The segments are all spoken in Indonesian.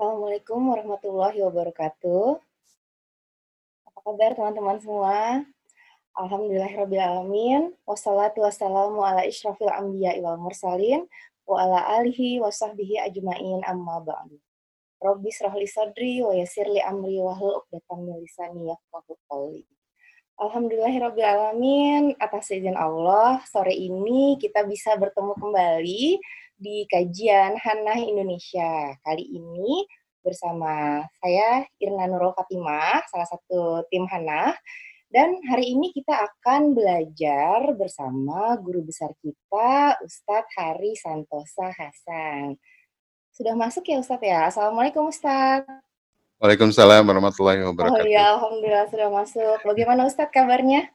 Assalamualaikum warahmatullahi wabarakatuh. Apa kabar teman-teman semua? Alhamdulillahirrabbilalamin. Wassalatu wassalamu ala isyrafil anbiya wal mursalin. Wa ala alihi wa sahbihi ajma'in amma ba'du. Rabbi srahli sadri wa yasirli amri wa hlul uqdatan min lisani yafqahu qawli. Alhamdulillahirrabbilalamin. Atas izin Allah, sore ini kita bisa bertemu kembali di kajian Hanah Indonesia. Kali ini bersama saya Irna Nurul Fatimah, salah satu tim Hanah. Dan hari ini kita akan belajar bersama guru besar kita, Ustadz Hari Santosa Hasan. Sudah masuk ya Ustadz ya? Assalamualaikum Ustadz. Waalaikumsalam warahmatullahi wabarakatuh. Oh ya, Alhamdulillah sudah masuk. Bagaimana Ustadz kabarnya?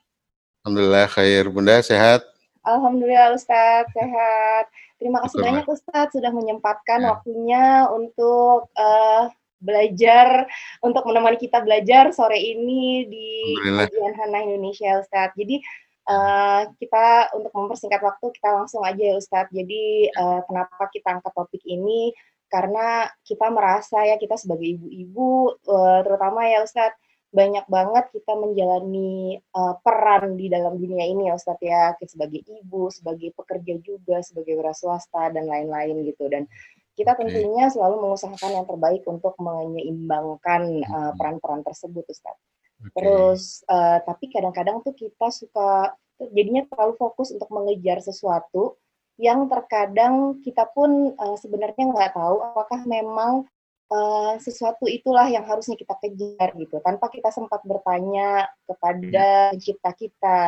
Alhamdulillah khair. Bunda sehat? Alhamdulillah Ustadz sehat. Terima kasih Betul, banyak Ustadz sudah menyempatkan Ya. waktunya untuk eh, belajar, untuk menemani kita belajar sore ini di kajian Hana Indonesia Ustadz. Jadi eh, kita untuk mempersingkat waktu kita langsung aja ya Ustadz. Jadi eh, kenapa kita angkat topik ini? Karena kita merasa ya kita sebagai ibu-ibu, eh, terutama ya Ustadz, banyak banget kita menjalani uh, peran di dalam dunia ini ya Ustadz ya, sebagai ibu, sebagai pekerja juga, sebagai wira swasta dan lain-lain gitu. Dan kita tentunya selalu mengusahakan yang terbaik untuk menyeimbangkan uh, Mhm. peran-peran tersebut Ustadz. Oke. Terus uh, tapi kadang-kadang tuh kita suka jadinya terlalu fokus untuk mengejar sesuatu yang terkadang kita pun uh, sebenarnya nggak tahu apakah memang uh, sesuatu itulah yang harusnya kita kejar gitu tanpa kita sempat bertanya kepada pencipta kita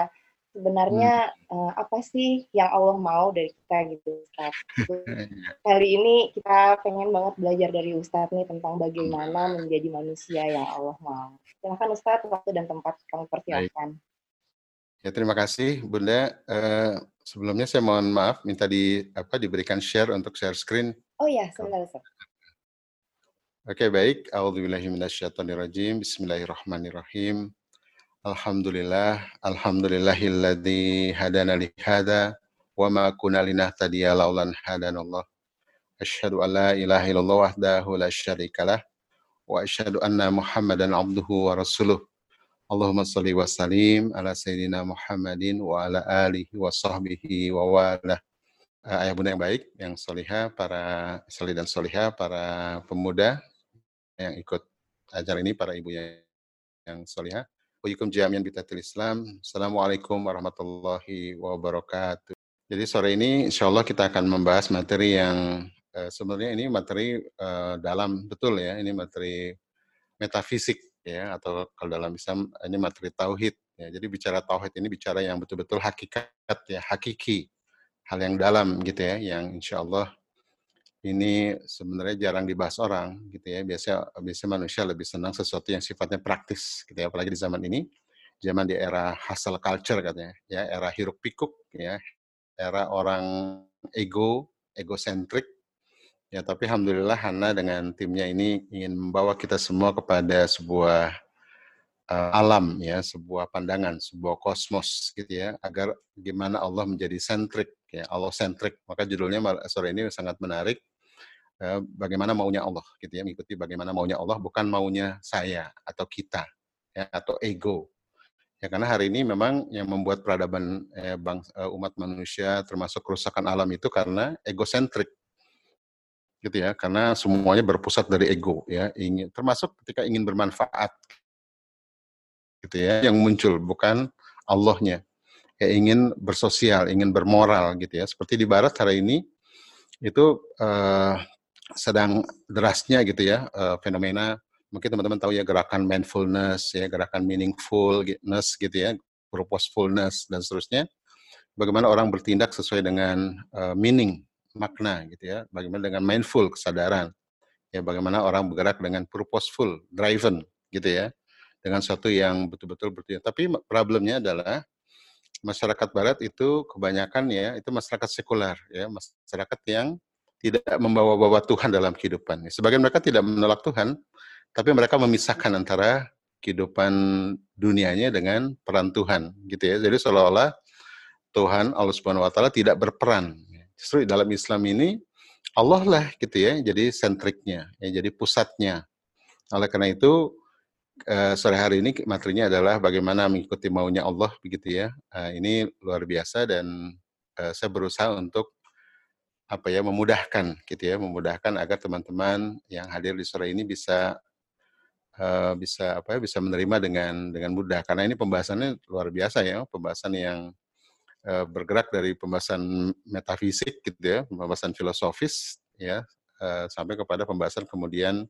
sebenarnya uh, apa sih yang Allah mau dari kita gitu Ustaz. Kali ini kita pengen banget belajar dari Ustadz nih tentang bagaimana menjadi manusia yang Allah mau. Silahkan Ustadz, waktu dan tempat kami persilakan. Ya terima kasih Bunda. Eh, sebelumnya saya mohon maaf minta di apa diberikan share untuk share screen. Oh ya, sebentar Ustadz. Oke baik. A'udzubillahi minasyaitonirrajim. Bismillahirrahmanirrahim. Alhamdulillah, alhamdulillahilladzi hadana li hada wa ma kunna linahtadiya laulan hadanallah. Asyhadu an la ilaha illallah wahdahu la syarikalah wa asyhadu anna Muhammadan abduhu wa rasuluh. Allahumma salli wa salim ala sayyidina Muhammadin wa ala alihi wa sahbihi wa wala. Eh, ayah bunda yang baik, yang solihah, para solih dan solihah, para pemuda yang ikut ajar ini, para ibu yang, yang solihah. Uyukum jamian bitatil Islam. Assalamualaikum warahmatullahi wabarakatuh. Jadi sore ini insya Allah kita akan membahas materi yang eh, sebenarnya ini materi eh, dalam betul ya, ini materi metafisik ya atau kalau dalam Islam ini materi tauhid ya. Jadi bicara tauhid ini bicara yang betul-betul hakikat ya, hakiki, hal yang dalam gitu ya, yang insya Allah ini sebenarnya jarang dibahas orang gitu ya. Biasa biasa manusia lebih senang sesuatu yang sifatnya praktis gitu ya, apalagi di zaman ini, zaman di era hustle culture katanya, ya. Era hiruk pikuk ya, era orang ego, egosentrik Ya, tapi alhamdulillah Hana dengan timnya ini ingin membawa kita semua kepada sebuah uh, alam ya, sebuah pandangan, sebuah kosmos gitu ya, agar gimana Allah menjadi sentrik ya, Allah sentrik. Maka judulnya mal- sore ini sangat menarik. Eh, bagaimana maunya Allah gitu ya, mengikuti bagaimana maunya Allah bukan maunya saya atau kita ya atau ego. Ya karena hari ini memang yang membuat peradaban eh, bang, eh, umat manusia termasuk kerusakan alam itu karena egosentrik gitu ya karena semuanya berpusat dari ego ya ingin termasuk ketika ingin bermanfaat gitu ya yang muncul bukan Allahnya ya ingin bersosial ingin bermoral gitu ya seperti di Barat hari ini itu eh, sedang derasnya gitu ya eh, fenomena. Mungkin teman-teman tahu ya gerakan mindfulness ya gerakan meaningfulness gitu ya purposefulness dan seterusnya. Bagaimana orang bertindak sesuai dengan eh, meaning makna gitu ya. Bagaimana dengan mindful kesadaran. Ya bagaimana orang bergerak dengan purposeful driven gitu ya. Dengan sesuatu yang betul-betul bertindak. Tapi problemnya adalah masyarakat barat itu kebanyakan ya itu masyarakat sekuler ya masyarakat yang tidak membawa-bawa Tuhan dalam kehidupan sebagian mereka tidak menolak Tuhan tapi mereka memisahkan antara kehidupan dunianya dengan peran Tuhan gitu ya jadi seolah-olah Tuhan Allah Subhanahu wa taala tidak berperan justru dalam Islam ini Allah lah gitu ya, jadi sentriknya, ya, jadi pusatnya. Oleh karena itu uh, sore hari ini materinya adalah bagaimana mengikuti maunya Allah begitu ya. Uh, ini luar biasa dan uh, saya berusaha untuk apa ya memudahkan gitu ya, memudahkan agar teman-teman yang hadir di sore ini bisa uh, bisa apa ya bisa menerima dengan dengan mudah karena ini pembahasannya luar biasa ya, pembahasan yang uh, bergerak dari pembahasan metafisik gitu ya, pembahasan filosofis ya, uh, sampai kepada pembahasan kemudian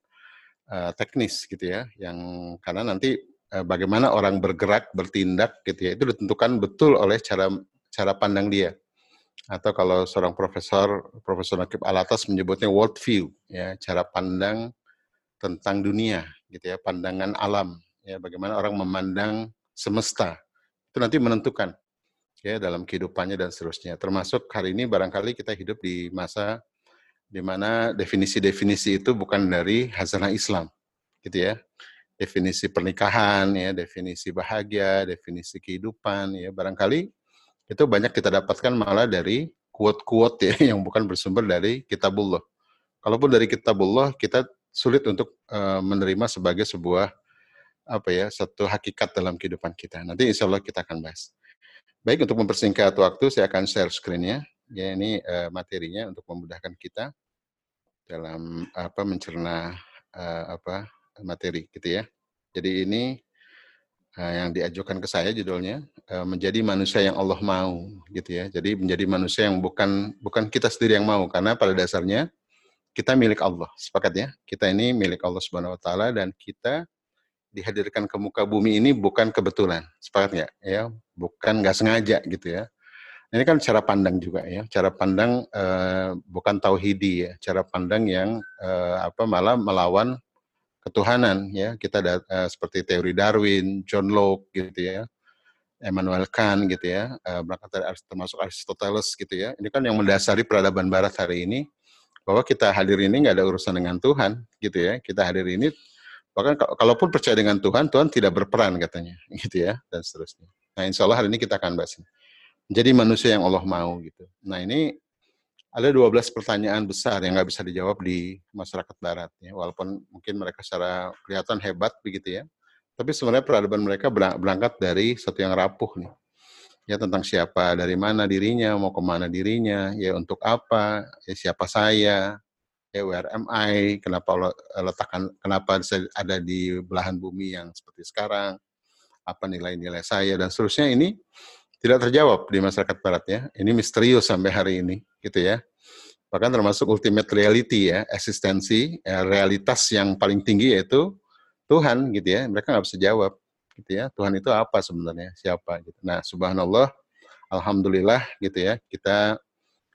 uh, teknis gitu ya, yang karena nanti uh, bagaimana orang bergerak, bertindak gitu ya, itu ditentukan betul oleh cara cara pandang dia. Atau kalau seorang profesor, Profesor Nakib Alatas menyebutnya world view, ya, cara pandang tentang dunia, gitu ya, pandangan alam, ya, bagaimana orang memandang semesta, itu nanti menentukan ya dalam kehidupannya dan seterusnya. Termasuk hari ini barangkali kita hidup di masa di mana definisi-definisi itu bukan dari hazanah Islam, gitu ya. Definisi pernikahan, ya, definisi bahagia, definisi kehidupan, ya barangkali itu banyak kita dapatkan malah dari quote-quote ya yang bukan bersumber dari kitabullah. Kalaupun dari kitabullah kita sulit untuk uh, menerima sebagai sebuah apa ya satu hakikat dalam kehidupan kita. Nanti insya Allah kita akan bahas. Baik, untuk mempersingkat waktu, saya akan share screen-nya. Ya, ini uh, materinya untuk memudahkan kita dalam apa mencerna uh, apa materi, gitu ya. Jadi ini yang diajukan ke saya judulnya uh, menjadi manusia yang Allah mau, gitu ya. Jadi menjadi manusia yang bukan bukan kita sendiri yang mau, karena pada dasarnya kita milik Allah, sepakat ya. Kita ini milik Allah Subhanahu Wa Taala dan kita dihadirkan ke muka bumi ini bukan kebetulan, sepakat nggak? Ya, bukan nggak sengaja gitu ya. Ini kan cara pandang juga ya, cara pandang uh, bukan tauhidi ya, cara pandang yang uh, apa malah melawan ketuhanan ya. Kita ada uh, seperti teori Darwin, John Locke gitu ya, Emmanuel Kant gitu ya, uh, berangkat dari termasuk Aristoteles gitu ya. Ini kan yang mendasari peradaban Barat hari ini bahwa kita hadir ini nggak ada urusan dengan Tuhan gitu ya. Kita hadir ini Bahkan kalaupun percaya dengan Tuhan, Tuhan tidak berperan katanya, gitu ya, dan seterusnya. Nah, insya Allah hari ini kita akan bahas ini. Menjadi manusia yang Allah mau, gitu. Nah, ini ada 12 pertanyaan besar yang nggak bisa dijawab di masyarakat Barat, ya. Walaupun mungkin mereka secara kelihatan hebat, begitu ya. Tapi sebenarnya peradaban mereka berangkat dari satu yang rapuh nih. Ya tentang siapa, dari mana dirinya, mau ke mana dirinya, ya untuk apa, ya siapa saya, ya where am I, kenapa Allah letakkan, kenapa ada di belahan bumi yang seperti sekarang, apa nilai-nilai saya dan seterusnya ini tidak terjawab di masyarakat barat ya. Ini misterius sampai hari ini gitu ya. Bahkan termasuk ultimate reality ya, eksistensi, ya, realitas yang paling tinggi yaitu Tuhan gitu ya. Mereka nggak bisa jawab gitu ya. Tuhan itu apa sebenarnya? Siapa gitu. Nah, subhanallah, alhamdulillah gitu ya. Kita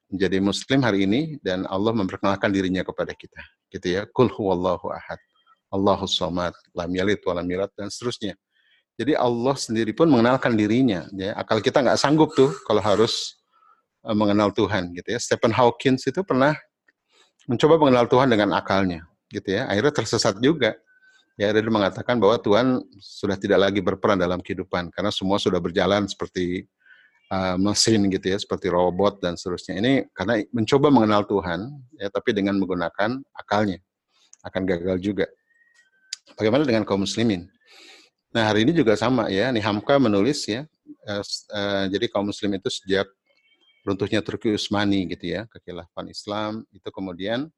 menjadi muslim hari ini dan Allah memperkenalkan dirinya kepada kita. Gitu ya. Kul huwallahu ahad. Allahus samad, lam yalid wa lam yulad dan seterusnya. Jadi Allah sendiri pun mengenalkan dirinya. Ya. Akal kita nggak sanggup tuh kalau harus uh, mengenal Tuhan gitu ya. Stephen Hawking itu pernah mencoba mengenal Tuhan dengan akalnya gitu ya. Akhirnya tersesat juga. Ya, dia mengatakan bahwa Tuhan sudah tidak lagi berperan dalam kehidupan karena semua sudah berjalan seperti uh, mesin gitu ya seperti robot dan seterusnya ini karena mencoba mengenal Tuhan ya tapi dengan menggunakan akalnya akan gagal juga. Bagaimana dengan kaum muslimin? Nah hari ini juga sama ya, nih Hamka menulis ya, uh, uh, jadi kaum muslim itu sejak runtuhnya Turki Utsmani gitu ya, kekhilafan Islam itu kemudian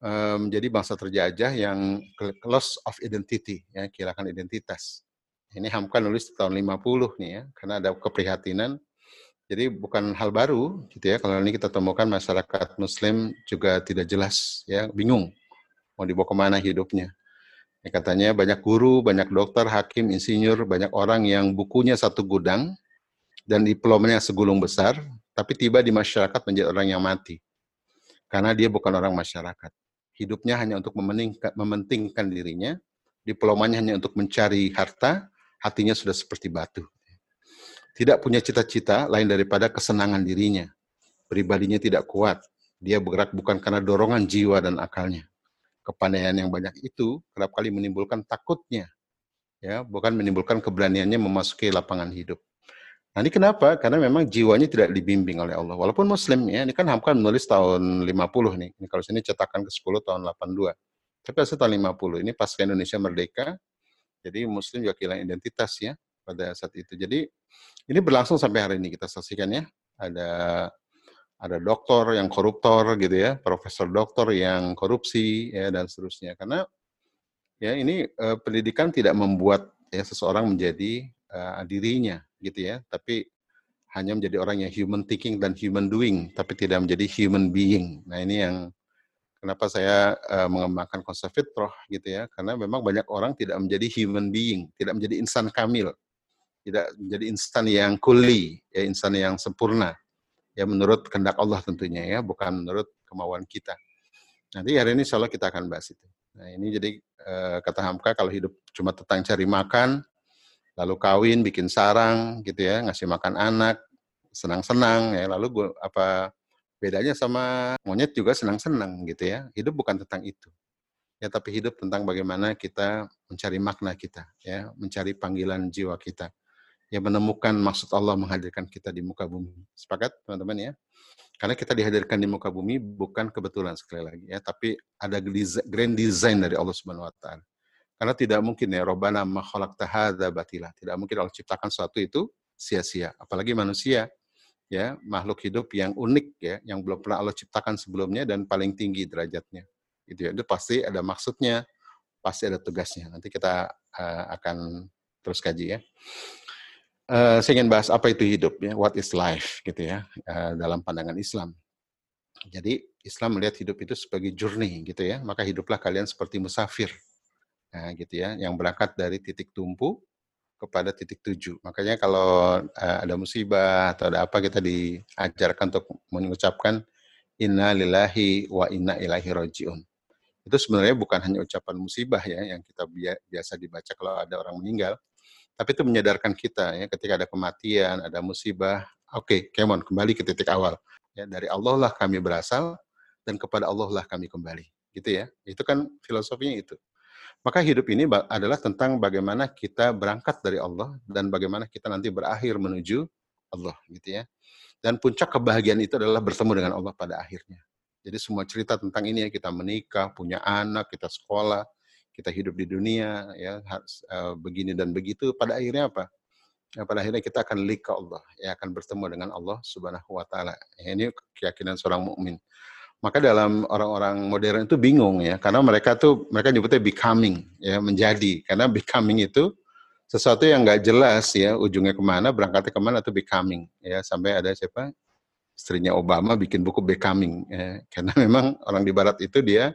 menjadi um, bangsa terjajah yang loss of identity ya, kehilangan identitas. Ini Hamka nulis tahun 50 nih ya, karena ada keprihatinan jadi bukan hal baru gitu ya kalau ini kita temukan masyarakat muslim juga tidak jelas ya bingung mau dibawa ke mana hidupnya. Ya, katanya banyak guru, banyak dokter, hakim, insinyur, banyak orang yang bukunya satu gudang dan diplomanya segulung besar, tapi tiba di masyarakat menjadi orang yang mati. Karena dia bukan orang masyarakat. Hidupnya hanya untuk mementingkan dirinya, diplomanya hanya untuk mencari harta, hatinya sudah seperti batu tidak punya cita-cita lain daripada kesenangan dirinya. Pribadinya tidak kuat. Dia bergerak bukan karena dorongan jiwa dan akalnya. Kepandaian yang banyak itu kerap kali menimbulkan takutnya, ya, bukan menimbulkan keberaniannya memasuki lapangan hidup. Nah, ini kenapa? Karena memang jiwanya tidak dibimbing oleh Allah. Walaupun muslim ya, ini kan Hamka menulis tahun 50 nih. Ini kalau sini cetakan ke-10 tahun 82. Tapi asal tahun 50. Ini pasca Indonesia merdeka. Jadi muslim juga kehilangan identitas ya pada saat itu. Jadi ini berlangsung sampai hari ini kita saksikan ya. Ada ada doktor yang koruptor gitu ya, profesor doktor yang korupsi ya dan seterusnya. Karena ya ini uh, pendidikan tidak membuat ya seseorang menjadi uh, dirinya gitu ya, tapi hanya menjadi orang yang human thinking dan human doing, tapi tidak menjadi human being. Nah ini yang kenapa saya uh, mengembangkan konsep fitrah gitu ya, karena memang banyak orang tidak menjadi human being, tidak menjadi insan kamil, tidak menjadi insan yang kuli, ya insan yang sempurna, ya menurut kehendak Allah tentunya ya, bukan menurut kemauan kita. Nanti hari ini insya Allah kita akan bahas itu. Nah ini jadi uh, kata Hamka kalau hidup cuma tentang cari makan, lalu kawin, bikin sarang gitu ya, ngasih makan anak, senang-senang ya. Lalu gua, apa bedanya sama monyet juga senang-senang gitu ya. Hidup bukan tentang itu. Ya, tapi hidup tentang bagaimana kita mencari makna kita, ya, mencari panggilan jiwa kita. Ya, menemukan maksud Allah menghadirkan kita di muka bumi. Sepakat, teman-teman ya? Karena kita dihadirkan di muka bumi bukan kebetulan sekali lagi ya, tapi ada grand design dari Allah Subhanahu wa taala. Karena tidak mungkin ya, Robbana ma khalaqta batila. Tidak mungkin Allah ciptakan sesuatu itu sia-sia. Apalagi manusia, ya makhluk hidup yang unik ya, yang belum pernah Allah ciptakan sebelumnya dan paling tinggi derajatnya. Itu ya, itu pasti ada maksudnya, pasti ada tugasnya. Nanti kita uh, akan terus kaji ya. Uh, saya ingin bahas apa itu hidup ya, what is life gitu ya, uh, dalam pandangan Islam. Jadi Islam melihat hidup itu sebagai journey gitu ya, maka hiduplah kalian seperti musafir Nah, gitu ya, yang berangkat dari titik tumpu kepada titik tuju. Makanya kalau uh, ada musibah atau ada apa kita diajarkan untuk mengucapkan inna lillahi wa inna ilaihi rajiun. Itu sebenarnya bukan hanya ucapan musibah ya yang kita biasa dibaca kalau ada orang meninggal, tapi itu menyadarkan kita ya ketika ada kematian, ada musibah, oke, okay, come on, kembali ke titik awal. Ya, dari Allah lah kami berasal dan kepada Allah lah kami kembali. Gitu ya. Itu kan filosofinya itu. Maka hidup ini adalah tentang bagaimana kita berangkat dari Allah dan bagaimana kita nanti berakhir menuju Allah gitu ya. Dan puncak kebahagiaan itu adalah bertemu dengan Allah pada akhirnya. Jadi semua cerita tentang ini ya kita menikah, punya anak, kita sekolah, kita hidup di dunia ya harus uh, begini dan begitu pada akhirnya apa? Ya, pada akhirnya kita akan link ke Allah, ya akan bertemu dengan Allah Subhanahu wa taala. Ya, ini keyakinan seorang mukmin. Maka dalam orang-orang modern itu bingung ya, karena mereka tuh mereka nyebutnya becoming ya menjadi, karena becoming itu sesuatu yang nggak jelas ya ujungnya ke mana, berangkatnya ke mana tuh becoming ya sampai ada siapa istrinya Obama bikin buku becoming ya, karena memang orang di Barat itu dia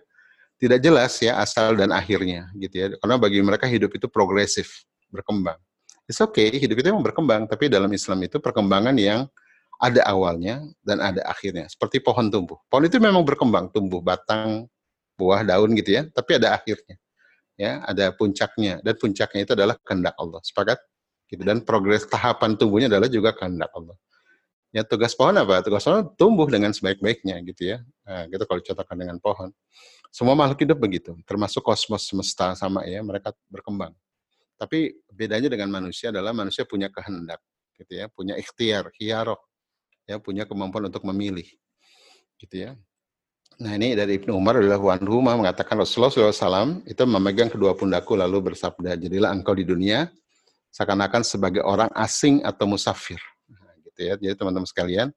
tidak jelas ya asal dan akhirnya gitu ya, karena bagi mereka hidup itu progresif berkembang. It's okay, hidup itu memang berkembang, tapi dalam Islam itu perkembangan yang ada awalnya dan ada akhirnya. Seperti pohon tumbuh. Pohon itu memang berkembang, tumbuh batang, buah, daun gitu ya, tapi ada akhirnya. Ya, ada puncaknya dan puncaknya itu adalah kehendak Allah. Sepakat? Gitu dan progres tahapan tumbuhnya adalah juga kehendak Allah. Ya, tugas pohon apa? Tugas pohon tumbuh dengan sebaik-baiknya gitu ya. Nah, gitu kalau contohkan dengan pohon. Semua makhluk hidup begitu, termasuk kosmos semesta sama ya, mereka berkembang. Tapi bedanya dengan manusia adalah manusia punya kehendak gitu ya, punya ikhtiar, hiarok, ya punya kemampuan untuk memilih gitu ya. Nah ini dari Ibnu Umar adalah Wanhuma mengatakan Rasulullah SAW itu memegang kedua pundakku lalu bersabda jadilah engkau di dunia seakan-akan sebagai orang asing atau musafir nah, gitu ya. Jadi teman-teman sekalian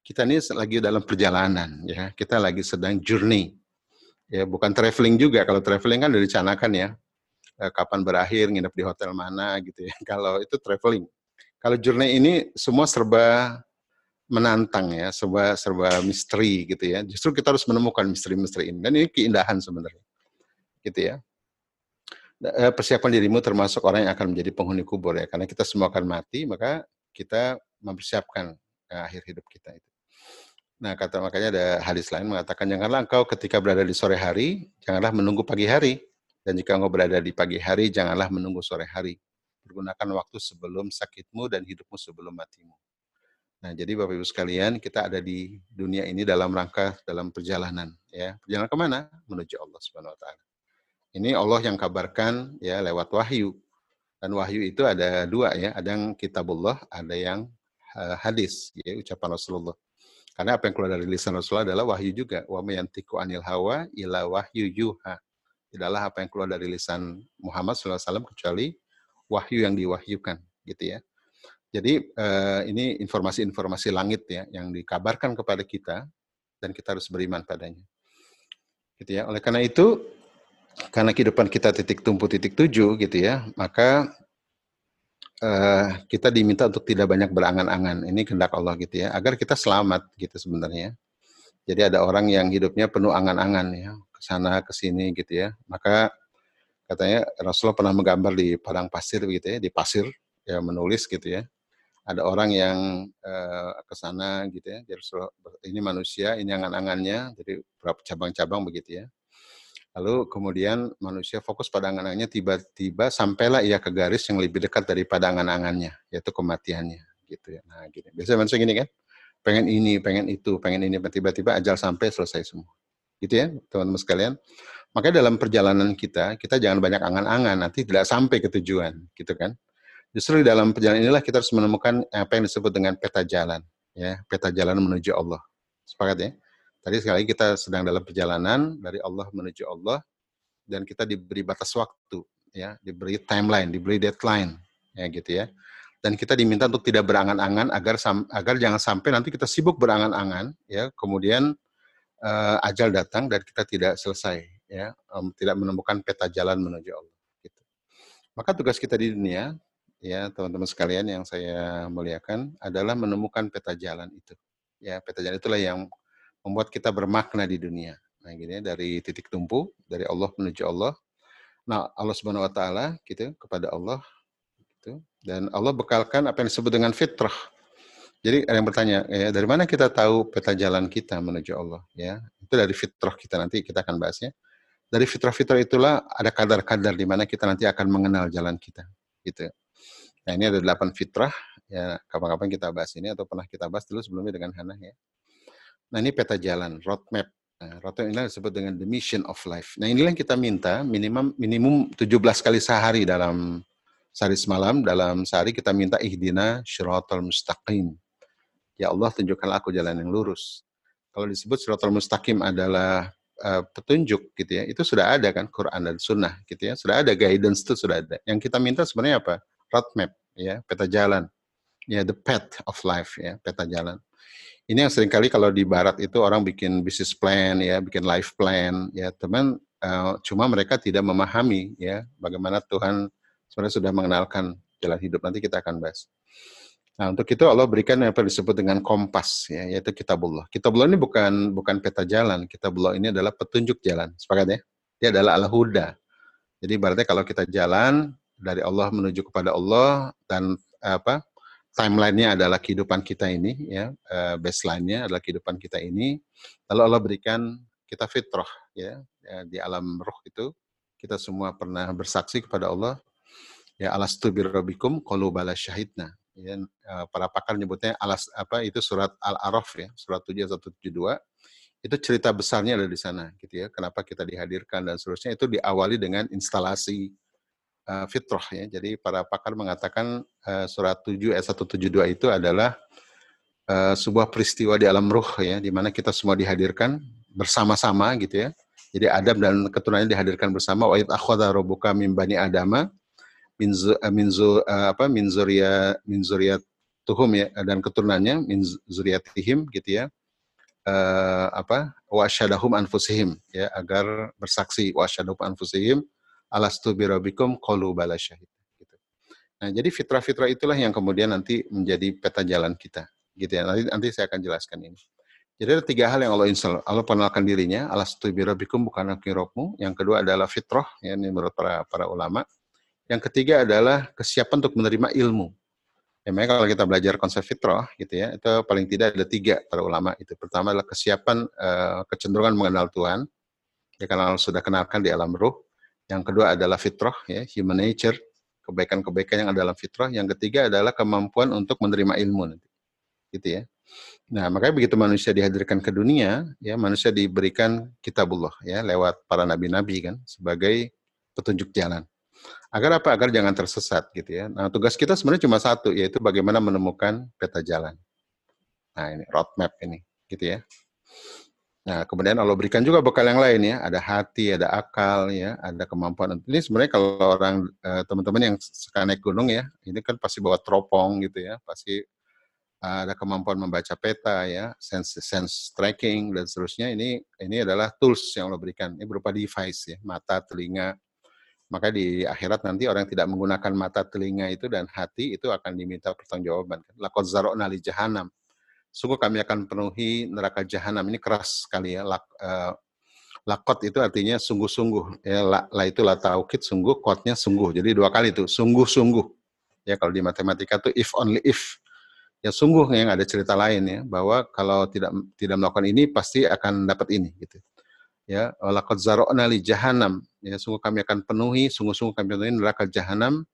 kita ini lagi dalam perjalanan ya kita lagi sedang journey ya bukan traveling juga kalau traveling kan udah dicanakan ya eh, kapan berakhir nginep di hotel mana gitu ya kalau itu traveling kalau journey ini semua serba menantang ya, serba serba misteri gitu ya. Justru kita harus menemukan misteri-misteri ini dan ini keindahan sebenarnya. Gitu ya. Eh, persiapan dirimu termasuk orang yang akan menjadi penghuni kubur ya, karena kita semua akan mati, maka kita mempersiapkan ya, akhir hidup kita itu. Nah, kata makanya ada hadis lain mengatakan janganlah engkau ketika berada di sore hari, janganlah menunggu pagi hari. Dan jika engkau berada di pagi hari, janganlah menunggu sore hari. Pergunakan waktu sebelum sakitmu dan hidupmu sebelum matimu. Nah, jadi Bapak Ibu sekalian, kita ada di dunia ini dalam rangka dalam perjalanan, ya. Perjalanan ke mana? Menuju Allah Subhanahu Wa Taala. Ini Allah yang kabarkan ya lewat wahyu. Dan wahyu itu ada dua ya, ada yang kitabullah, ada yang uh, hadis, ya, ucapan Rasulullah. Karena apa yang keluar dari lisan Rasulullah adalah wahyu juga. Wa mayantiku anil hawa ila wahyu yuha. Tidaklah apa yang keluar dari lisan Muhammad SAW kecuali wahyu yang diwahyukan, gitu ya. Jadi uh, ini informasi-informasi langit ya yang dikabarkan kepada kita dan kita harus beriman padanya. Gitu ya. Oleh karena itu, karena kehidupan kita titik tumpu titik tujuh gitu ya, maka uh, kita diminta untuk tidak banyak berangan-angan. Ini kehendak Allah gitu ya, agar kita selamat gitu sebenarnya. Jadi ada orang yang hidupnya penuh angan-angan ya, ke sana ke sini gitu ya. Maka katanya Rasulullah pernah menggambar di padang pasir gitu ya, di pasir ya menulis gitu ya. Ada orang yang uh, ke sana gitu ya. Jadi ini manusia, ini angan-angannya, jadi berapa cabang-cabang begitu ya Lalu kemudian manusia fokus pada angan-angannya, tiba-tiba sampailah ia ke garis yang lebih dekat daripada angan-angannya, yaitu kematiannya. Gitu ya. Nah, gini. Biasanya manusia gini kan, pengen ini, pengen itu, pengen ini, tiba-tiba ajal sampai selesai semua. Gitu ya, teman-teman sekalian. Makanya dalam perjalanan kita, kita jangan banyak angan-angan, nanti tidak sampai ke tujuan, gitu kan. Justru di dalam perjalanan inilah kita harus menemukan apa yang disebut dengan peta jalan, ya, peta jalan menuju Allah. Sepakat ya? Tadi sekali lagi kita sedang dalam perjalanan dari Allah menuju Allah dan kita diberi batas waktu, ya, diberi timeline, diberi deadline, ya gitu ya. Dan kita diminta untuk tidak berangan-angan agar agar jangan sampai nanti kita sibuk berangan-angan, ya, kemudian uh, ajal datang dan kita tidak selesai, ya, um, tidak menemukan peta jalan menuju Allah. Gitu. Maka tugas kita di dunia, ya teman-teman sekalian yang saya muliakan adalah menemukan peta jalan itu. Ya, peta jalan itulah yang membuat kita bermakna di dunia. Nah, gini ya, dari titik tumpu dari Allah menuju Allah. Nah, Allah Subhanahu wa taala gitu kepada Allah gitu. Dan Allah bekalkan apa yang disebut dengan fitrah. Jadi ada yang bertanya, ya, dari mana kita tahu peta jalan kita menuju Allah? Ya, itu dari fitrah kita nanti kita akan bahasnya. Dari fitrah-fitrah itulah ada kadar-kadar di mana kita nanti akan mengenal jalan kita, gitu. Nah ini ada delapan fitrah, ya kapan-kapan kita bahas ini atau pernah kita bahas dulu sebelumnya dengan Hana ya. Nah ini peta jalan, roadmap. Nah, roadmap ini disebut dengan the mission of life. Nah inilah yang kita minta minimum minimum 17 kali sehari dalam sehari semalam dalam sehari kita minta ihdina syiratal mustaqim. Ya Allah tunjukkanlah aku jalan yang lurus. Kalau disebut syiratal mustaqim adalah uh, petunjuk gitu ya, itu sudah ada kan Quran dan Sunnah gitu ya, sudah ada guidance itu sudah ada. Yang kita minta sebenarnya apa? Roadmap ya, peta jalan. Ya, the path of life ya, peta jalan. Ini yang sering kali kalau di barat itu orang bikin bisnis plan ya, bikin life plan ya, teman uh, cuma mereka tidak memahami ya bagaimana Tuhan sebenarnya sudah mengenalkan jalan hidup. Nanti kita akan bahas. Nah, untuk itu Allah berikan apa disebut dengan kompas ya, yaitu kitabullah. Kitabullah ini bukan bukan peta jalan, kitabullah ini adalah petunjuk jalan. Sepakat ya? Dia adalah al-huda. Jadi berarti kalau kita jalan dari Allah menuju kepada Allah dan apa timelinenya adalah kehidupan kita ini, ya, uh, baseline-nya adalah kehidupan kita ini. Lalu Allah berikan kita fitrah, ya, ya, di alam roh itu kita semua pernah bersaksi kepada Allah, ya alastu birrobikum qalu bala syahidna. Ya, uh, para pakar nyebutnya alas apa itu surat Al-Araf ya, surat 7 172. Itu cerita besarnya ada di sana gitu ya. Kenapa kita dihadirkan dan seterusnya itu diawali dengan instalasi uh, fitrah ya. Jadi para pakar mengatakan uh, surat 7 ayat 172 itu adalah uh, sebuah peristiwa di alam ruh ya, di mana kita semua dihadirkan bersama-sama gitu ya. Jadi Adam dan keturunannya dihadirkan bersama. Wa id akhadha rabbuka min bani adama min min uh, apa min zuria min tuhum ya dan keturunannya min zuriatihim gitu ya. Uh, apa wa syadahum anfusihim ya agar bersaksi wa syadahum anfusihim alastu birabikum qalu bala syahid gitu. Nah, jadi fitrah-fitrah itulah yang kemudian nanti menjadi peta jalan kita gitu ya. Nanti nanti saya akan jelaskan ini. Jadi ada tiga hal yang Allah install. Allah penalkan dirinya, alastu birabikum bukan akirokmu. Yang kedua adalah fitrah, ya, ini menurut para, para ulama. Yang ketiga adalah kesiapan untuk menerima ilmu. Ya, makanya kalau kita belajar konsep fitrah, gitu ya, itu paling tidak ada tiga para ulama. Itu pertama adalah kesiapan uh, kecenderungan mengenal Tuhan. Ya, karena Allah sudah kenalkan di alam ruh. Yang kedua adalah fitrah, ya, human nature, kebaikan-kebaikan yang ada dalam fitrah. Yang ketiga adalah kemampuan untuk menerima ilmu. Gitu ya. Nah, makanya begitu manusia dihadirkan ke dunia, ya manusia diberikan kitabullah ya lewat para nabi-nabi kan sebagai petunjuk jalan. Agar apa? Agar jangan tersesat gitu ya. Nah, tugas kita sebenarnya cuma satu yaitu bagaimana menemukan peta jalan. Nah, ini roadmap ini gitu ya. Nah, kemudian Allah berikan juga bekal yang lain ya, ada hati, ada akal ya, ada kemampuan. Ini sebenarnya kalau orang eh, teman-teman yang suka naik gunung ya, ini kan pasti bawa teropong gitu ya, pasti ada kemampuan membaca peta ya, sense sense tracking dan seterusnya. Ini ini adalah tools yang Allah berikan. Ini berupa device ya, mata, telinga. Maka di akhirat nanti orang yang tidak menggunakan mata, telinga itu dan hati itu akan diminta pertanggungjawaban. Lakot zarokna li jahanam sungguh kami akan penuhi neraka jahanam. Ini keras sekali ya. Lak, uh, lakot itu artinya sungguh-sungguh. Ya, la, la itu la taukid sungguh, kotnya sungguh. Jadi dua kali itu, sungguh-sungguh. Ya kalau di matematika itu if only if. Ya sungguh yang ada cerita lain ya bahwa kalau tidak tidak melakukan ini pasti akan dapat ini gitu. Ya, lakot zarokna li jahanam. Ya sungguh kami akan penuhi, sungguh-sungguh kami penuhi neraka jahanam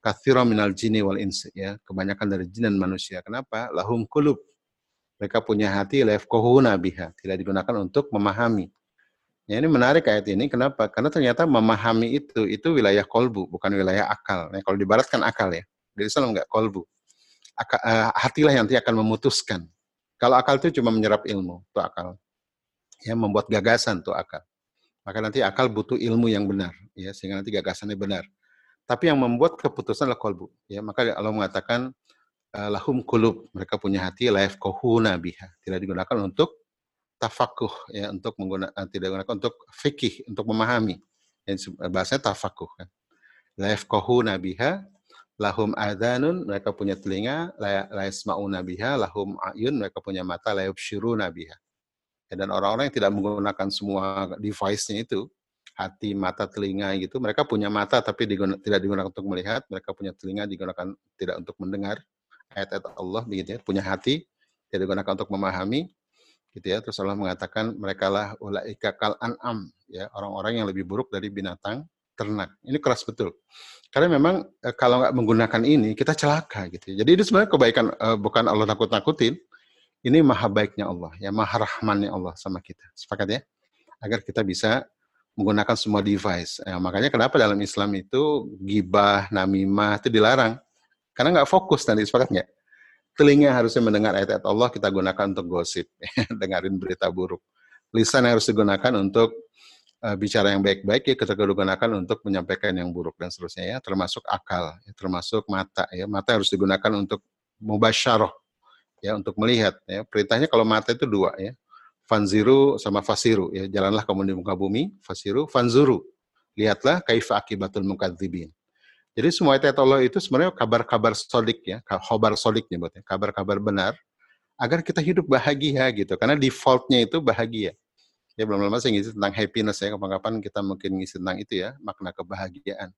kathira minal jini wal insi ya kebanyakan dari jin dan manusia kenapa lahum kulub mereka punya hati lefkohuna biha, tidak digunakan untuk memahami. Ya, ini menarik ayat ini, kenapa? Karena ternyata memahami itu, itu wilayah kolbu, bukan wilayah akal. Nah, kalau di barat kan akal ya, di Islam enggak kolbu. Aka, uh, hatilah yang nanti akan memutuskan. Kalau akal itu cuma menyerap ilmu, itu akal. Ya, membuat gagasan itu akal. Maka nanti akal butuh ilmu yang benar, ya, sehingga nanti gagasannya benar. Tapi yang membuat keputusan adalah kolbu. Ya, maka Allah mengatakan, Eh, lahum kulub. Mereka punya hati laif kohuna biha. Tidak digunakan untuk tafakuh ya untuk menggunakan eh, tidak digunakan untuk fikih untuk memahami. Yang bahasanya tafakuh kan. Laif kohuna biha lahum adanun mereka punya telinga la yasmauna biha lahum ayun mereka punya mata la yubshiruna biha. Ya, dan orang-orang yang tidak menggunakan semua device-nya itu hati, mata, telinga gitu. Mereka punya mata tapi diguna, tidak digunakan untuk melihat, mereka punya telinga digunakan tidak untuk mendengar ayat-ayat Allah begitu ya, punya hati, tidak digunakan untuk memahami, gitu ya. Terus Allah mengatakan mereka lah ulaika kal an'am, ya, orang-orang yang lebih buruk dari binatang ternak. Ini keras betul. Karena memang e, kalau nggak menggunakan ini kita celaka gitu. Ya. Jadi itu sebenarnya kebaikan e, bukan Allah nakut-nakutin. Ini maha baiknya Allah, ya maha rahmannya Allah sama kita. Sepakat ya? Agar kita bisa menggunakan semua device. Ya, makanya kenapa dalam Islam itu gibah, namimah itu dilarang. Karena nggak fokus nanti, sepakat nggak? Telinga harusnya mendengar ayat-ayat Allah, kita gunakan untuk gosip, dengarin berita buruk. Lisan harus digunakan untuk uh, bicara yang baik-baik, ya kita gunakan untuk menyampaikan yang buruk dan seterusnya ya, termasuk akal, ya, termasuk mata ya. Mata harus digunakan untuk mubasyarah ya, untuk melihat ya. Perintahnya kalau mata itu dua ya. Fanziru sama fasiru ya. Jalanlah kamu di muka bumi, fasiru, fanzuru. Lihatlah kaifa akibatul mukadzibin. Jadi semua Allah itu sebenarnya kabar-kabar solik ya, kabar solik nyebutnya, kabar-kabar benar, agar kita hidup bahagia gitu. Karena defaultnya itu bahagia. Ya belum lama saya ngisi tentang happiness ya, kapan-kapan kita mungkin ngisi tentang itu ya, makna kebahagiaan.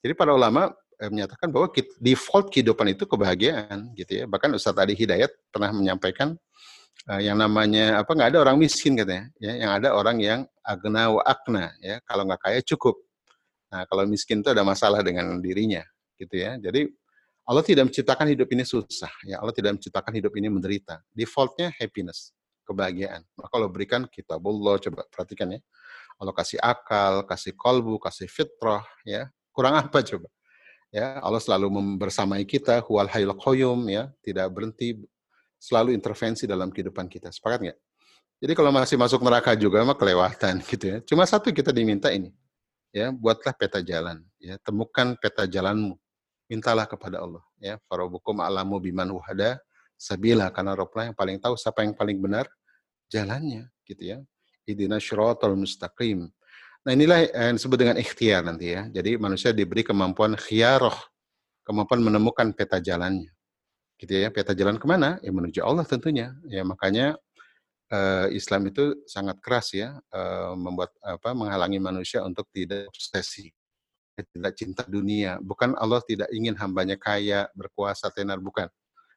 Jadi para ulama eh, menyatakan bahwa default kehidupan itu kebahagiaan gitu ya. Bahkan Ustadz Adi Hidayat pernah menyampaikan eh, yang namanya apa nggak ada orang miskin katanya, ya, yang ada orang yang agna wa akna ya, kalau nggak kaya cukup. Nah, kalau miskin itu ada masalah dengan dirinya, gitu ya. Jadi Allah tidak menciptakan hidup ini susah, ya. Allah tidak menciptakan hidup ini menderita. Defaultnya happiness, kebahagiaan. Maka Allah berikan kitabullah, coba perhatikan ya. Allah kasih akal, kasih kolbu, kasih fitrah, ya. Kurang apa coba? Ya, Allah selalu membersamai kita, huwal hayyul qayyum, ya, tidak berhenti selalu intervensi dalam kehidupan kita. Sepakat nggak? Jadi kalau masih masuk neraka juga mah kelewatan gitu ya. Cuma satu kita diminta ini, ya buatlah peta jalan ya. Temukan peta jalanmu. Mintalah kepada Allah ya. Farabukum alamu biman wahada sabila. Karena Rabblah yang paling tahu siapa yang paling benar jalannya gitu ya. Idina syiratal mustaqim. Nah inilah yang disebut dengan ikhtiar nanti ya. Jadi manusia diberi kemampuan khiyaroh kemampuan menemukan peta jalannya gitu ya. Peta jalan ke mana? Ya menuju Allah tentunya. Ya makanya uh, Islam itu sangat keras ya uh, membuat apa menghalangi manusia untuk tidak obsesi tidak cinta dunia. Bukan Allah tidak ingin hambanya kaya berkuasa tenar bukan.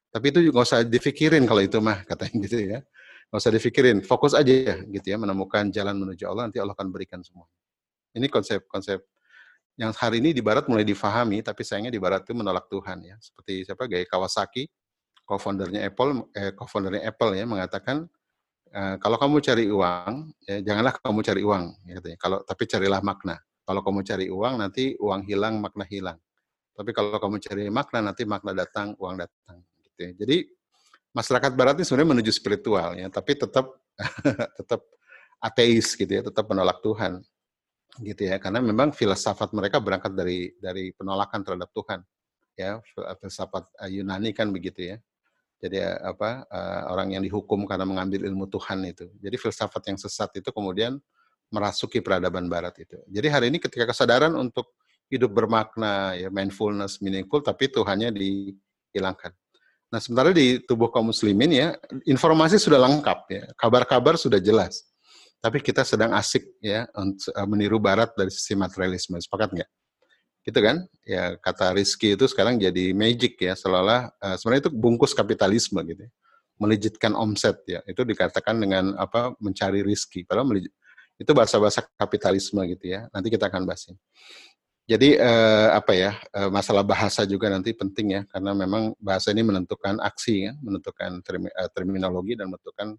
Tapi itu nggak usah difikirin kalau itu mah katanya gitu ya. Nggak usah difikirin fokus aja ya gitu ya menemukan jalan menuju Allah nanti Allah akan berikan semua ini konsep-konsep yang hari ini di Barat mulai difahami tapi sayangnya di Barat itu menolak Tuhan ya. Seperti siapa? Gaya Kawasaki co-foundernya Apple eh, co-foundernya Apple ya mengatakan Eh, kalau kamu cari uang, ya, janganlah kamu cari uang, ya, Kalau tapi carilah makna. Kalau kamu cari uang, nanti uang hilang, makna hilang. Tapi kalau kamu cari makna, nanti makna datang, uang datang. Gitu ya. Jadi masyarakat Barat ini sebenarnya menuju spiritual ya, tapi tetap tetap ateis gitu ya, tetap menolak Tuhan gitu ya, karena memang filsafat mereka berangkat dari dari penolakan terhadap Tuhan ya, filsafat eh, Yunani kan begitu ya. Jadi eh, apa uh, orang yang dihukum karena mengambil ilmu Tuhan itu. Jadi filsafat yang sesat itu kemudian merasuki peradaban Barat itu. Jadi hari ini ketika kesadaran untuk hidup bermakna, ya mindfulness, meaningful, tapi Tuhannya dihilangkan. Nah, sementara di tubuh kaum muslimin ya, informasi sudah lengkap ya, kabar-kabar sudah jelas. Tapi kita sedang asik ya eh, meniru barat dari sisi materialisme. Sepakat nggak? Gitu kan? Ya kata Rizky itu sekarang jadi magic ya, seolah-olah uh, sebenarnya itu bungkus kapitalisme gitu. Ya. Melejitkan omset ya. Itu dikatakan dengan apa? mencari rizki. Padahal melejit, itu bahasa-bahasa kapitalisme gitu ya. Nanti kita akan bahas ini. Jadi eh, apa ya eh, masalah bahasa juga nanti penting ya karena memang bahasa ini menentukan aksi ya, menentukan termi, eh, terminologi dan menentukan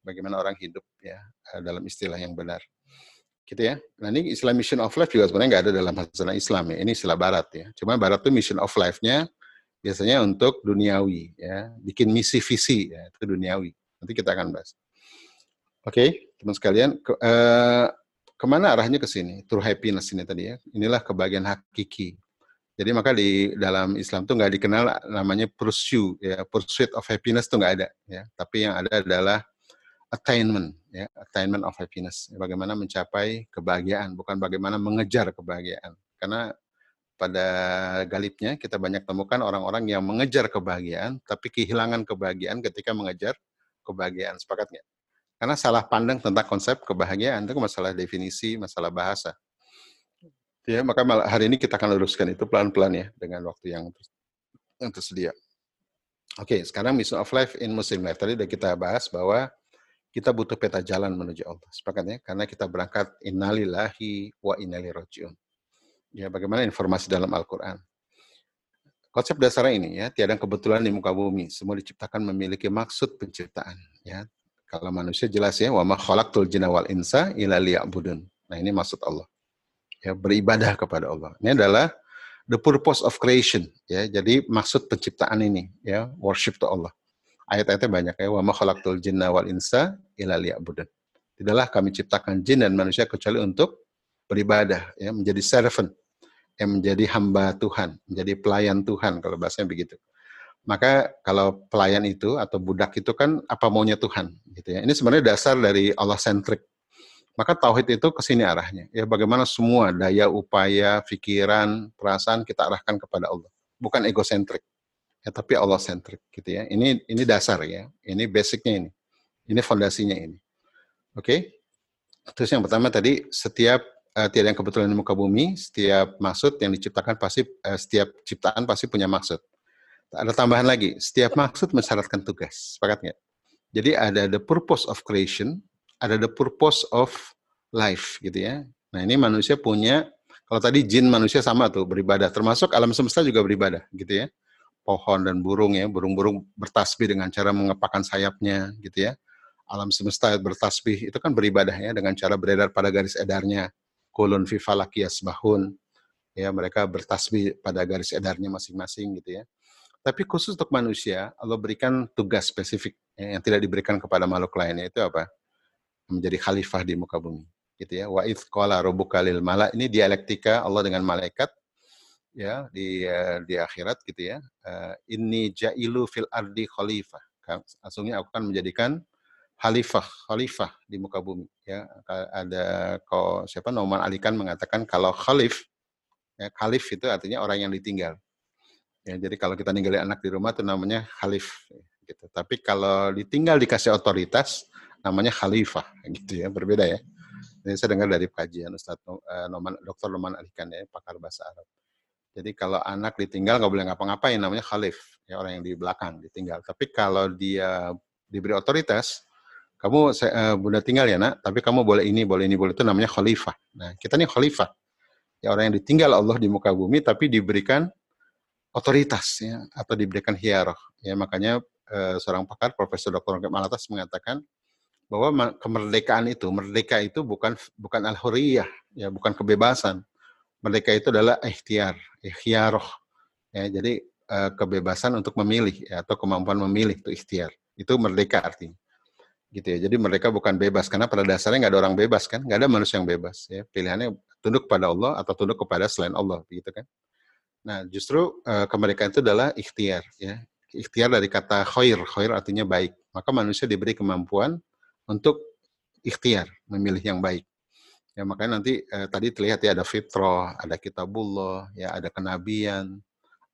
bagaimana orang hidup ya eh, dalam istilah yang benar. Gitu ya. Nah ini istilah mission of life juga sebenarnya nggak ada dalam bahasa Islam ya. Ini istilah Barat ya. Cuma Barat tuh mission of life-nya biasanya untuk duniawi ya, bikin misi visi ya itu duniawi. Nanti kita akan bahas. Oke, okay, teman sekalian. Ke, uh, ke mana arahnya ke sini? True happiness ini tadi ya. Inilah kebahagiaan hakiki. Jadi maka di dalam Islam tuh nggak dikenal namanya pursuit ya pursuit of happiness tuh nggak ada ya. Tapi yang ada adalah attainment ya attainment of happiness. Bagaimana mencapai kebahagiaan, bukan bagaimana mengejar kebahagiaan. Karena pada galibnya kita banyak temukan orang-orang yang mengejar kebahagiaan tapi kehilangan kebahagiaan ketika mengejar kebahagiaan. Sepakat nggak? Karena salah pandang tentang konsep kebahagiaan itu masalah definisi, masalah bahasa. Ya, maka hari ini kita akan luruskan itu pelan-pelan ya dengan waktu yang yang tersedia. Oke, sekarang mission of life in Muslim life. Tadi sudah kita bahas bahwa kita butuh peta jalan menuju Allah. Sepakatnya karena kita berangkat innalillahi wa innalillahi rojiun. Ya, bagaimana informasi dalam Al-Qur'an. Konsep dasar ini ya, tiada kebetulan di muka bumi, semua diciptakan memiliki maksud penciptaan, ya. Kalau manusia jelas ya, wa ma khalaqtul jinna wal insa illa liya'budun. Nah, ini maksud Allah. Ya, beribadah kepada Allah. Ini adalah the purpose of creation, ya. Jadi maksud penciptaan ini, ya, worship to Allah. Ayat-ayatnya banyak ya, wa ma khalaqtul jinna wal insa illa liya'budun. Tidaklah kami ciptakan jin dan manusia kecuali untuk beribadah, ya, menjadi servant, yang menjadi hamba Tuhan, menjadi pelayan Tuhan kalau bahasanya begitu. Maka kalau pelayan itu atau budak itu kan apa maunya Tuhan gitu ya. Ini sebenarnya dasar dari Allah centric. Maka tauhid itu ke sini arahnya. Ya bagaimana semua daya upaya, pikiran, perasaan kita arahkan kepada Allah. Bukan egosentrik. Ya, tapi Allah centric gitu ya. Ini ini dasar ya. Ini basicnya ini. Ini fondasinya ini. Oke. Okay? Terus yang pertama tadi setiap uh, tiada yang kebetulan di muka bumi, setiap maksud yang diciptakan pasti uh, setiap ciptaan pasti punya maksud. Ada tambahan lagi, setiap maksud mensyaratkan tugas. Sepakat nggak? Jadi ada the purpose of creation, ada the purpose of life gitu ya. Nah ini manusia punya, kalau tadi jin manusia sama tuh beribadah, termasuk alam semesta juga beribadah gitu ya. Pohon dan burung ya, burung-burung bertasbih dengan cara mengepakkan sayapnya gitu ya. Alam semesta bertasbih itu kan beribadah ya dengan cara beredar pada garis edarnya. Kulun fi falakiyas bahun. Ya, mereka bertasbih pada garis edarnya masing-masing gitu ya. Tapi khusus untuk manusia, Allah berikan tugas spesifik ya, yang tidak diberikan kepada makhluk lainnya itu apa? Menjadi khalifah di muka bumi. Gitu ya. Wa idh qala rabbuka lil ini dialektika Allah dengan malaikat ya di uh, di akhirat gitu ya. Uh, inni ja'ilu fil ardi khalifah. Langsungnya aku akan menjadikan khalifah, khalifah di muka bumi ya. Ada kok siapa Noman Alikan mengatakan kalau khalif ya, khalif itu artinya orang yang ditinggal Ya, jadi kalau kita ninggalin anak di rumah itu namanya khalif gitu. Tapi kalau ditinggal dikasih otoritas namanya khalifah gitu ya, berbeda ya. Ini saya dengar dari kajian Ustaz uh, Noman, Dr. Noman Alikan ya, pakar bahasa Arab. Jadi kalau anak ditinggal nggak boleh ngapa-ngapain namanya khalif, ya orang yang di belakang ditinggal. Tapi kalau dia diberi otoritas, kamu uh, bunda tinggal ya nak, tapi kamu boleh ini, boleh ini, boleh itu namanya khalifah. Nah kita nih khalifah, ya orang yang ditinggal Allah di muka bumi, tapi diberikan otoritas ya atau diberikan hierarki ya makanya eh, seorang pakar Profesor Dr. Malatas mengatakan bahwa kemerdekaan itu, merdeka itu bukan bukan al-huriyah, ya, bukan kebebasan. Merdeka itu adalah ikhtiar, ikhtiaroh. Ya, jadi uh, kebebasan untuk memilih ya, atau kemampuan memilih itu ikhtiar. Itu merdeka artinya. Gitu ya. Jadi mereka bukan bebas karena pada dasarnya nggak ada orang bebas kan, nggak ada manusia yang bebas ya. Pilihannya tunduk kepada Allah atau tunduk kepada selain Allah begitu kan. Nah, justru uh, kemerdekaan itu adalah ikhtiar ya. Ikhtiar dari kata khair, khair artinya baik. Maka manusia diberi kemampuan untuk ikhtiar memilih yang baik. Ya makanya nanti eh, tadi terlihat ya ada fitrah, ada kitabullah, ya ada kenabian,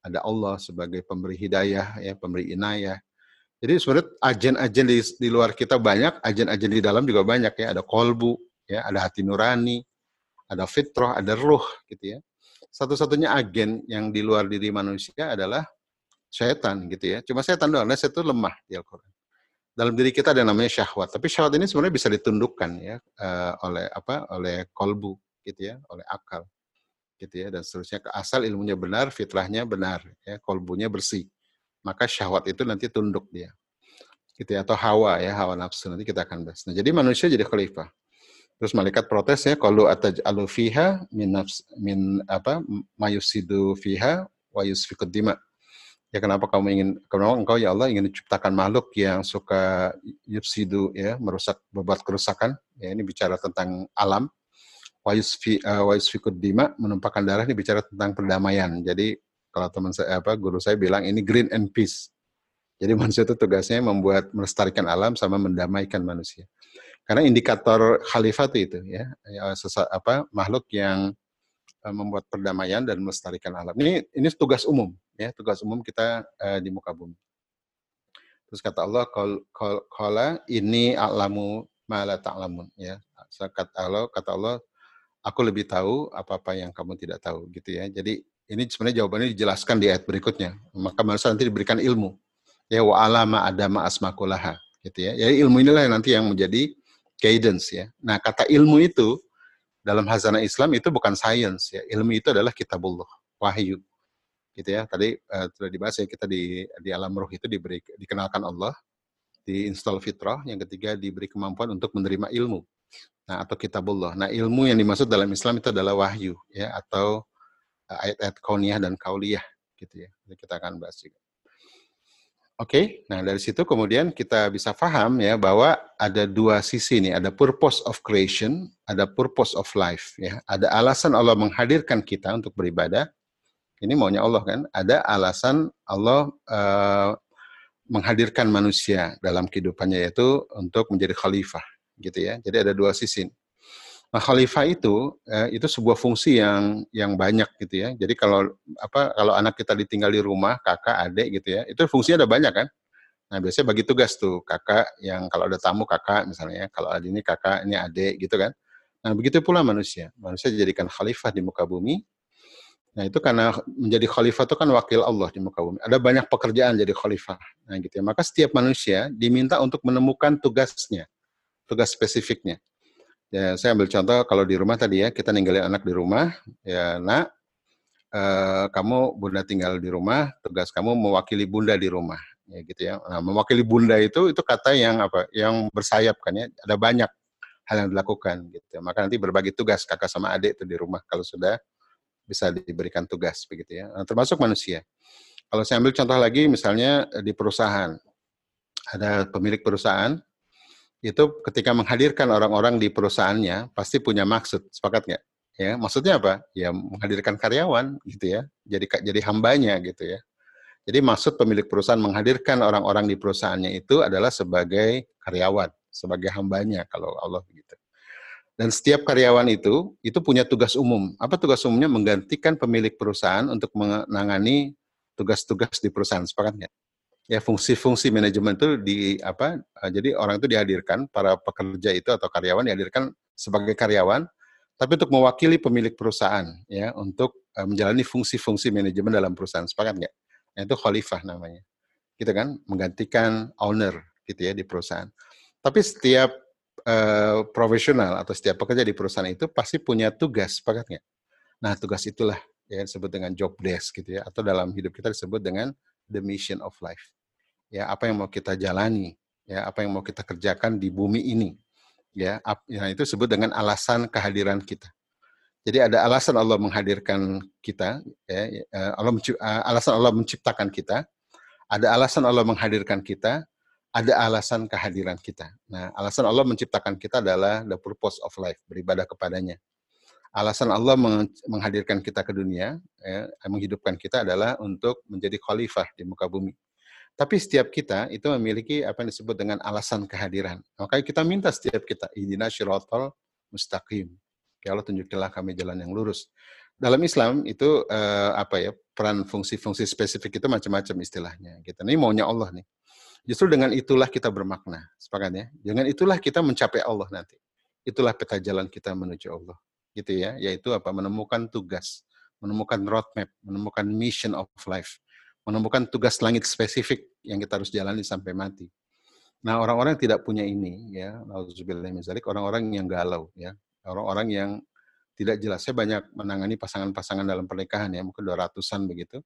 ada Allah sebagai pemberi hidayah, ya pemberi inayah. Jadi sebenarnya agen-agen di, di luar kita banyak, agen-agen di dalam juga banyak ya. Ada kolbu, ya ada hati nurani, ada fitrah, ada ruh gitu ya. Satu-satunya agen yang di luar diri manusia adalah setan gitu ya. Cuma setan doang, nah setan itu lemah di Al-Quran dalam diri kita ada namanya syahwat. Tapi syahwat ini sebenarnya bisa ditundukkan ya uh, oleh apa? Oleh kolbu gitu ya, oleh akal gitu ya dan seterusnya. Asal ilmunya benar, fitrahnya benar, ya kolbunya bersih, maka syahwat itu nanti tunduk dia, gitu ya. Atau hawa ya, hawa nafsu nanti kita akan bahas. Nah, jadi manusia jadi khalifah. Terus malaikat protes ya, kalau ataj alufiha min nafs, min apa mayusidu fiha wa yusfikud dima ya kenapa kamu ingin kenapa engkau ya Allah ingin menciptakan makhluk yang suka yufsidu ya merusak berbuat kerusakan? Ya ini bicara tentang alam. Wa yusfi wa dima menumpahkan darah ini bicara tentang perdamaian. Jadi kalau teman saya apa guru saya bilang ini green and peace. Jadi manusia itu tugasnya membuat melestarikan alam sama mendamaikan manusia. Karena indikator khalifah itu ya, ya sesa, apa makhluk yang uh, membuat perdamaian dan melestarikan alam. Ini ini tugas umum ya tugas umum kita uh, di muka bumi. Terus kata Allah, "Qala ini alamu ma la ta'lamun." Ya. Kata Allah, kata Allah, aku lebih tahu apa-apa yang kamu tidak tahu gitu ya. Jadi ini sebenarnya jawabannya dijelaskan di ayat berikutnya. Maka manusia nanti diberikan ilmu. Ya wa alama adama asmakulaha gitu ya. Jadi ilmu inilah yang nanti yang menjadi guidance ya. Nah, kata ilmu itu dalam hazanah Islam itu bukan science ya. Ilmu itu adalah kitabullah, wahyu gitu ya. Tadi uh, sudah dibahas ya kita di di alam roh itu diberi dikenalkan Allah, diinstal fitrah, yang ketiga diberi kemampuan untuk menerima ilmu. Nah, atau kitabullah. Nah, ilmu yang dimaksud dalam Islam itu adalah wahyu ya atau eh, ayat-ayat kauniyah dan kauliyah gitu ya. Kita akan bahas juga. Oke, okay, nah dari situ kemudian kita bisa paham ya bahwa ada dua sisi nih, ada purpose of creation, ada purpose of life ya. Ada alasan Allah menghadirkan kita untuk beribadah, ini maunya Allah kan. Ada alasan Allah uh, menghadirkan manusia dalam kehidupannya yaitu untuk menjadi khalifah gitu ya. Jadi ada dua sisi. Nah, khalifah itu uh, itu sebuah fungsi yang yang banyak gitu ya. Jadi kalau apa kalau anak kita ditinggal di rumah, kakak, adik gitu ya, itu fungsinya ada banyak kan. Nah, biasanya bagi tugas tuh kakak yang kalau ada tamu kakak misalnya, kalau ada ini kakak, ini adik gitu kan. Nah, begitu pula manusia. Manusia dijadikan khalifah di muka bumi Nah itu karena menjadi khalifah itu kan wakil Allah di muka bumi. Ada banyak pekerjaan jadi khalifah. Nah gitu ya. Maka setiap manusia diminta untuk menemukan tugasnya, tugas spesifiknya. Ya, saya ambil contoh kalau di rumah tadi ya, kita ninggalin anak di rumah, ya nak, eh, kamu bunda tinggal di rumah, tugas kamu mewakili bunda di rumah, ya gitu ya. Nah, mewakili bunda itu itu kata yang apa? Yang bersayap kan ya. Ada banyak hal yang dilakukan gitu. Maka nanti berbagi tugas kakak sama adik itu di rumah kalau sudah bisa diberikan tugas begitu ya, nah, termasuk manusia. Kalau saya ambil contoh lagi misalnya eh, di perusahaan, ada pemilik perusahaan itu ketika menghadirkan orang-orang di perusahaannya pasti punya maksud, sepakat nggak? Ya, maksudnya apa? Ya menghadirkan karyawan gitu ya, jadi jadi hambanya gitu ya. Jadi maksud pemilik perusahaan menghadirkan orang-orang di perusahaannya itu adalah sebagai karyawan, sebagai hambanya kalau Allah begitu. Dan setiap karyawan itu itu punya tugas umum. Apa tugas umumnya? Menggantikan pemilik perusahaan untuk menangani tugas-tugas di perusahaan. Sepakat nggak? Ya fungsi-fungsi manajemen itu di apa? Eh, jadi orang itu dihadirkan para pekerja itu atau karyawan dihadirkan sebagai karyawan, tapi untuk mewakili pemilik perusahaan ya untuk eh, menjalani fungsi-fungsi manajemen dalam perusahaan. Sepakat nggak? Nah, itu khalifah namanya. Gitu kan? Menggantikan owner gitu ya di perusahaan. Tapi setiap uh, profesional atau setiap pekerja di perusahaan itu pasti punya tugas, sepakat nggak? Nah, tugas itulah ya disebut dengan job desk gitu ya, atau dalam hidup kita disebut dengan the mission of life. Ya, apa yang mau kita jalani ya apa yang mau kita kerjakan di bumi ini ya, ya itu sebut dengan alasan kehadiran kita jadi ada alasan Allah menghadirkan kita ya, ya Allah eh, alasan Allah menciptakan kita ada alasan Allah menghadirkan kita ada alasan kehadiran kita. Nah, alasan Allah menciptakan kita adalah the purpose of life, beribadah kepadanya. Alasan Allah menghadirkan kita ke dunia, ya, menghidupkan kita adalah untuk menjadi khalifah di muka bumi. Tapi setiap kita itu memiliki apa yang disebut dengan alasan kehadiran. Makanya kita minta setiap kita, idina syiratal mustaqim. Ya Allah tunjukilah kami jalan yang lurus. Dalam Islam itu eh, apa ya peran fungsi-fungsi spesifik itu macam-macam istilahnya. Kita gitu. ini maunya Allah nih. Justru dengan itulah kita bermakna, sepakat ya. Dengan itulah kita mencapai Allah nanti. Itulah peta jalan kita menuju Allah. Gitu ya, yaitu apa? Menemukan tugas, menemukan roadmap, menemukan mission of life, menemukan tugas langit spesifik yang kita harus jalani sampai mati. Nah, orang-orang yang tidak punya ini, ya, orang-orang yang galau, ya, orang-orang yang tidak jelas. Saya banyak menangani pasangan-pasangan dalam pernikahan ya, mungkin dua ratusan begitu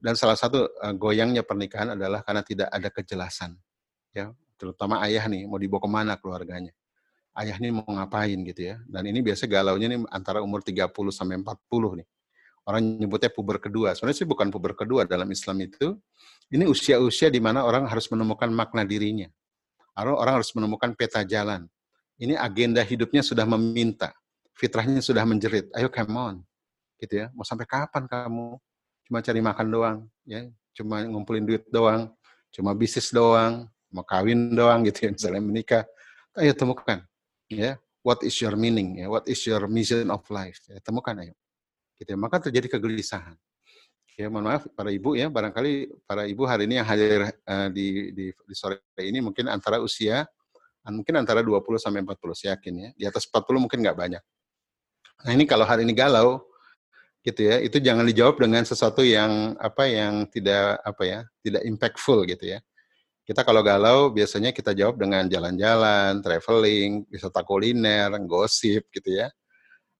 dan salah satu uh, goyangnya pernikahan adalah karena tidak ada kejelasan ya. Terutama ayah nih mau dibawa ke mana keluarganya? Ayah nih mau ngapain gitu ya? Dan ini biasa galaunya nih antara umur 30 sampai 40 nih. Orang nyebutnya puber kedua. Sebenarnya sih bukan puber kedua dalam Islam itu. Ini usia-usia di mana orang harus menemukan makna dirinya. Orang harus menemukan peta jalan. Ini agenda hidupnya sudah meminta. Fitrahnya sudah menjerit. Ayo come on. Gitu ya. Mau sampai kapan kamu cuma cari makan doang, ya, cuma ngumpulin duit doang, cuma bisnis doang, mau kawin doang gitu ya, misalnya menikah. Ayo temukan, ya, what is your meaning, ya, what is your mission of life, ya, temukan ayo. Gitu ya. Maka terjadi kegelisahan. Ya, mohon maaf para ibu ya, barangkali para ibu hari ini yang hadir uh, di, di, di sore ini mungkin antara usia mungkin antara 20 sampai 40 saya yakin ya. Di atas 40 mungkin nggak banyak. Nah ini kalau hari ini galau, gitu ya. Itu jangan dijawab dengan sesuatu yang apa yang tidak apa ya tidak impactful gitu ya. Kita kalau galau biasanya kita jawab dengan jalan-jalan traveling wisata kuliner gosip gitu ya.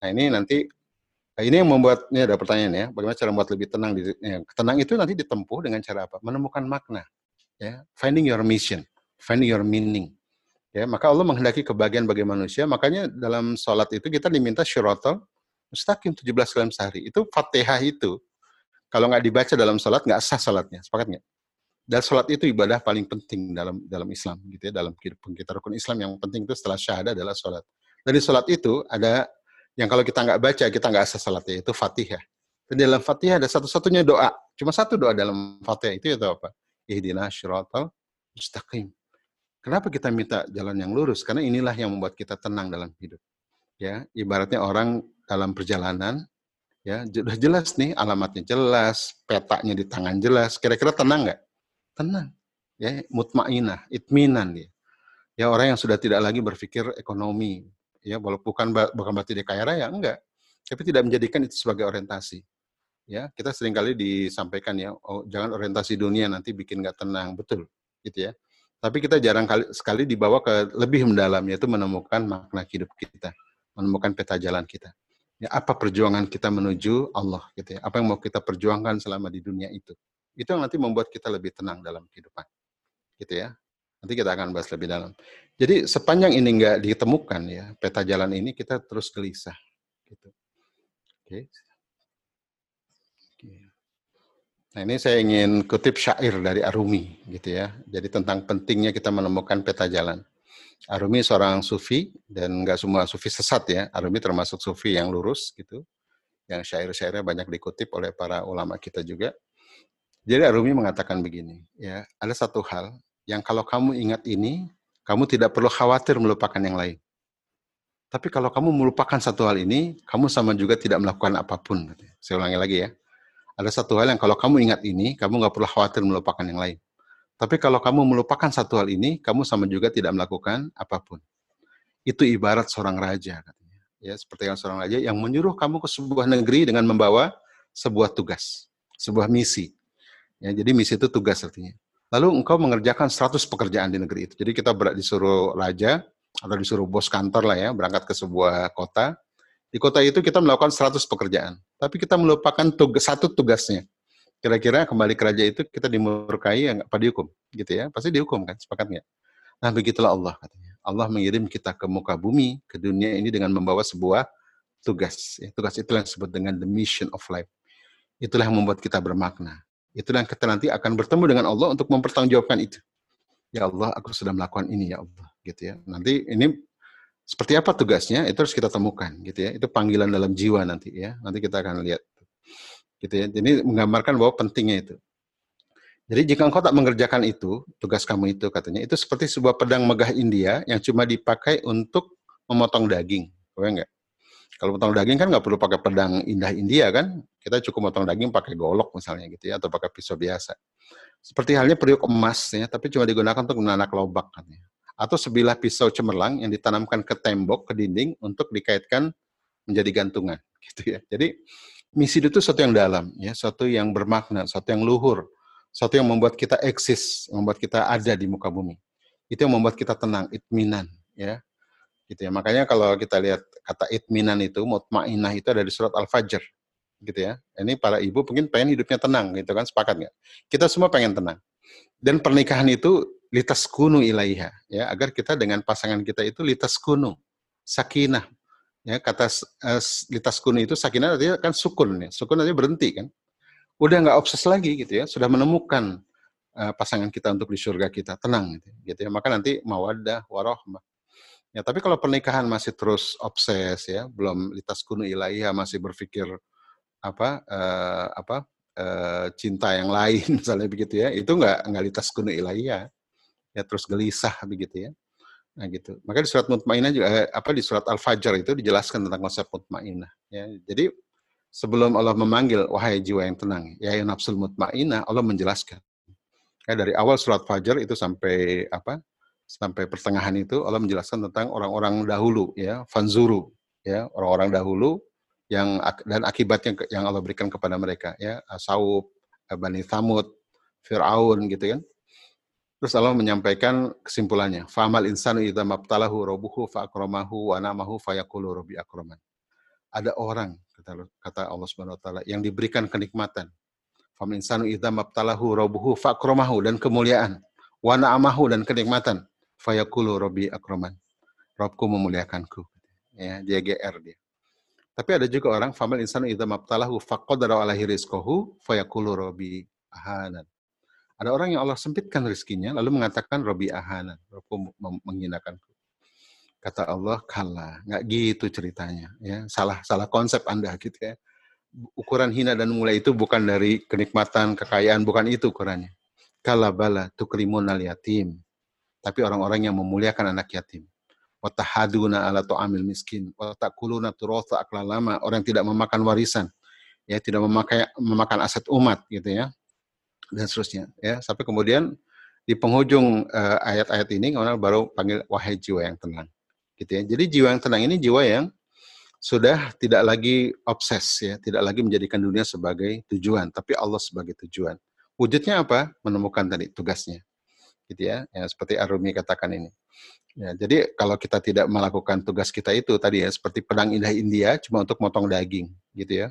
Nah ini nanti nah ini yang membuat ini ada pertanyaan ya bagaimana cara membuat lebih tenang ya, tenang itu nanti ditempuh dengan cara apa? Menemukan makna ya finding your mission finding your meaning ya. Maka Allah menghendaki kebahagiaan bagi manusia makanya dalam sholat itu kita diminta syurotol mustaqim 17 kali sehari. Itu Fatihah itu kalau nggak dibaca dalam sholat nggak sah sholatnya, sepakat nggak? Dan sholat itu ibadah paling penting dalam dalam Islam, gitu ya, dalam kehidupan kita rukun Islam yang penting itu setelah syahadat adalah sholat. Dari sholat itu ada yang kalau kita nggak baca kita nggak sah sholatnya itu Fatihah. Dan dalam Fatihah ada satu-satunya doa, cuma satu doa dalam Fatihah itu itu apa? Ihdina syiratal mustaqim. Kenapa kita minta jalan yang lurus? Karena inilah yang membuat kita tenang dalam hidup. Ya, ibaratnya orang dalam perjalanan, ya sudah jelas nih alamatnya jelas, petanya di tangan jelas. Kira-kira tenang nggak? Tenang, ya mutmainah, itminan dia. Ya orang yang sudah tidak lagi berpikir ekonomi, ya walaupun bukan bukan berarti dia kaya raya, enggak. Tapi tidak menjadikan itu sebagai orientasi. Ya, kita sering kali disampaikan ya, oh, jangan orientasi dunia nanti bikin nggak tenang, betul, gitu ya. Tapi kita jarang kali, sekali dibawa ke lebih mendalam, yaitu menemukan makna hidup kita, menemukan peta jalan kita ya, apa perjuangan kita menuju Allah gitu ya. Apa yang mau kita perjuangkan selama di dunia itu. Itu yang nanti membuat kita lebih tenang dalam kehidupan. Gitu ya. Nanti kita akan bahas lebih dalam. Jadi sepanjang ini nggak ditemukan ya peta jalan ini kita terus gelisah gitu. Oke. Nah ini saya ingin kutip syair dari Arumi gitu ya. Jadi tentang pentingnya kita menemukan peta jalan. Arumi seorang sufi dan nggak semua sufi sesat ya. Arumi termasuk sufi yang lurus gitu. Yang syair-syairnya banyak dikutip oleh para ulama kita juga. Jadi Arumi mengatakan begini, ya, ada satu hal yang kalau kamu ingat ini, kamu tidak perlu khawatir melupakan yang lain. Tapi kalau kamu melupakan satu hal ini, kamu sama juga tidak melakukan apa pun. Saya ulangi lagi ya. Ada satu hal yang kalau kamu ingat ini, kamu nggak perlu khawatir melupakan yang lain. Tapi kalau kamu melupakan satu hal ini, kamu sama juga tidak melakukan apa pun. Itu ibarat seorang raja katanya. Ya, seperti yang seorang raja yang menyuruh kamu ke sebuah negeri dengan membawa sebuah tugas, sebuah misi. Ya, jadi misi itu tugas artinya. Lalu engkau mengerjakan 100 pekerjaan di negeri itu. Jadi kita disuruh raja atau disuruh bos kantor lah ya, berangkat ke sebuah kota. Di kota itu kita melakukan 100 pekerjaan. Tapi kita melupakan tugas, satu tugasnya kira-kira kembali ke raja itu kita dimurkai ya apa dihukum gitu ya pasti dihukum kan sepakat nggak Nah, begitulah Allah katanya. Allah mengirim kita ke muka bumi, ke dunia ini dengan membawa sebuah tugas. Ya, tugas itu yang disebut dengan the mission of life. Itulah yang membuat kita bermakna. Itulah yang kita nanti akan bertemu dengan Allah untuk mempertanggungjawabkan itu. Ya Allah, aku sudah melakukan ini ya Allah, gitu ya. Nanti ini seperti apa tugasnya itu harus kita temukan, gitu ya. Itu panggilan dalam jiwa nanti ya. Nanti kita akan lihat, gitu ya. Jadi menggambarkan bahwa pentingnya itu. Jadi jika engkau tak mengerjakan itu, tugas kamu itu katanya, itu seperti sebuah pedang megah India yang cuma dipakai untuk memotong daging. Kau enggak? Kalau potong daging kan nggak perlu pakai pedang indah India kan? Kita cukup potong daging pakai golok misalnya gitu ya, atau pakai pisau biasa. Seperti halnya periuk emas ya, tapi cuma digunakan untuk menanak lobak katanya. Atau sebilah pisau cemerlang yang ditanamkan ke tembok, ke dinding untuk dikaitkan menjadi gantungan gitu ya. Jadi misi itu sesuatu yang dalam ya, sesuatu yang bermakna, sesuatu yang luhur satu yang membuat kita eksis, membuat kita ada di muka bumi. Itu yang membuat kita tenang, itminan, ya. Gitu ya. Makanya kalau kita lihat kata itminan itu, mutmainah itu ada di surat Al-Fajr, gitu ya. Ini para ibu mungkin pengen hidupnya tenang, gitu kan? Sepakat nggak? Kita semua pengen tenang. Dan pernikahan itu litas kunu ilaiha, ya, agar kita dengan pasangan kita itu litas kunu, sakinah. Ya, kata uh, litas kunu itu sakinah artinya kan sukun ya. Sukun artinya berhenti kan udah nggak obses lagi gitu ya, sudah menemukan uh, pasangan kita untuk di surga kita, tenang gitu, gitu ya. Maka nanti mawaddah warohmah. Ya, tapi kalau pernikahan masih terus obses ya, belum litas kunu ilaiha masih berpikir apa uh, apa uh, cinta yang lain misalnya begitu ya, itu nggak nggak litas kunu ilaiha. Ya terus gelisah begitu ya. Nah gitu. Maka di surat mutmainah juga apa di surat Al-Fajr itu dijelaskan tentang konsep mutmainah ya. Jadi sebelum Allah memanggil wahai jiwa yang tenang, ya nafsul mutmainah, Allah menjelaskan. Ya, dari awal surat Fajar itu sampai apa? Sampai pertengahan itu Allah menjelaskan tentang orang-orang dahulu ya, fanzuru ya, orang-orang dahulu yang dan akibatnya yang Allah berikan kepada mereka ya, Saub, Bani Thamud, Fir'aun gitu kan. Terus Allah menyampaikan kesimpulannya, famal insanu idza mabtalahu rabbuhu fa akramahu wa namahu fayaqulu rabbi akraman. Ada orang kata Allah Subhanahu wa taala yang diberikan kenikmatan. Fam insanu idza mabtalahu rabbuhu fakromahu dan kemuliaan wa na'amahu dan kenikmatan fayaqulu rabbi akraman. Robku memuliakanku. Ya, dia GR dia. Tapi ada juga orang famal insanu idza mabtalahu faqadara alaihi rizqahu fayaqulu rabbi ahanan. Ada orang yang Allah sempitkan rezekinya lalu mengatakan Robi ahanan, Robku menghinakanku. Kata Allah, kalah. Nggak gitu ceritanya. ya Salah salah konsep Anda gitu ya. Ukuran hina dan mulai itu bukan dari kenikmatan, kekayaan, bukan itu ukurannya. Kala bala tukrimun al yatim. Tapi orang-orang yang memuliakan anak yatim. Watahaduna ala tu'amil miskin. Watakuluna turotha aklalama. Orang yang tidak memakan warisan. Ya, tidak memakai, memakan aset umat gitu ya. Dan seterusnya. ya Sampai kemudian di penghujung uh, ayat-ayat ini orang baru panggil wahai jiwa yang tenang gitu ya. Jadi jiwa yang tenang ini jiwa yang sudah tidak lagi obses ya, tidak lagi menjadikan dunia sebagai tujuan, tapi Allah sebagai tujuan. Wujudnya apa? Menemukan tadi tugasnya. Gitu ya. Ya seperti Arumi katakan ini. Ya, jadi kalau kita tidak melakukan tugas kita itu tadi ya seperti pedang indah India cuma untuk motong daging gitu ya.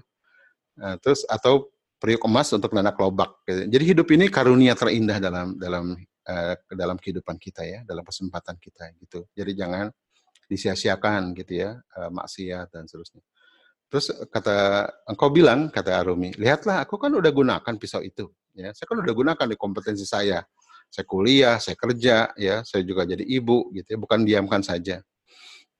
Nah, terus atau periuk emas untuk nanak lobak. Gitu. Jadi hidup ini karunia terindah dalam dalam uh, dalam kehidupan kita ya, dalam kesempatan kita gitu. Jadi jangan disia-siakan gitu ya, uh, maksiat dan seterusnya. Terus kata engkau bilang kata Arumi, lihatlah aku kan udah gunakan pisau itu, ya. Saya kan udah gunakan di kompetensi saya. Saya kuliah, saya kerja, ya, saya juga jadi ibu gitu ya, bukan diamkan saja.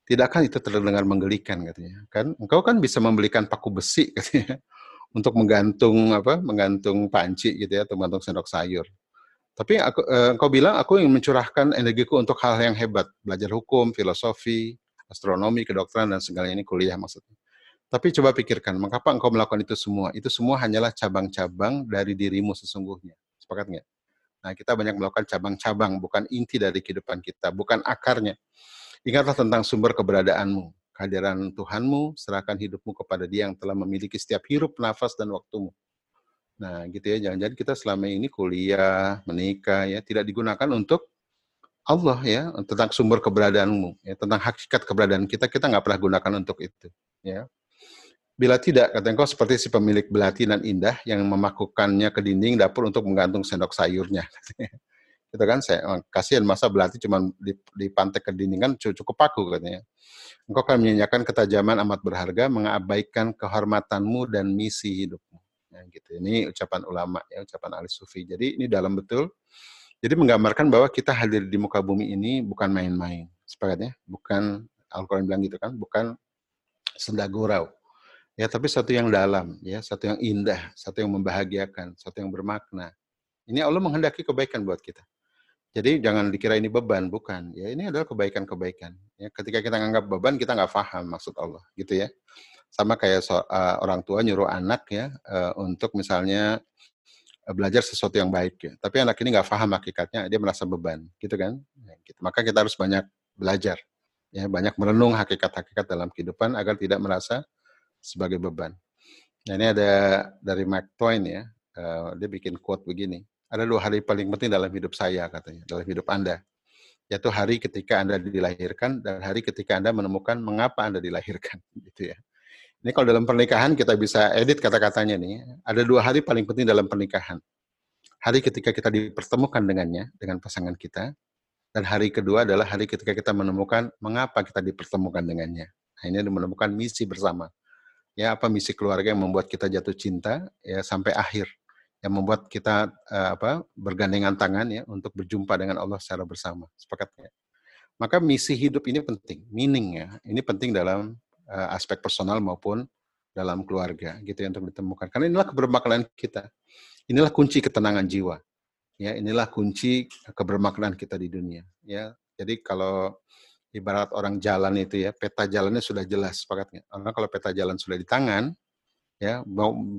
Tidakkah itu terdengar menggelikan katanya? Kan engkau kan bisa membelikan paku besi katanya untuk menggantung apa? Menggantung panci gitu ya, atau menggantung sendok sayur. Tapi aku, eh, kau bilang aku ingin mencurahkan energiku untuk hal yang hebat, belajar hukum, filosofi, astronomi, kedokteran dan segalanya ini kuliah maksudnya. Tapi coba pikirkan, mengapa engkau melakukan itu semua? Itu semua hanyalah cabang-cabang dari dirimu sesungguhnya. Sepakat nggak? Nah, kita banyak melakukan cabang-cabang, bukan inti dari kehidupan kita, bukan akarnya. Ingatlah tentang sumber keberadaanmu, kehadiran Tuhanmu, serahkan hidupmu kepada Dia yang telah memiliki setiap hirup, nafas, dan waktumu. Nah, gitu ya. Jangan-jangan kita selama ini kuliah, menikah ya tidak digunakan untuk Allah ya, tentang sumber keberadaanmu, ya, tentang hakikat keberadaan kita kita nggak pernah gunakan untuk itu, ya. Bila tidak, kata engkau seperti si pemilik belati dan indah yang memakukannya ke dinding dapur untuk menggantung sendok sayurnya. Gitu kan saya oh, kasihan masa belati cuma di, di pantai ke dinding cukup paku katanya. Engkau akan menyanyikan ketajaman amat berharga, mengabaikan kehormatanmu dan misi hidupmu. Ya, gitu. Ini ucapan ulama ya, ucapan ahli sufi. Jadi ini dalam betul. Jadi menggambarkan bahwa kita hadir di muka bumi ini bukan main-main. Sepakatnya, bukan Al-Quran bilang gitu kan, bukan senda gurau. Ya, tapi satu yang dalam, ya, satu yang indah, satu yang membahagiakan, satu yang bermakna. Ini Allah menghendaki kebaikan buat kita. Jadi jangan dikira ini beban, bukan. Ya ini adalah kebaikan-kebaikan. Ya, ketika kita nganggap beban, kita nggak paham maksud Allah, gitu ya. Sama kayak so, uh, orang tua nyuruh anak ya uh, untuk misalnya uh, belajar sesuatu yang baik ya. Tapi anak ini nggak paham hakikatnya, dia merasa beban, gitu kan. Ya, gitu. Maka kita harus banyak belajar, ya banyak merenung hakikat-hakikat dalam kehidupan agar tidak merasa sebagai beban. Nah ini ada dari Mark Twain ya, uh, dia bikin quote begini ada dua hari paling penting dalam hidup saya katanya, dalam hidup Anda. Yaitu hari ketika Anda dilahirkan dan hari ketika Anda menemukan mengapa Anda dilahirkan gitu ya. Ini kalau dalam pernikahan kita bisa edit kata-katanya nih. Ada dua hari paling penting dalam pernikahan. Hari ketika kita dipertemukan dengannya, dengan pasangan kita. Dan hari kedua adalah hari ketika kita menemukan mengapa kita dipertemukan dengannya. Nah, ini menemukan misi bersama. Ya, apa misi keluarga yang membuat kita jatuh cinta ya sampai akhir yang membuat kita uh, apa bergandengan tangan ya untuk berjumpa dengan Allah secara bersama. Sepakat ya? Maka misi hidup ini penting, meaning ya. Ini penting dalam uh, aspek personal maupun dalam keluarga gitu ya untuk ditemukan. Karena inilah kebermaknaan kita. Inilah kunci ketenangan jiwa. Ya, inilah kunci kebermaknaan kita di dunia, ya. Jadi kalau ibarat orang jalan itu ya, peta jalannya sudah jelas, sepakat Karena kalau peta jalan sudah di tangan, ya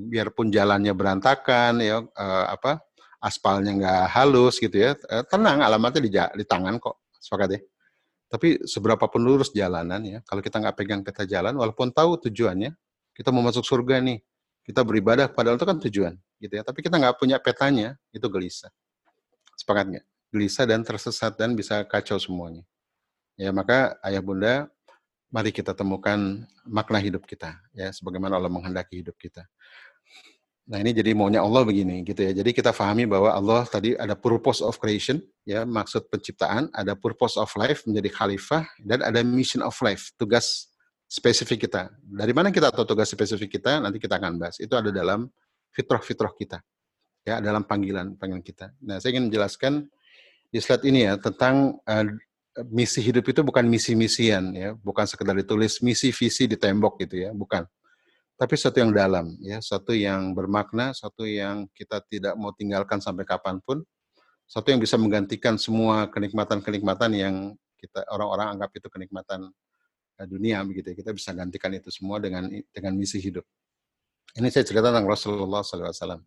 biarpun jalannya berantakan ya eh, apa aspalnya nggak halus gitu ya eh, tenang alamatnya di, di tangan kok sepakat ya. Tapi seberapa pun lurus jalanan ya kalau kita nggak pegang peta jalan walaupun tahu tujuannya kita mau masuk surga nih kita beribadah padahal itu kan tujuan gitu ya tapi kita nggak punya petanya itu gelisah. Sepakat nggak? Gelisah dan tersesat dan bisa kacau semuanya. Ya maka ayah bunda mari kita temukan makna hidup kita ya sebagaimana Allah menghendaki hidup kita. Nah, ini jadi maunya Allah begini gitu ya. Jadi kita fahami bahwa Allah tadi ada purpose of creation ya, maksud penciptaan, ada purpose of life menjadi khalifah dan ada mission of life, tugas spesifik kita. Dari mana kita tahu tugas spesifik kita? Nanti kita akan bahas. Itu ada dalam fitrah-fitrah kita. Ya, dalam panggilan panggilan kita. Nah, saya ingin menjelaskan di slide ini ya tentang uh, misi hidup itu bukan misi-misian ya, bukan sekedar ditulis misi visi di tembok gitu ya, bukan. Tapi satu yang dalam ya, satu yang bermakna, satu yang kita tidak mau tinggalkan sampai kapan pun, satu yang bisa menggantikan semua kenikmatan-kenikmatan yang kita orang-orang anggap itu kenikmatan eh, dunia begitu ya. Kita bisa gantikan itu semua dengan dengan misi hidup. Ini saya cerita tentang Rasulullah SAW.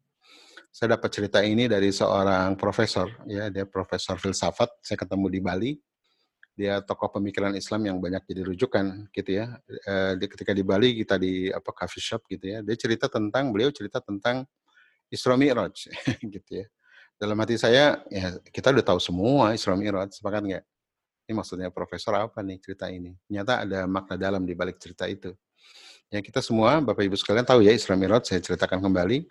Saya dapat cerita ini dari seorang profesor, ya dia profesor filsafat. Saya ketemu di Bali dia tokoh pemikiran Islam yang banyak jadi rujukan gitu ya. E, ketika di Bali kita di apa coffee shop gitu ya, dia cerita tentang beliau cerita tentang Isra Mi'raj gitu ya. Dalam hati saya ya kita udah tahu semua Isra Mi'raj, sepakat nggak? Ini maksudnya profesor apa nih cerita ini? Ternyata ada makna dalam di balik cerita itu. Ya kita semua Bapak Ibu sekalian tahu ya Isra Mi'raj, saya ceritakan kembali.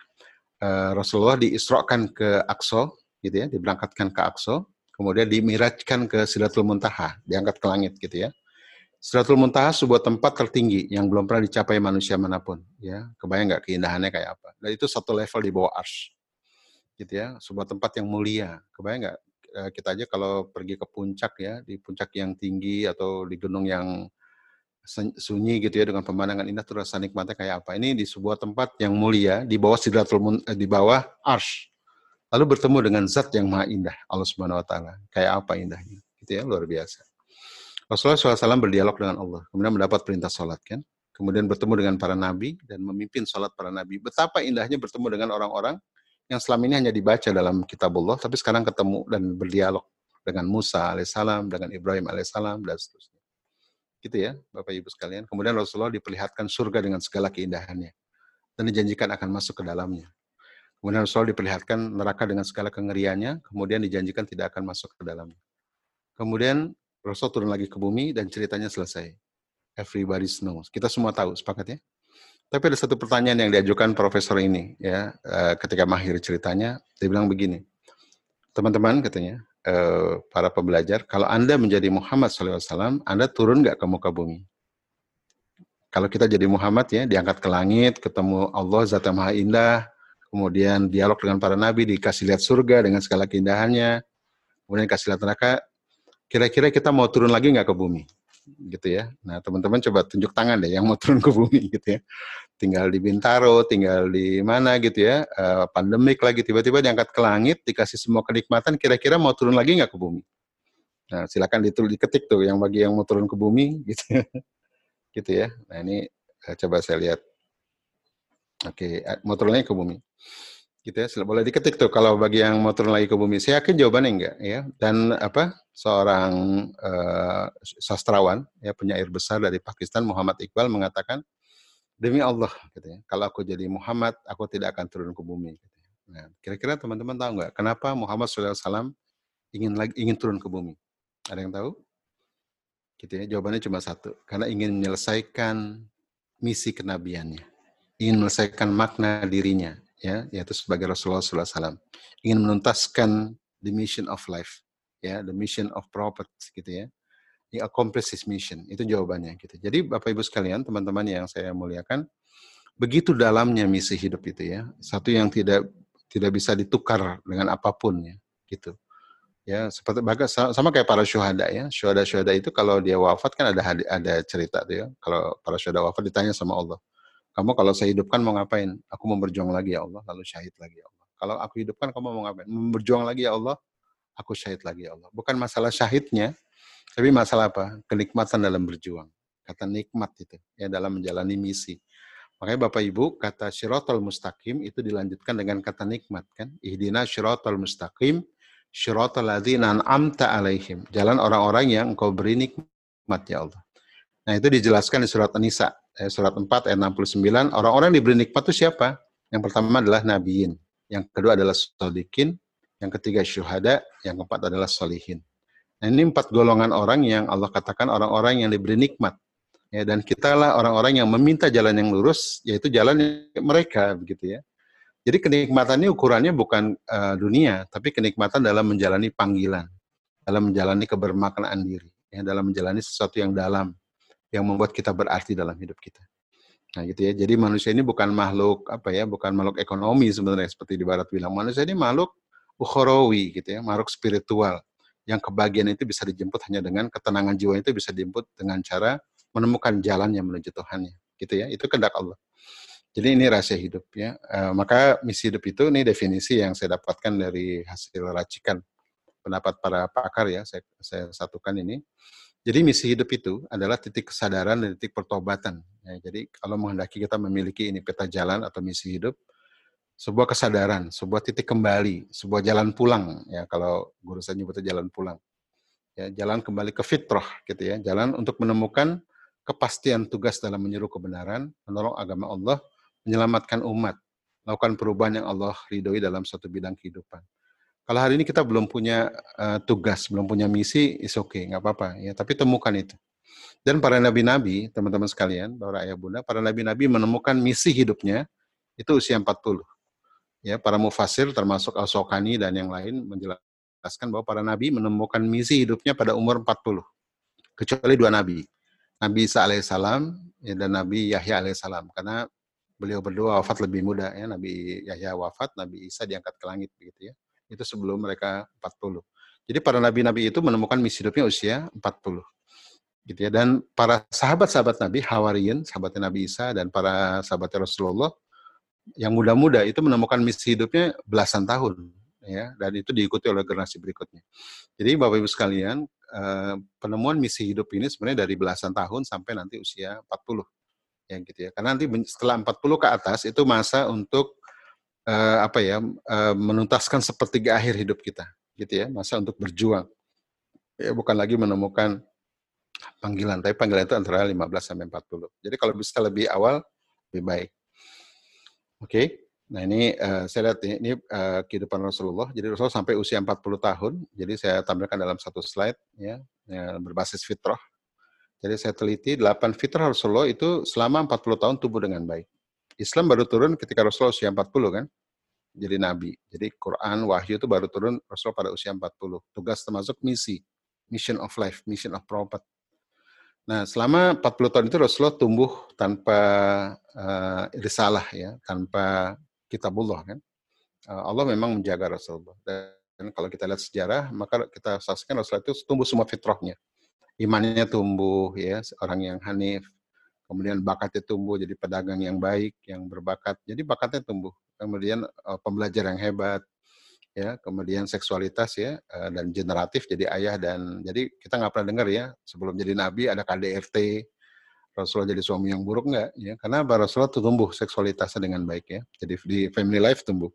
E, Rasulullah diisrokan ke Aqsa gitu ya, diberangkatkan ke Aqsa kemudian dimirajkan ke Sidratul Muntaha, diangkat ke langit gitu ya. Sidratul Muntaha sebuah tempat tertinggi yang belum pernah dicapai manusia mana pun, ya. Kebayang nggak keindahannya kayak apa? Dan itu satu level di bawah ars, gitu ya. Sebuah tempat yang mulia. Kebayang nggak eh, kita aja kalau pergi ke puncak ya, di puncak yang tinggi atau di gunung yang sunyi gitu ya dengan pemandangan indah terus rasa nikmatnya kayak apa. Ini di sebuah tempat yang mulia di bawah Sidratul eh, di bawah ars lalu bertemu dengan zat yang maha indah, Allah Subhanahu wa taala. Kayak apa indahnya? Gitu ya, luar biasa. Rasulullah SAW berdialog dengan Allah, kemudian mendapat perintah sholat kan, kemudian bertemu dengan para nabi dan memimpin sholat para nabi. Betapa indahnya bertemu dengan orang-orang yang selama ini hanya dibaca dalam kitabullah, tapi sekarang ketemu dan berdialog dengan Musa alaihissalam, dengan Ibrahim alaihissalam, dan seterusnya. Gitu ya, Bapak Ibu sekalian. Kemudian Rasulullah diperlihatkan surga dengan segala keindahannya. Dan dijanjikan akan masuk ke dalamnya. Kemudian Rasul diperlihatkan neraka dengan segala kengeriannya, kemudian dijanjikan tidak akan masuk ke dalamnya. Kemudian Rasul turun lagi ke bumi dan ceritanya selesai. Everybody knows. Kita semua tahu, sepakat ya? Tapi ada satu pertanyaan yang diajukan profesor ini ya eh, ketika mahir ceritanya, dia bilang begini. Teman-teman katanya, uh, para pembelajar, kalau Anda menjadi Muhammad SAW, Anda turun nggak ke muka bumi? Kalau kita jadi Muhammad ya, diangkat ke langit, ketemu Allah Zat Maha Indah, kemudian dialog dengan para nabi, dikasih lihat surga dengan segala keindahannya, kemudian dikasih lihat neraka, kira-kira kita mau turun lagi nggak ke bumi? Gitu ya. Nah, teman-teman coba tunjuk tangan deh yang mau turun ke bumi gitu ya. Tinggal di Bintaro, tinggal di mana gitu ya, uh, pandemik lagi, tiba-tiba diangkat ke langit, dikasih semua kenikmatan, kira-kira mau turun lagi nggak ke bumi? Nah, silakan ditulis diketik tuh yang bagi yang mau turun ke bumi gitu ya gitu ya. Nah ini uh, coba saya lihat. Oke, okay, mau turun lagi ke bumi. Gitu ya, boleh diketik tuh kalau bagi yang mau turun lagi ke bumi. Saya yakin jawabannya enggak ya. Dan apa? Seorang uh, sastrawan ya penyair besar dari Pakistan Muhammad Iqbal mengatakan demi Allah gitu ya. Kalau aku jadi Muhammad, aku tidak akan turun ke bumi. Gitu ya. Nah, kira-kira teman-teman tahu nggak kenapa Muhammad SAW ingin lagi ingin turun ke bumi? Ada yang tahu? Gitu ya, jawabannya cuma satu, karena ingin menyelesaikan misi kenabiannya, ingin menyelesaikan makna dirinya, ya, yaitu sebagai Rasulullah SAW, ingin menuntaskan the mission of life, ya, the mission of prophet, gitu ya, he accomplish his mission, itu jawabannya, gitu. Jadi Bapak Ibu sekalian, teman-teman yang saya muliakan, begitu dalamnya misi hidup itu ya, satu yang tidak tidak bisa ditukar dengan apa pun ya, gitu ya seperti bagas sama kayak para syuhada ya syuhada syuhada itu kalau dia wafat kan ada ada cerita tuh ya kalau para syuhada wafat ditanya sama Allah kamu kalau saya hidupkan mau ngapain? Aku mau berjuang lagi ya Allah. Lalu syahid lagi ya Allah. Kalau aku hidupkan kamu mau ngapain? Berjuang lagi ya Allah? Aku syahid lagi ya Allah. Bukan masalah syahidnya tapi masalah apa? Kenikmatan dalam berjuang. Kata nikmat itu ya dalam menjalani misi. Makanya Bapak Ibu, kata syirotol mustaqim itu dilanjutkan dengan kata nikmat kan. Ihdina syirotol mustaqim syiratal ladzina an'amta alaihim. Jalan orang-orang yang engkau beri nikmat ya Allah. Nah, itu dijelaskan di surat An-Nisa, eh, surat 4 ayat 69. Orang-orang yang diberi nikmat itu siapa? Yang pertama adalah nabiin, yang kedua adalah sodikin, yang ketiga syuhada, yang keempat adalah solihin. Nah, ini empat golongan orang yang Allah katakan orang-orang yang diberi nikmat. Ya, dan kitalah orang-orang yang meminta jalan yang lurus, yaitu jalan mereka, begitu ya. Jadi kenikmatannya ukurannya bukan uh, dunia, tapi kenikmatan dalam menjalani panggilan, dalam menjalani kebermaknaan diri, ya, dalam menjalani sesuatu yang dalam, yang membuat kita berarti dalam hidup kita. Nah gitu ya. Jadi manusia ini bukan makhluk apa ya, bukan makhluk ekonomi sebenarnya seperti di Barat bilang. Manusia ini makhluk ukhrawi gitu ya, makhluk spiritual yang kebahagiaan itu bisa dijemput hanya dengan ketenangan jiwa itu bisa dijemput dengan cara menemukan jalan yang menuju Tuhannya. Gitu ya. Itu kehendak Allah. Jadi ini rahasia hidup ya. Uh, maka misi hidup itu ini definisi yang saya dapatkan dari hasil racikan pendapat para pakar ya. Saya, saya satukan ini. Jadi misi hidup itu adalah titik kesadaran dan titik pertobatan. Ya, jadi kalau menghendaki kita memiliki ini peta jalan atau misi hidup, sebuah kesadaran, sebuah titik kembali, sebuah jalan pulang. Ya kalau guru saya nyebutnya jalan pulang. Ya, jalan kembali ke fitrah gitu ya. Jalan untuk menemukan kepastian tugas dalam menyeru kebenaran, menolong agama Allah, menyelamatkan umat, melakukan perubahan yang Allah ridhoi dalam suatu bidang kehidupan. Kalau hari ini kita belum punya uh, tugas, belum punya misi, is okay, nggak apa-apa ya. Tapi temukan itu. Dan para nabi-nabi, teman-teman sekalian, para ayah bunda, para nabi-nabi menemukan misi hidupnya itu usia 40. Ya, para mufasir termasuk Al-Sokani dan yang lain menjelaskan bahwa para nabi menemukan misi hidupnya pada umur 40. Kecuali dua nabi. Nabi Isa alaihissalam ya, dan Nabi Yahya alaihissalam. Karena beliau berdua wafat lebih muda ya Nabi Yahya wafat Nabi Isa diangkat ke langit begitu ya itu sebelum mereka 40 jadi para nabi-nabi itu menemukan misi hidupnya usia 40 gitu ya. Dan para sahabat-sahabat Nabi Hawariyin sahabatnya Nabi Isa dan para sahabat Rasulullah yang muda-muda itu menemukan misi hidupnya belasan tahun ya. Dan itu diikuti oleh generasi berikutnya. Jadi Bapak Ibu sekalian eh, penemuan misi hidup ini sebenarnya dari belasan tahun sampai nanti usia 40 ya gitu ya. Karena nanti setelah 40 ke atas itu masa untuk uh, apa ya uh, menuntaskan sepertiga akhir hidup kita, gitu ya, masa untuk berjuang. Ya bukan lagi menemukan panggilan, tapi panggilan itu antara 15 sampai 40. Jadi kalau bisa lebih awal lebih baik. Oke. Okay? Nah ini uh, saya lihat ini, ini uh, kehidupan Rasulullah. Jadi Rasulullah sampai usia 40 tahun. Jadi saya tampilkan dalam satu slide ya, ya berbasis fitrah jadi saya teliti 8 fitrah Rasulullah itu selama 40 tahun tubuh dengan baik. Islam baru turun ketika Rasulullah usia 40 kan. jadi nabi. Jadi Quran, wahyu itu baru turun Rasulullah pada usia 40. Tugas termasuk misi, mission of life, mission of prophet. Nah, selama 40 tahun itu Rasulullah tumbuh tanpa uh, risalah ya, tanpa kitabullah kan. Uh, Allah memang menjaga Rasulullah. Dan kalau kita lihat sejarah, maka kita saksikan Rasulullah itu tumbuh semua fitrahnya. Imannya tumbuh ya, orang yang hanif, kemudian bakatnya tumbuh jadi pedagang yang baik, yang berbakat. Jadi bakatnya tumbuh. Kemudian uh, pembelajar yang hebat, ya, kemudian seksualitas ya uh, dan generatif jadi ayah dan jadi kita nggak pernah dengar ya sebelum jadi nabi ada KDRT, Rasulullah jadi suami yang buruk nggak ya karena Rasulullah tumbuh seksualitasnya dengan baik ya. Jadi di family life tumbuh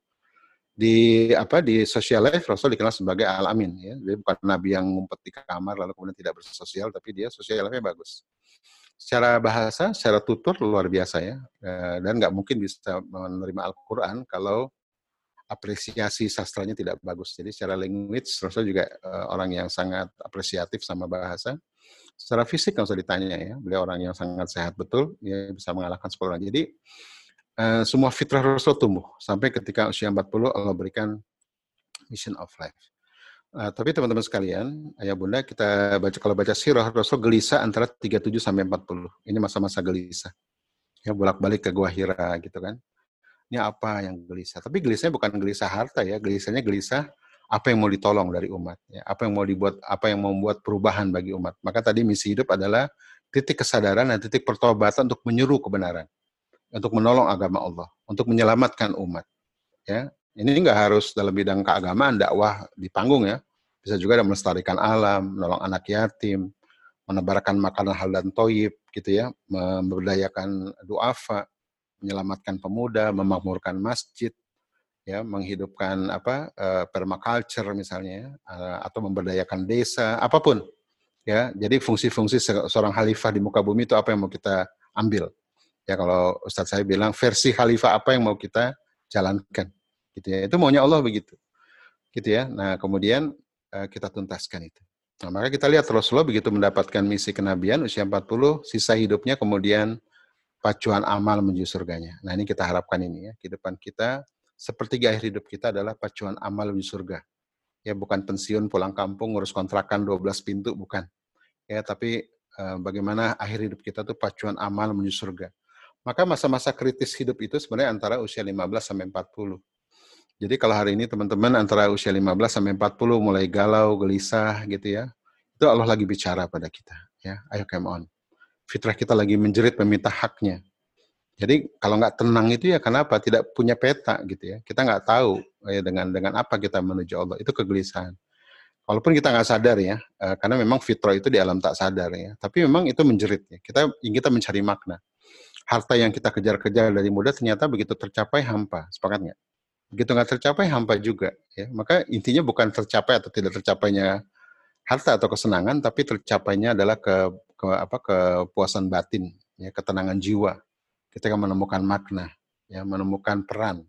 di apa di social life Rasul dikenal sebagai alamin ya. Dia bukan nabi yang ngumpet di kamar lalu kemudian tidak bersosial tapi dia social life-nya bagus secara bahasa, secara tutur luar biasa ya, eh, dan nggak mungkin bisa menerima Al-Quran kalau apresiasi sastranya tidak bagus. Jadi secara language, Rasul juga eh, orang yang sangat apresiatif sama bahasa. Secara fisik nggak usah ditanya ya, beliau orang yang sangat sehat betul, ya bisa mengalahkan sepuluh orang. Jadi eh, semua fitrah Rasul tumbuh sampai ketika usia 40 Allah berikan mission of life. Uh, tapi teman-teman sekalian, ayah bunda, kita baca kalau baca sirah Rasul gelisah antara 37 sampai 40. Ini masa-masa gelisah. Ya bolak-balik ke Gua Hira gitu kan. Ini apa yang gelisah? Tapi gelisahnya bukan gelisah harta ya, gelisahnya gelisah apa yang mau ditolong dari umat, ya. apa yang mau dibuat, apa yang mau membuat perubahan bagi umat. Maka tadi misi hidup adalah titik kesadaran dan titik pertobatan untuk menyeru kebenaran, untuk menolong agama Allah, untuk menyelamatkan umat. Ya, ini nggak harus dalam bidang keagamaan, dakwah di panggung ya. Bisa juga ada melestarikan alam, menolong anak yatim, menebarkan makanan hal dan toyib, gitu ya, memberdayakan duafa, menyelamatkan pemuda, memakmurkan masjid, ya, menghidupkan apa uh, permaculture misalnya, uh, atau memberdayakan desa, apa pun, ya. Jadi fungsi-fungsi seorang khalifah di muka bumi itu apa yang mau kita ambil? Ya kalau Ustadz saya bilang versi khalifah apa yang mau kita jalankan? Gitu ya. Itu maunya Allah begitu. Gitu ya. Nah, kemudian uh, kita tuntaskan itu. Nah, maka kita lihat Rasulullah begitu mendapatkan misi kenabian usia 40, sisa hidupnya kemudian pacuan amal menuju surganya. Nah, ini kita harapkan ini ya, kehidupan kita sepertiga akhir hidup kita adalah pacuan amal menuju surga. Ya, bukan pensiun pulang kampung ngurus kontrakan 12 pintu bukan. Ya, tapi uh, bagaimana akhir hidup kita tuh pacuan amal menuju surga. Maka masa-masa kritis hidup itu sebenarnya antara usia 15 sampai 40. Jadi kalau hari ini teman-teman antara usia 15 sampai 40 mulai galau, gelisah gitu ya. Itu Allah lagi bicara pada kita ya. Ayo come on. Fitrah kita lagi menjerit meminta haknya. Jadi kalau nggak tenang itu ya kenapa? Tidak punya peta gitu ya. Kita nggak tahu ya dengan dengan apa kita menuju Allah. Itu kegelisahan. Walaupun kita nggak sadar ya, eh, karena memang fitrah itu di alam tak sadar ya. Tapi memang itu menjerit ya. Kita kita mencari makna. Harta yang kita kejar-kejar dari muda ternyata begitu tercapai hampa. Sepakat nggak? Begitu nggak tercapai hampa juga ya. Maka intinya bukan tercapai atau tidak tercapainya harta atau kesenangan tapi tercapainya adalah ke, ke apa kepuasan batin ya ketenangan jiwa. Ketika menemukan makna ya menemukan peran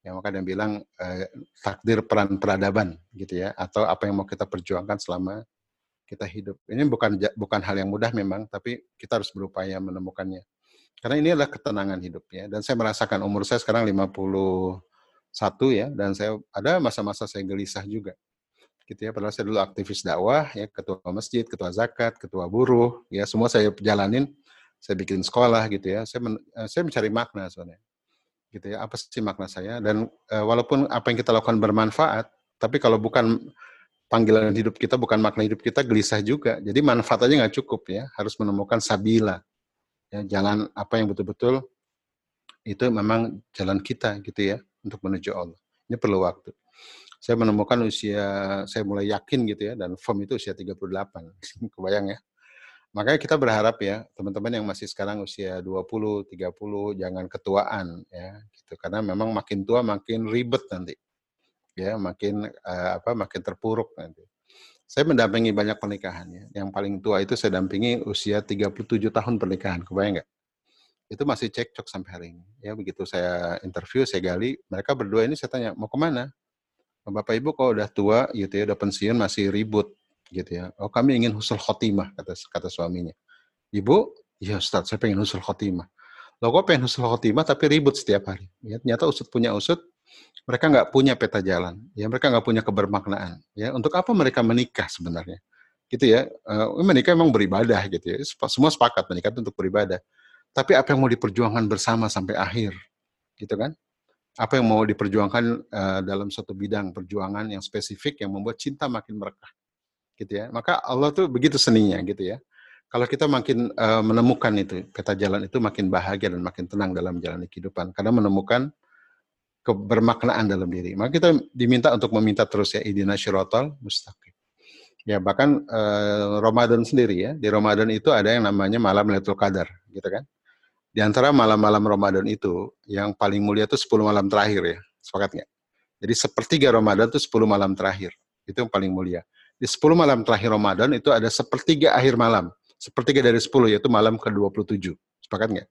ya maka dia bilang eh, takdir peran peradaban gitu ya atau apa yang mau kita perjuangkan selama kita hidup. Ini bukan bukan hal yang mudah memang tapi kita harus berupaya menemukannya. Karena ini adalah ketenangan hidupnya dan saya merasakan umur saya sekarang 50 satu ya dan saya ada masa-masa saya gelisah juga. Gitu ya padahal saya dulu aktivis dakwah ya ketua masjid ketua zakat ketua buruh ya semua saya jalanin saya bikin sekolah gitu ya saya men, eh, saya mencari makna sebenarnya. Gitu ya apa sih makna saya? Dan uh, walaupun apa yang kita lakukan bermanfaat tapi kalau bukan panggilan hidup kita bukan makna hidup kita gelisah juga. Jadi manfaat aja nggak cukup ya harus menemukan sabila. Ya jalan apa yang betul-betul itu memang jalan kita gitu ya untuk menuju Allah. Ini perlu waktu. Saya menemukan usia, saya mulai yakin gitu ya, dan firm itu usia 38. Kebayang ya. Makanya kita berharap ya, teman-teman yang masih sekarang usia 20, 30, jangan ketuaan ya, gitu. Karena memang makin tua makin ribet nanti. Ya, makin uh, apa makin terpuruk nanti. Saya mendampingi banyak pernikahan ya. Yang paling tua itu saya dampingi usia 37 tahun pernikahan. Kebayang nggak? Itu masih cekcok sampai hari ini. Ya begitu saya interview, saya gali, mereka berdua ini saya tanya mau ke mana? Bapak Ibu kalau udah tua gitu ya, udah pensiun masih ribut gitu ya. Oh kami ingin husul khotimah kata kata suaminya. Ibu, ya Ustaz, saya pengen husul khotimah. Lo kok pengen husul khotimah tapi ribut setiap hari. Ya, ternyata usut punya usut, Mereka nggak punya peta jalan, ya mereka nggak punya kebermaknaan. Ya, untuk apa mereka menikah sebenarnya? Gitu ya, uh, menikah memang beribadah gitu ya. Semua sepakat menikah itu untuk beribadah. Tapi apa yang mau diperjuangkan bersama sampai akhir, gitu kan? Apa yang mau diperjuangkan uh, dalam suatu bidang perjuangan yang spesifik yang membuat cinta makin merekah, gitu ya. Maka Allah tuh begitu seninya, gitu ya. Kalau kita makin uh, menemukan itu peta jalan itu makin bahagia dan makin tenang dalam jalan kehidupan karena menemukan kebermaknaan dalam diri. Maka kita diminta untuk meminta terus ya idina syiratal mustaqim. Ya bahkan uh, Ramadan sendiri ya, di Ramadan itu ada yang namanya malam Lailatul Qadar, gitu kan. Di antara malam-malam Ramadan itu yang paling mulia itu 10 malam terakhir ya, sepakat nggak? Jadi sepertiga Ramadan itu 10 malam terakhir, itu yang paling mulia. Di 10 malam terakhir Ramadan itu ada sepertiga akhir malam sepertiga dari 10 yaitu malam ke-27. Sepakat nggak?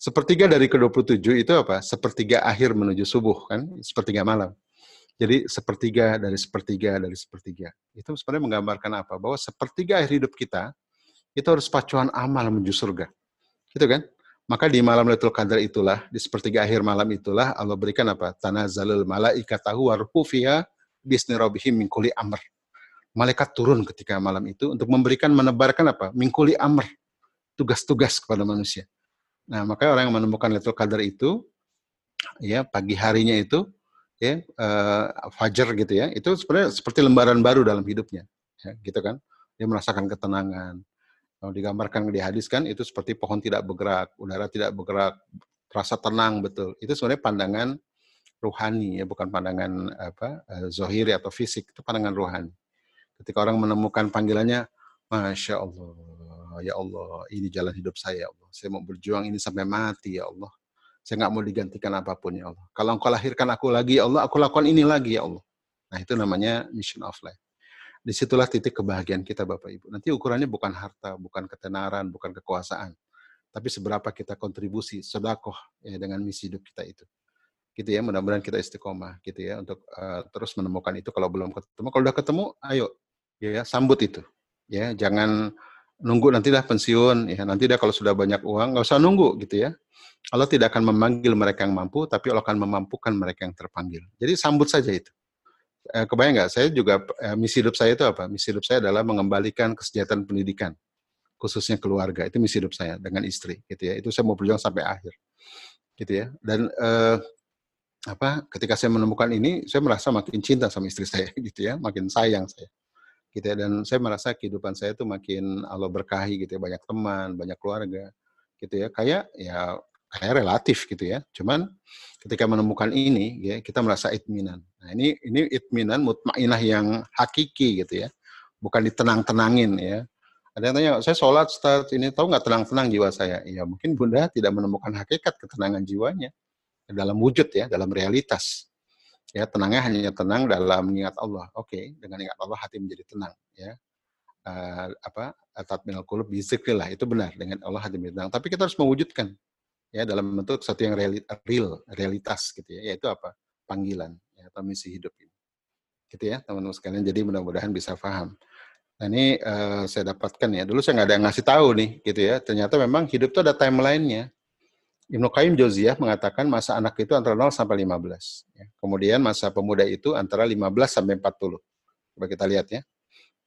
Sepertiga dari ke-27 itu apa? Sepertiga akhir menuju subuh kan? Sepertiga malam. Jadi sepertiga dari sepertiga dari sepertiga. Itu sebenarnya menggambarkan apa? Bahwa sepertiga akhir hidup kita itu harus pacuan amal menuju surga. Gitu kan? Maka di malam Lailatul Qadar itulah, di sepertiga akhir malam itulah Allah berikan apa? Tanazzalul malaikatahu warhu fiha bisni rabbihim min kulli amr malaikat turun ketika malam itu untuk memberikan menebarkan apa? Mingkuli amr, tugas-tugas kepada manusia. Nah, maka orang yang menemukan Lailatul Qadar itu ya pagi harinya itu ya uh, fajar gitu ya, itu sebenarnya seperti lembaran baru dalam hidupnya. Ya, gitu kan? Dia merasakan ketenangan. Kalau digambarkan dihadiskan itu seperti pohon tidak bergerak, udara tidak bergerak, rasa tenang betul. Itu sebenarnya pandangan ruhani ya, bukan pandangan apa uh, zohiri atau fisik, itu pandangan ruhani. Ketika orang menemukan panggilannya, Masya Allah, ya Allah, ini jalan hidup saya, ya Allah. Saya mau berjuang ini sampai mati, ya Allah. Saya nggak mau digantikan apa pun, ya Allah. Kalau engkau lahirkan aku lagi, ya Allah, aku lakukan ini lagi, ya Allah. Nah, itu namanya mission of life. Di situlah titik kebahagiaan kita, Bapak Ibu. Nanti ukurannya bukan harta, bukan ketenaran, bukan kekuasaan. Tapi seberapa kita kontribusi, sodakoh ya, dengan misi hidup kita itu. Gitu ya mudah-mudahan kita istiqomah gitu ya untuk uh, terus menemukan itu kalau belum ketemu. Kalau udah ketemu ayo ya sambut itu. Ya jangan nunggu nanti dah pensiun ya nanti dah kalau sudah banyak uang nggak usah nunggu gitu ya. Allah tidak akan memanggil mereka yang mampu tapi Allah akan memampukan mereka yang terpanggil. Jadi sambut saja itu eh, kebayang nggak? Saya juga eh, misi hidup saya itu apa? Misi hidup saya adalah mengembalikan kesejahteraan pendidikan khususnya keluarga. Itu misi hidup saya dengan istri gitu ya. Itu saya mau berjuang sampai akhir gitu ya. Dan eh, apa ketika saya menemukan ini saya merasa makin cinta sama istri saya gitu ya. Makin sayang saya gitu ya. Dan saya merasa kehidupan saya tuh makin Allah berkahi gitu ya. Banyak teman banyak keluarga gitu ya. Kayak ya kayak relatif gitu ya cuman ketika menemukan ini ya kita merasa itminan nah ini ini itminan mutmainah yang hakiki gitu ya bukan ditenang-tenangin ya ada yang tanya saya sholat start ini tahu nggak tenang-tenang jiwa saya ya mungkin bunda tidak menemukan hakikat ketenangan jiwanya dalam wujud ya dalam realitas ya tenangnya hanya tenang dalam mengingat Allah. Oke, okay, dengan ingat Allah hati menjadi tenang ya. Uh, apa tatminal qulub bizikrillah itu benar dengan Allah hati menjadi tenang. Tapi kita harus mewujudkan ya dalam bentuk satu yang real, real realitas gitu ya, yaitu apa? panggilan ya, atau misi hidup ini. Gitu ya, teman-teman sekalian. Jadi mudah-mudahan bisa paham. Nah ini uh, saya dapatkan ya. Dulu saya nggak ada yang ngasih tahu nih, gitu ya. Ternyata memang hidup itu ada timelinenya. Ibnu Qayyim Jauziyah mengatakan masa anak itu antara 0 sampai 15. Ya. Kemudian masa pemuda itu antara 15 sampai 40. Coba kita lihat ya.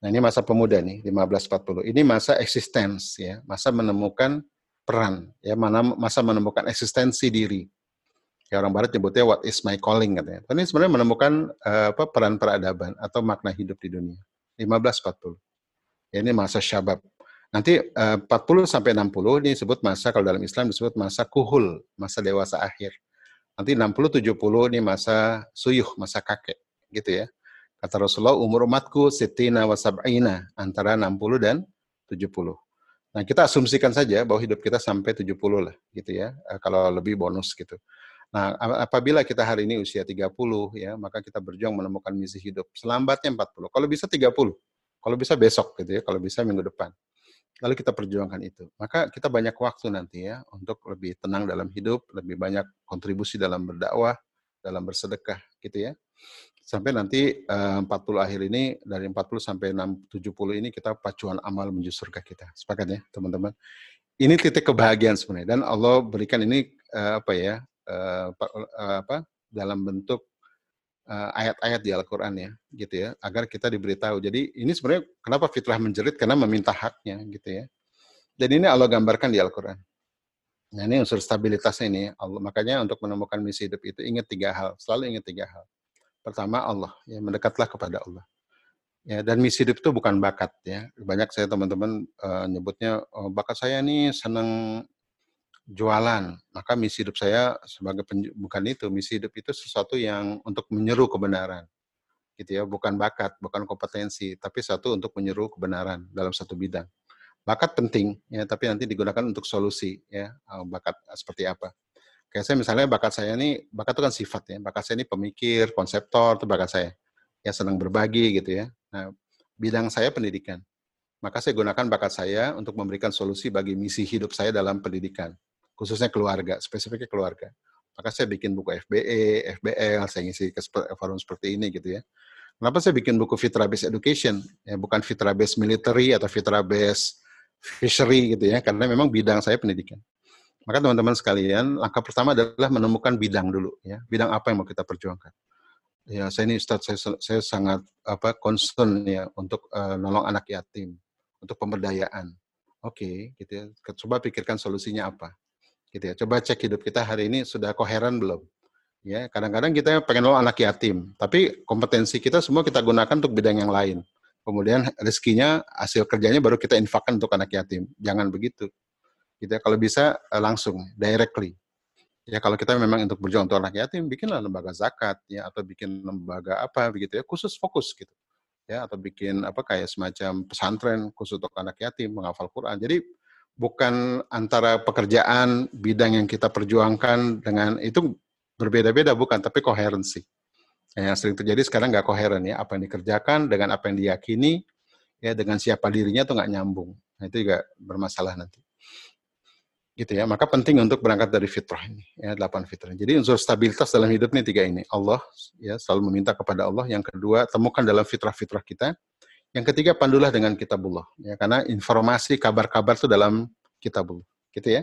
Nah ini masa pemuda nih, 15-40. Ini masa eksistens ya, masa menemukan peran, ya mana masa menemukan eksistensi diri. Ya orang Barat nyebutnya what is my calling katanya. Ini sebenarnya menemukan uh, apa peran peradaban atau makna hidup di dunia. 15-40. Ya, ini masa syabab. Nanti eh, uh, 40 sampai 60 ini disebut masa kalau dalam Islam disebut masa kuhul, masa dewasa akhir. Nanti 60 70 ini masa suyuh, masa kakek, gitu ya. Kata Rasulullah umur umatku sitina wa sab'ina antara 60 dan 70. Nah, kita asumsikan saja bahwa hidup kita sampai 70 lah, gitu ya. Uh, kalau lebih bonus gitu. Nah, apabila kita hari ini usia 30 ya, maka kita berjuang menemukan misi hidup. Selambatnya 40. Kalau bisa 30. Kalau bisa besok gitu ya, kalau bisa minggu depan lalu kita perjuangkan itu. Maka kita banyak waktu nanti ya untuk lebih tenang dalam hidup, lebih banyak kontribusi dalam berdakwah, dalam bersedekah gitu ya. Sampai nanti eh, uh, 40 akhir ini dari 40 sampai 6 70 ini kita pacuan amal menuju surga kita. Sepakat ya, teman-teman. Ini titik kebahagiaan sebenarnya dan Allah berikan ini uh, apa ya? Uh, apa dalam bentuk ayat-ayat di Al-Qur'an ya, gitu ya, agar kita diberitahu. Jadi ini sebenarnya kenapa fitrah menjerit karena meminta haknya gitu ya. Dan ini Allah gambarkan di Al-Qur'an. Nah ini unsur stabilitasnya ini Allah. Makanya untuk menemukan misi hidup itu ingat tiga hal, selalu ingat tiga hal. Pertama Allah, ya mendekatlah kepada Allah. Ya, dan misi hidup itu bukan bakat ya. Banyak saya teman-teman uh, nyebutnya oh, bakat saya nih senang jualan. Maka misi hidup saya sebagai bukan itu. Misi hidup itu sesuatu yang untuk menyeru kebenaran. Gitu ya, bukan bakat, bukan kompetensi, tapi satu untuk menyeru kebenaran dalam satu bidang. Bakat penting ya, tapi nanti digunakan untuk solusi ya. Oh, bakat seperti apa? Kayak saya misalnya bakat saya ini bakat itu kan sifat ya. Bakat saya ini pemikir, konseptor itu bakat saya. Ya senang berbagi gitu ya. Nah, bidang saya pendidikan. Maka saya gunakan bakat saya untuk memberikan solusi bagi misi hidup saya dalam pendidikan, khususnya keluarga, spesifiknya keluarga. Maka saya bikin buku FBE, FBL, saya ngisi ke forum seperti ini gitu ya. Kenapa saya bikin buku Fitra Based Education? Ya, bukan Fitra Based Military atau Fitra Based fishery gitu ya, karena memang bidang saya pendidikan. Maka teman-teman sekalian, langkah pertama adalah menemukan bidang dulu ya, bidang apa yang mau kita perjuangkan. Ya, saya ini Ustaz, saya, saya sangat apa concern ya untuk uh, nolong anak yatim, untuk pemberdayaan. Oke, okay, gitu ya. Coba pikirkan solusinya apa. Gitu ya. Coba cek hidup kita hari ini sudah koheren belum? Ya, kadang-kadang kita pengen nolong anak yatim, tapi kompetensi kita semua kita gunakan untuk bidang yang lain kemudian rezekinya hasil kerjanya baru kita infakkan untuk anak yatim. Jangan begitu. Gitu ya. Kalau bisa eh, langsung directly. Ya kalau kita memang untuk berjuang untuk anak yatim, bikinlah lembaga zakat ya atau bikin lembaga apa begitu ya khusus fokus gitu. Ya atau bikin apa kayak semacam pesantren khusus untuk anak yatim menghafal Quran. Jadi bukan antara pekerjaan bidang yang kita perjuangkan dengan itu berbeda-beda bukan tapi koherensi. Nah, yang sering terjadi sekarang nggak koheren ya, apa yang dikerjakan dengan apa yang diyakini, ya dengan siapa dirinya tuh nggak nyambung. Nah itu juga bermasalah nanti. Gitu ya, maka penting untuk berangkat dari fitrah ini, ya delapan fitrah. Jadi unsur stabilitas dalam hidup ini tiga ini. Allah, ya selalu meminta kepada Allah. Yang kedua, temukan dalam fitrah-fitrah kita. Yang ketiga, pandulah dengan kitabullah. Ya, karena informasi, kabar-kabar itu dalam kitabullah. Gitu ya.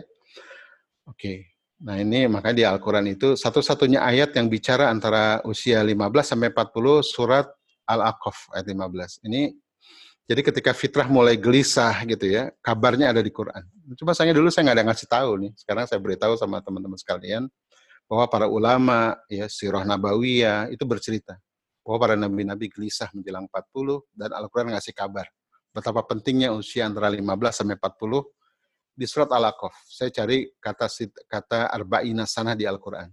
Oke. Nah ini makanya di Al-Quran itu satu-satunya ayat yang bicara antara usia 15 sampai 40 surat Al-Aqaf ayat 15. Ini jadi ketika fitrah mulai gelisah gitu ya, kabarnya ada di Quran. Cuma saya dulu saya nggak ada ngasih tahu nih. Sekarang saya beritahu sama teman-teman sekalian bahwa para ulama ya sirah nabawiyah itu bercerita bahwa para nabi-nabi gelisah menjelang 40 dan Al-Quran ngasih kabar betapa pentingnya usia antara 15 sampai 40 di surat Al-Aqaf. Saya cari kata kata arba'ina sana di Al-Qur'an.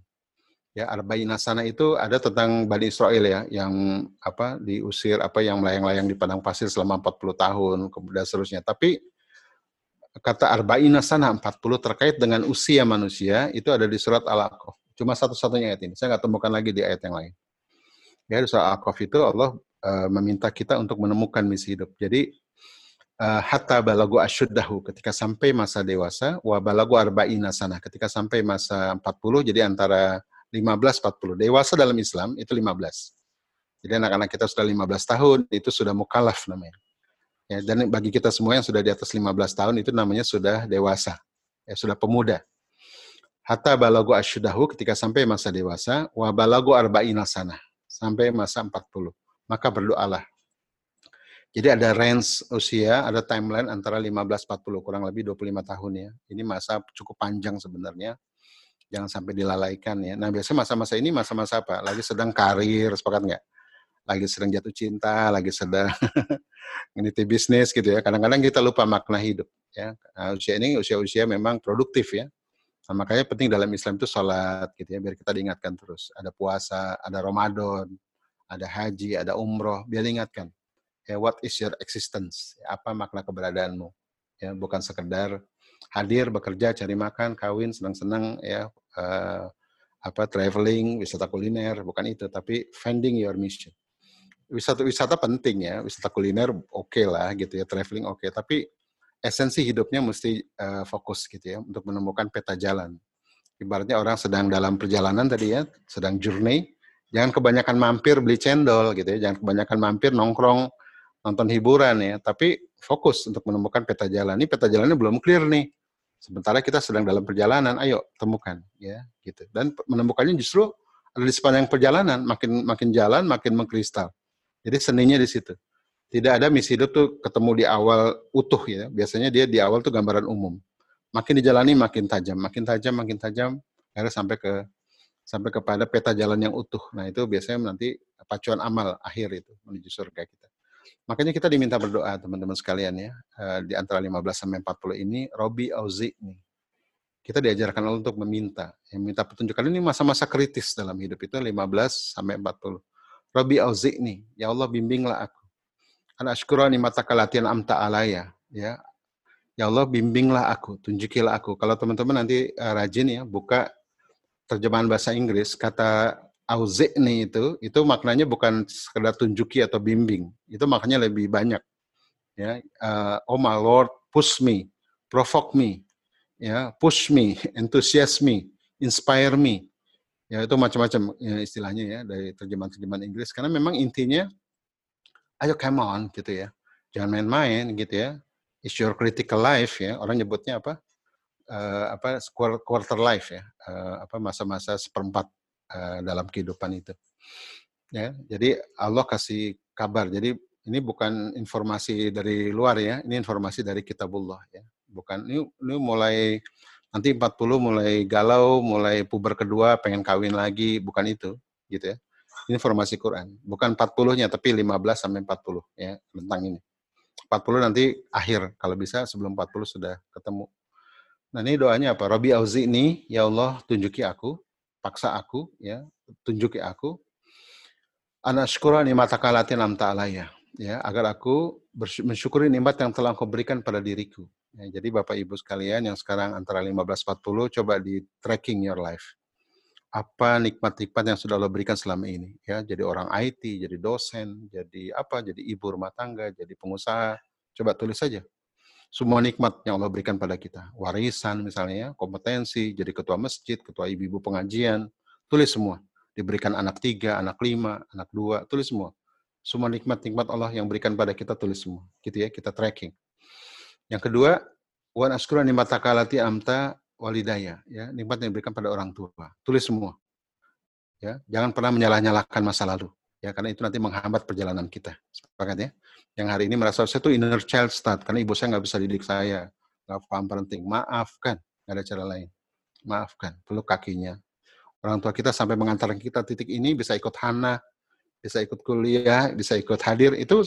Ya, arba'ina sana itu ada tentang Bani Israel ya, yang apa diusir apa yang melayang-layang di padang pasir selama 40 tahun, kemudian seterusnya. Tapi kata arba'ina sana 40 terkait dengan usia manusia itu ada di surat Al-Aqaf. Cuma satu-satunya ayat ini. Saya nggak temukan lagi di ayat yang lain. Ya, di surat Al-Aqaf itu Allah uh, meminta kita untuk menemukan misi hidup. Jadi uh, hatta balagu asyuddahu ketika sampai masa dewasa wa balagu arba'ina sana ketika sampai masa 40 jadi antara 15 40 dewasa dalam Islam itu 15 jadi anak-anak kita sudah 15 tahun itu sudah mukallaf namanya. Ya dan bagi kita semua yang sudah di atas 15 tahun itu namanya sudah dewasa. Ya sudah pemuda. Hatta balagu asyuddahu ketika sampai masa dewasa wa balagu arba'ina sana sampai masa 40 maka berdoalah. Jadi ada range usia, ada timeline antara 15-40, kurang lebih 25 tahun ya. Ini masa cukup panjang sebenarnya. Jangan sampai dilalaikan ya. Nah biasanya masa-masa ini masa-masa apa? Lagi sedang karir, sepakat nggak? Lagi sedang jatuh cinta, lagi sedang nginiti bisnis gitu ya. Kadang-kadang kita lupa makna hidup ya. Nah, usia ini usia-usia memang produktif ya. Nah, makanya penting dalam Islam itu sholat gitu ya, biar kita diingatkan terus. Ada puasa, ada Ramadan, ada haji, ada umroh, biar diingatkan ya what is your existence apa makna keberadaanmu ya bukan sekedar hadir bekerja cari makan kawin senang-senang ya uh, apa traveling wisata kuliner bukan itu tapi finding your mission wisata wisata penting ya wisata kuliner oke okay lah gitu ya traveling oke okay. tapi esensi hidupnya mesti uh, fokus gitu ya untuk menemukan peta jalan ibaratnya orang sedang dalam perjalanan tadi ya sedang journey jangan kebanyakan mampir beli cendol gitu ya jangan kebanyakan mampir nongkrong nonton hiburan ya, tapi fokus untuk menemukan peta jalan. Ini peta jalannya belum clear nih. Sementara kita sedang dalam perjalanan, ayo temukan ya gitu. Dan menemukannya justru Ada di sepanjang perjalanan, makin makin jalan makin mengkristal. Jadi seninya di situ. Tidak ada misi hidup tuh ketemu di awal utuh ya. Biasanya dia di awal tuh gambaran umum. Makin dijalani makin tajam, makin tajam, makin tajam, akhirnya sampai ke sampai kepada peta jalan yang utuh. Nah itu biasanya nanti pacuan amal akhir itu menuju surga kita. Makanya kita diminta berdoa teman-teman sekalian ya. Eh, di antara 15 sampai 40 ini Robi Auzi nih. Kita diajarkan Allah untuk meminta, yang minta petunjuk. Ini masa-masa kritis dalam hidup itu 15 sampai 40. Robi Auzi nih, ya Allah bimbinglah aku. Ana ashkura nimataka latihan amta alaya. Ya, ya Allah bimbinglah aku, tunjukilah aku. Kalau teman-teman nanti uh, rajin ya, buka terjemahan bahasa Inggris, kata auzi'ni itu itu maknanya bukan sekedar tunjuki atau bimbing. Itu maknanya lebih banyak. Ya, uh, oh my Lord, push me, provoke me, ya, push me, enthusiasm me, inspire me. Ya, itu macam-macam ya, istilahnya ya dari terjemahan-terjemahan Inggris karena memang intinya ayo come on gitu ya. Jangan main-main gitu ya. It's your critical life ya. Orang nyebutnya apa? Uh, apa quarter life ya. Uh, apa masa-masa seperempat Eh, dalam kehidupan itu. Ya, jadi Allah kasih kabar. Jadi ini bukan informasi dari luar ya, ini informasi dari kitabullah ya. Bukan ini, ini mulai nanti 40 mulai galau, mulai puber kedua pengen kawin lagi, bukan itu gitu ya. Ini informasi Quran. Bukan 40-nya tapi 15 sampai 40 ya tentang ini. 40 nanti akhir kalau bisa sebelum 40 sudah ketemu. Nah ini doanya apa? Robi Auzi ini, ya Allah tunjuki aku paksa aku, ya, tunjuki aku. Anashkura nimataka lati nam ta'alaya. Ya, agar aku mensyukuri nikmat yang telah kau berikan pada diriku. Ya, jadi Bapak Ibu sekalian yang sekarang antara 15-40, coba di tracking your life. Apa nikmat-nikmat yang sudah Allah berikan selama ini? Ya, jadi orang IT, jadi dosen, jadi apa? Jadi ibu rumah tangga, jadi pengusaha. Coba tulis saja semua nikmat yang Allah berikan pada kita. Warisan misalnya, ya, kompetensi, jadi ketua masjid, ketua ibu-ibu pengajian, tulis semua. Diberikan anak tiga, anak lima, anak dua, tulis semua. Semua nikmat-nikmat Allah yang berikan pada kita, tulis semua. Gitu ya, kita tracking. Yang kedua, wan askura nimatakalati amta walidaya. Ya, nikmat yang diberikan pada orang tua. Tulis semua. Ya, jangan pernah menyalah-nyalahkan masa lalu ya karena itu nanti menghambat perjalanan kita. Sepakat ya? Yang hari ini merasa saya tuh inner child start karena ibu saya nggak bisa didik saya. Nggak paham parenting maafkan nggak ada cara lain. Maafkan peluk kakinya. Orang tua kita sampai mengantarkan kita titik ini bisa ikut Hana bisa ikut kuliah bisa ikut hadir itu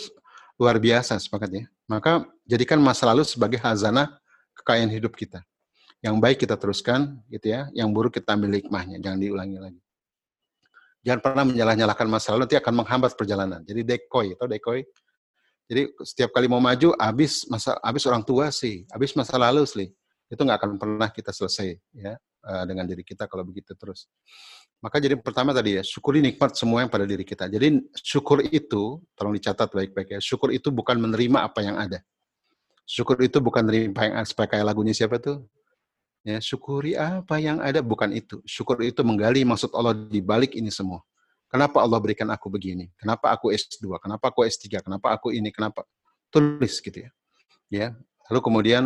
luar biasa sepakat ya? Maka jadikan masa lalu sebagai hazanah kekayaan hidup kita. Yang baik kita teruskan gitu ya. Yang buruk kita ambil hikmahnya jangan diulangi lagi Jangan pernah menyalah-nyalahkan masa lalu, nanti akan menghambat perjalanan. Jadi decoy, atau decoy. Jadi setiap kali mau maju, habis masa habis orang tua sih, habis masa lalu sih. Itu nggak akan pernah kita selesai ya eh, dengan diri kita kalau begitu terus. Maka jadi pertama tadi ya, syukuri nikmat semua yang pada diri kita. Jadi syukur itu, tolong dicatat baik-baik ya, syukur itu bukan menerima apa yang ada. Syukur itu bukan menerima apa yang ada, supaya kayak lagunya siapa tuh? Ya, syukuri apa yang ada bukan itu. Syukur itu menggali maksud Allah di balik ini semua. Kenapa Allah berikan aku begini? Kenapa aku S2? Kenapa aku S3? Kenapa aku ini? Kenapa? Tulis gitu ya. Ya. Lalu kemudian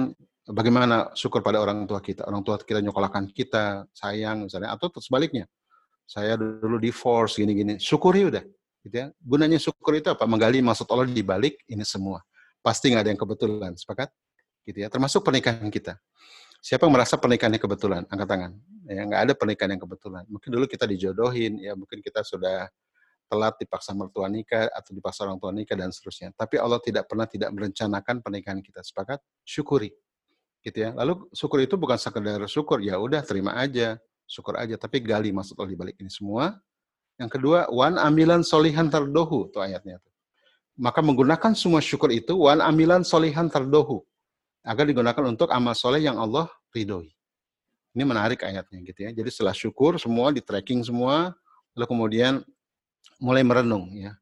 bagaimana syukur pada orang tua kita? Orang tua kita nyokolahkan kita, sayang misalnya atau sebaliknya. Saya dulu divorce gini-gini. Syukuri udah gitu ya. Gunanya syukur itu apa? Menggali maksud Allah di balik ini semua. Pasti nggak ada yang kebetulan, sepakat? Gitu ya. Termasuk pernikahan kita. Siapa yang merasa pernikahannya kebetulan? Angkat tangan. Ya, nggak ada pernikahan yang kebetulan. Mungkin dulu kita dijodohin, ya mungkin kita sudah telat dipaksa mertua nikah atau dipaksa orang tua nikah dan seterusnya. Tapi Allah tidak pernah tidak merencanakan pernikahan kita. Sepakat? Syukuri. Gitu ya. Lalu syukur itu bukan sekedar syukur, ya udah terima aja, syukur aja. Tapi gali maksud Allah di balik ini semua. Yang kedua, wan amilan solihan terdohu, tuh ayatnya. Maka menggunakan semua syukur itu, wan amilan solihan terdohu agar digunakan untuk amal soleh yang Allah ridhoi. Ini menarik ayatnya gitu ya. Jadi setelah syukur semua di tracking semua, lalu kemudian mulai merenung ya.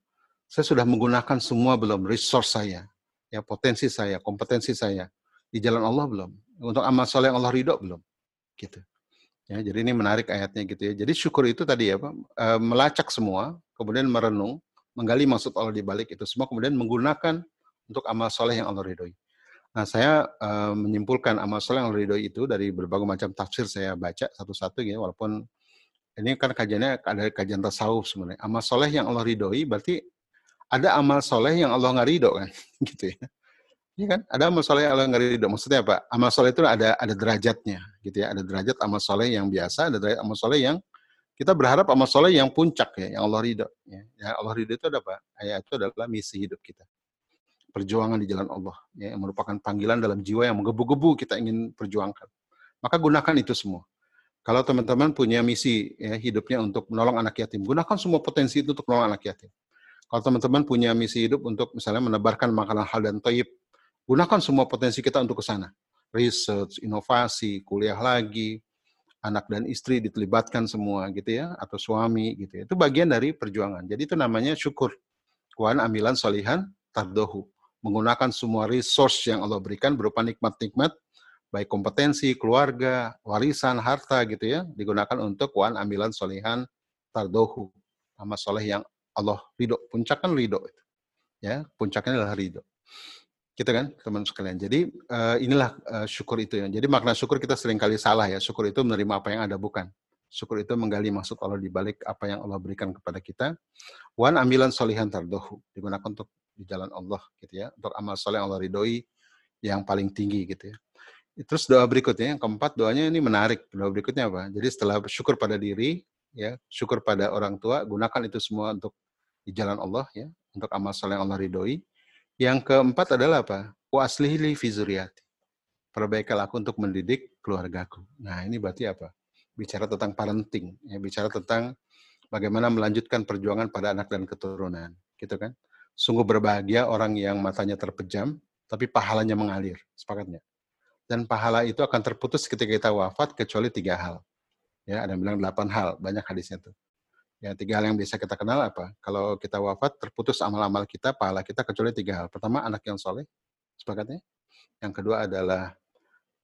Saya sudah menggunakan semua belum resource saya, ya potensi saya, kompetensi saya di jalan Allah belum. Untuk amal soleh yang Allah ridho belum. Gitu. Ya, jadi ini menarik ayatnya gitu ya. Jadi syukur itu tadi ya, Pak, e, melacak semua, kemudian merenung, menggali maksud Allah di balik itu semua, kemudian menggunakan untuk amal soleh yang Allah ridhoi. Nah, saya uh, menyimpulkan amal soleh yang ridho itu dari berbagai macam tafsir saya baca satu-satu ya, walaupun ini kan kajiannya ada kajian tasawuf sebenarnya. Amal soleh yang Allah ridhoi berarti ada amal soleh yang Allah nggak ridho kan, gitu ya. Iya kan? Ada amal soleh yang Allah nggak ridho. Maksudnya apa? Amal soleh itu ada ada derajatnya, gitu ya. Ada derajat amal soleh yang biasa, ada derajat amal soleh yang kita berharap amal soleh yang puncak ya, yang Allah ridho. Ya, ya Allah ridho itu ada apa? Ayat itu adalah misi hidup kita. Perjuangan di jalan Allah, ya, yang merupakan panggilan dalam jiwa yang menggebu-gebu kita ingin perjuangkan. Maka gunakan itu semua. Kalau teman-teman punya misi ya, hidupnya untuk menolong anak yatim, gunakan semua potensi itu untuk menolong anak yatim. Kalau teman-teman punya misi hidup untuk misalnya menebarkan makanan hal dan toib, gunakan semua potensi kita untuk ke sana. Research, inovasi, kuliah lagi, anak dan istri ditelibatkan semua gitu ya atau suami gitu ya. Itu bagian dari perjuangan. Jadi itu namanya syukur. Kuan amilan solihan tardohu. Menggunakan semua resource yang Allah berikan berupa nikmat-nikmat baik kompetensi, keluarga, warisan, harta gitu ya, digunakan untuk kuan amilan solihan tardohu. Nama soleh yang Allah ridho. Puncak kan ridho. Ya, puncaknya adalah ridho gitu kan teman sekalian. Jadi uh, inilah uh, syukur itu ya. Jadi makna syukur kita sering kali salah ya. Syukur itu menerima apa yang ada bukan. Syukur itu menggali maksud Allah di balik apa yang Allah berikan kepada kita. Wan amilan solihan tardohu digunakan untuk di jalan Allah gitu ya. Untuk amal soleh Allah ridhoi yang paling tinggi gitu ya. Terus doa berikutnya yang keempat doanya ini menarik. Doa berikutnya apa? Jadi setelah syukur pada diri ya, syukur pada orang tua, gunakan itu semua untuk di jalan Allah ya, untuk amal soleh yang Allah ridhoi yang keempat adalah apa? Wa aslihi fi zuriyati. Perbaikilah aku untuk mendidik keluargaku. Nah, ini berarti apa? Bicara tentang parenting, ya, bicara tentang bagaimana melanjutkan perjuangan pada anak dan keturunan, gitu kan? Sungguh berbahagia orang yang matanya terpejam, tapi pahalanya mengalir. Sepakatnya. Dan pahala itu akan terputus ketika kita wafat kecuali tiga hal. Ya, ada yang bilang delapan hal, banyak hadisnya tuh. Ya, tiga hal yang bisa kita kenal apa? Kalau kita wafat, terputus amal-amal kita, pahala kita kecuali tiga hal. Pertama, anak yang soleh, sepakatnya. Yang kedua adalah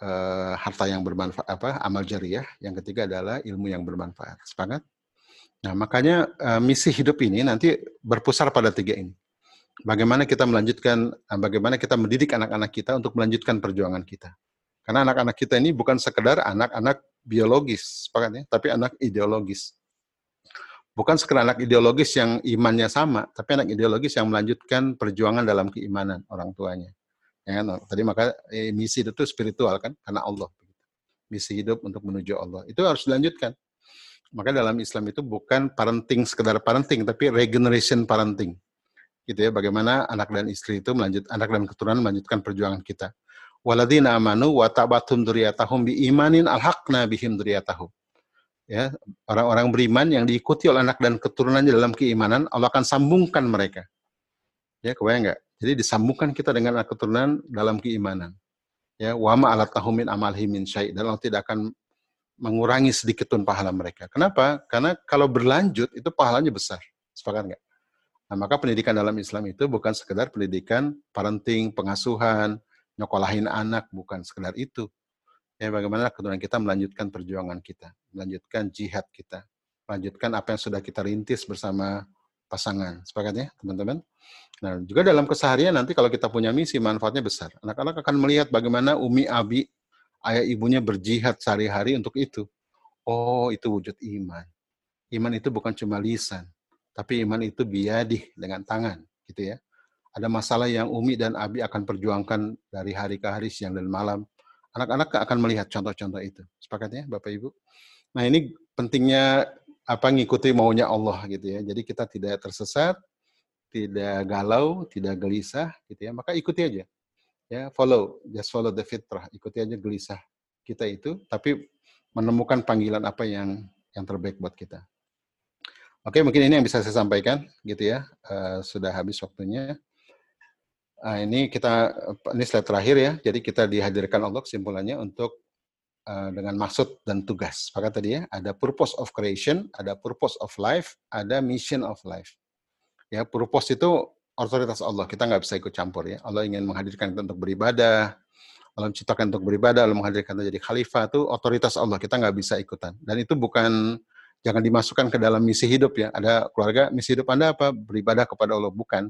uh, harta yang bermanfaat, apa? Amal jariah. Yang ketiga adalah ilmu yang bermanfaat. Sepakat? Nah, makanya uh, misi hidup ini nanti berpusar pada tiga ini. Bagaimana kita melanjutkan, uh, bagaimana kita mendidik anak-anak kita untuk melanjutkan perjuangan kita. Karena anak-anak kita ini bukan sekedar anak-anak biologis, sepakatnya, tapi anak ideologis bukan sekedar anak ideologis yang imannya sama, tapi anak ideologis yang melanjutkan perjuangan dalam keimanan orang tuanya. Ya kan? Tadi maka eh, misi itu spiritual kan, karena Allah. Misi hidup untuk menuju Allah. Itu harus dilanjutkan. Maka dalam Islam itu bukan parenting sekedar parenting, tapi regeneration parenting. Gitu ya, bagaimana anak dan istri itu melanjut, anak dan keturunan melanjutkan perjuangan kita. Waladina amanu wa tabatum duriyatahum bi imanin alhaqna bihim duriyatahum. Ya orang-orang beriman yang diikuti oleh anak dan keturunannya dalam keimanan Allah akan sambungkan mereka. Ya kebayang nggak? Jadi disambungkan kita dengan anak keturunan dalam keimanan. Ya wama alat tahumin amalhimin syai dan Allah tidak akan mengurangi sedikit pun pahala mereka. Kenapa? Karena kalau berlanjut itu pahalanya besar. Sepakat nggak nah maka pendidikan dalam Islam itu bukan sekedar pendidikan parenting pengasuhan nyokolahin anak bukan sekedar itu ya bagaimana keturunan kita melanjutkan perjuangan kita, melanjutkan jihad kita, melanjutkan apa yang sudah kita rintis bersama pasangan. Sepakat ya, teman-teman? Nah, juga dalam keseharian nanti kalau kita punya misi, manfaatnya besar. Anak-anak akan melihat bagaimana Umi Abi, ayah ibunya berjihad sehari-hari untuk itu. Oh, itu wujud iman. Iman itu bukan cuma lisan, tapi iman itu biadih dengan tangan, gitu ya. Ada masalah yang Umi dan Abi akan perjuangkan dari hari ke hari, siang dan malam anak-anak akan melihat contoh-contoh itu. Sepakat ya, Bapak Ibu? Nah, ini pentingnya apa ngikuti maunya Allah gitu ya. Jadi kita tidak tersesat, tidak galau, tidak gelisah gitu ya. Maka ikuti aja. Ya, follow, just follow the fitrah. Ikuti aja gelisah kita itu, tapi menemukan panggilan apa yang yang terbaik buat kita. Oke, mungkin ini yang bisa saya sampaikan gitu ya. Uh, sudah habis waktunya. Nah, ini kita ini slide terakhir ya. Jadi kita dihadirkan Allah kesimpulannya untuk uh, dengan maksud dan tugas. Maka tadi ya ada purpose of creation, ada purpose of life, ada mission of life. Ya, purpose itu otoritas Allah. Kita nggak bisa ikut campur ya. Allah ingin menghadirkan kita untuk beribadah. Allah menciptakan untuk beribadah, Allah menghadirkan kita jadi khalifah itu otoritas Allah. Kita nggak bisa ikutan. Dan itu bukan jangan dimasukkan ke dalam misi hidup ya. Ada keluarga, misi hidup Anda apa? Beribadah kepada Allah. Bukan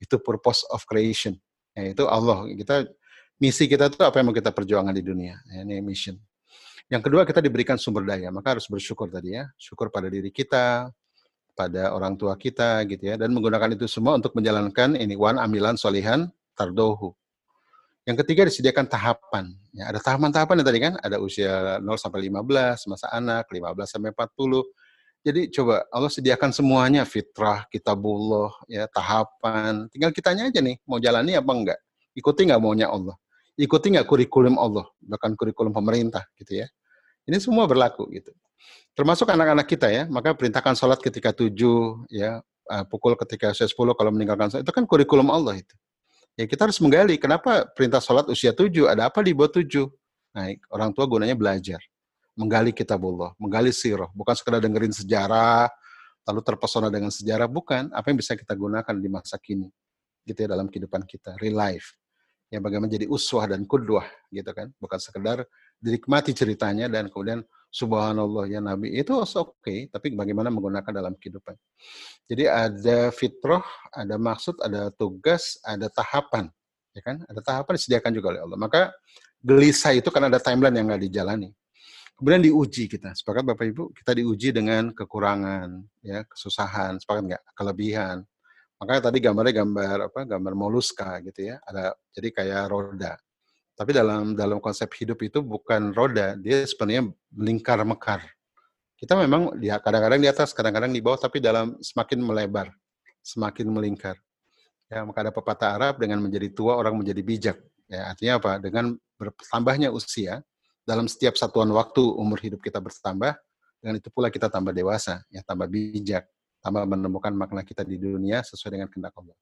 itu purpose of creation. Ya, itu Allah. Kita misi kita itu apa yang mau kita perjuangkan di dunia. Ya, ini mission. Yang kedua kita diberikan sumber daya, maka harus bersyukur tadi ya, syukur pada diri kita, pada orang tua kita gitu ya, dan menggunakan itu semua untuk menjalankan ini wan amilan solihan tardohu. Yang ketiga disediakan tahapan. Ya, ada tahapan-tahapan tadi kan, ada usia 0 sampai 15, masa anak, 15 sampai 40. Jadi coba Allah sediakan semuanya fitrah, kitabullah, ya tahapan. Tinggal kitanya aja nih mau jalani apa enggak. Ikuti nggak maunya Allah. Ikuti nggak kurikulum Allah, bahkan kurikulum pemerintah gitu ya. Ini semua berlaku gitu. Termasuk anak-anak kita ya, maka perintahkan sholat ketika tujuh, ya, uh, pukul ketika usia sepuluh kalau meninggalkan sholat, itu kan kurikulum Allah itu. Ya kita harus menggali, kenapa perintah sholat usia tujuh, ada apa di bawah tujuh? Nah, orang tua gunanya belajar, menggali kitabullah, menggali sirah, bukan sekedar dengerin sejarah, lalu terpesona dengan sejarah, bukan. Apa yang bisa kita gunakan di masa kini, gitu ya, dalam kehidupan kita, real life. Ya bagaimana jadi uswah dan kudwah, gitu kan. Bukan sekedar dinikmati ceritanya dan kemudian subhanallah ya Nabi itu oke okay, tapi bagaimana menggunakan dalam kehidupan. Jadi ada fitrah, ada maksud, ada tugas, ada tahapan, ya kan? Ada tahapan disediakan juga oleh Allah. Maka gelisah itu kan ada timeline yang nggak dijalani. Kemudian diuji kita, sepakat Bapak Ibu, kita diuji dengan kekurangan, ya kesusahan, sepakat nggak? Kelebihan. Makanya tadi gambarnya gambar apa? Gambar moluska gitu ya. Ada jadi kayak roda tapi dalam dalam konsep hidup itu bukan roda, dia sebenarnya melingkar mekar. Kita memang dia kadang-kadang di atas, kadang-kadang di bawah, tapi dalam semakin melebar, semakin melingkar. Ya, maka ada pepatah Arab dengan menjadi tua orang menjadi bijak. Ya, artinya apa? Dengan bertambahnya usia, dalam setiap satuan waktu umur hidup kita bertambah, dengan itu pula kita tambah dewasa, ya tambah bijak, tambah menemukan makna kita di dunia sesuai dengan kehendak Allah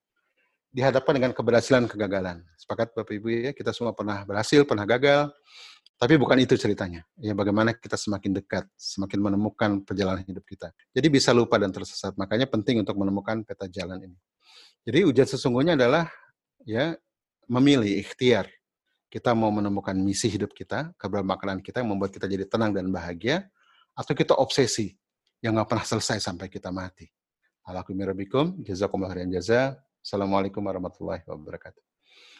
dihadapkan dengan keberhasilan kegagalan. Sepakat Bapak Ibu ya, kita semua pernah berhasil, pernah gagal, tapi bukan itu ceritanya. Ya bagaimana kita semakin dekat, semakin menemukan perjalanan hidup kita. Jadi bisa lupa dan tersesat. Makanya penting untuk menemukan peta jalan ini. Jadi ujian sesungguhnya adalah ya memilih ikhtiar. Kita mau menemukan misi hidup kita, kebermaknaan kita yang membuat kita jadi tenang dan bahagia, atau kita obsesi yang nggak pernah selesai sampai kita mati. Alaikum jazakumullah khairan jaza. Assalamualaikum warahmatullahi wabarakatuh.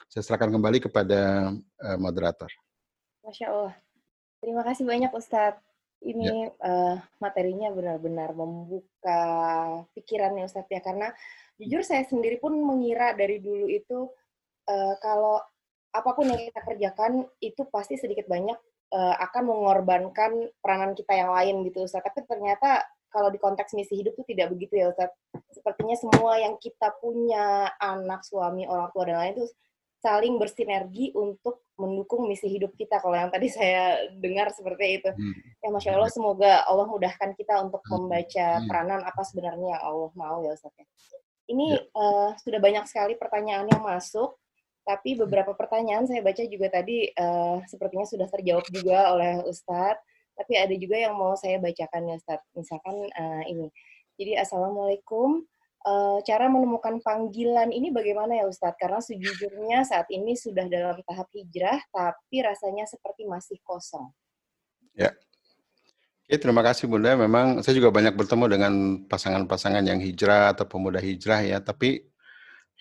Saya serahkan kembali kepada uh, moderator. Masya Allah. Terima kasih banyak Ustadz. Ini ya. uh, materinya benar-benar membuka pikirannya Ustadz ya. Karena jujur saya sendiri pun mengira dari dulu itu uh, kalau apa pun yang kita kerjakan itu pasti sedikit banyak uh, akan mengorbankan peranan kita yang lain gitu Ustadz. Tapi ternyata kalau di konteks misi hidup itu tidak begitu ya Ustaz. Sepertinya semua yang kita punya, anak, suami, orang tua, dan lain itu saling bersinergi untuk mendukung misi hidup kita. Kalau yang tadi saya dengar seperti itu. Hmm. Ya Masya Allah, semoga Allah mudahkan kita untuk hmm. membaca hmm. peranan apa sebenarnya yang Allah mau ya Ustaz. Ya. Ini ya. uh, sudah banyak sekali pertanyaan yang masuk, tapi beberapa pertanyaan saya baca juga tadi uh, sepertinya sudah terjawab juga oleh Ustadz tapi ada juga yang mau saya bacakan ya Ustaz. Misalkan uh, ini. Jadi Assalamualaikum. Uh, cara menemukan panggilan ini bagaimana ya Ustadz? Karena sejujurnya saat ini sudah dalam tahap hijrah, tapi rasanya seperti masih kosong. Ya. Oke, terima kasih Bunda. Memang saya juga banyak bertemu dengan pasangan-pasangan yang hijrah atau pemuda hijrah ya, tapi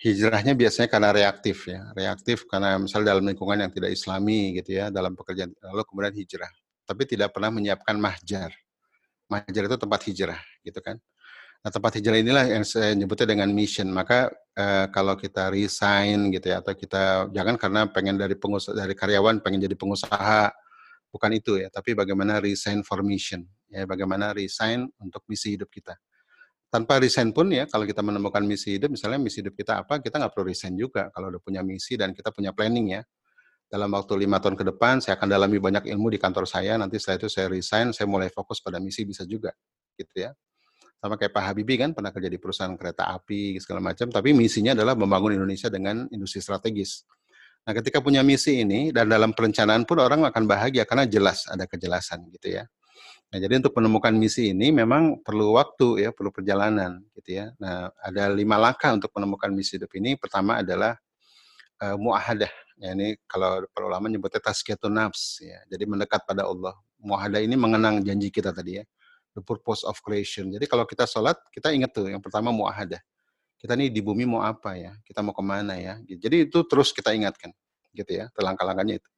hijrahnya biasanya karena reaktif ya. Reaktif karena misalnya dalam lingkungan yang tidak islami gitu ya, dalam pekerjaan lalu kemudian hijrah tapi tidak pernah menyiapkan mahjar. Mahjar itu tempat hijrah, gitu kan. Nah, tempat hijrah inilah yang saya nyebutnya dengan mission. Maka eh, kalau kita resign gitu ya, atau kita jangan karena pengen dari pengusaha dari karyawan pengen jadi pengusaha, bukan itu ya. Tapi bagaimana resign for mission, ya. Bagaimana resign untuk misi hidup kita. Tanpa resign pun ya, kalau kita menemukan misi hidup, misalnya misi hidup kita apa, kita nggak perlu resign juga kalau udah punya misi dan kita punya planning ya dalam waktu lima tahun ke depan saya akan dalami banyak ilmu di kantor saya. Nanti setelah itu saya resign saya mulai fokus pada misi bisa juga gitu ya. Sama kayak Pak Habibie kan pernah kerja di perusahaan kereta api segala macam. Tapi misinya adalah membangun Indonesia dengan industri strategis. Nah ketika punya misi ini dan dalam perencanaan pun orang akan bahagia karena jelas ada kejelasan gitu ya. Nah jadi untuk menemukan misi ini memang perlu waktu ya perlu perjalanan gitu ya. Nah ada lima langkah untuk menemukan misi hidup ini. Pertama adalah uh, muahadah Ya, ini kalau para ulama nyebutnya tazkiyatun nafs ya. Jadi mendekat pada Allah. Muahadah ini mengenang janji kita tadi ya. The purpose of creation. Jadi kalau kita sholat, kita ingat tuh yang pertama muahadah. Kita nih di bumi mau apa ya? Kita mau ke mana ya? Jadi itu terus kita ingatkan gitu ya. Langkah-langkahnya itu.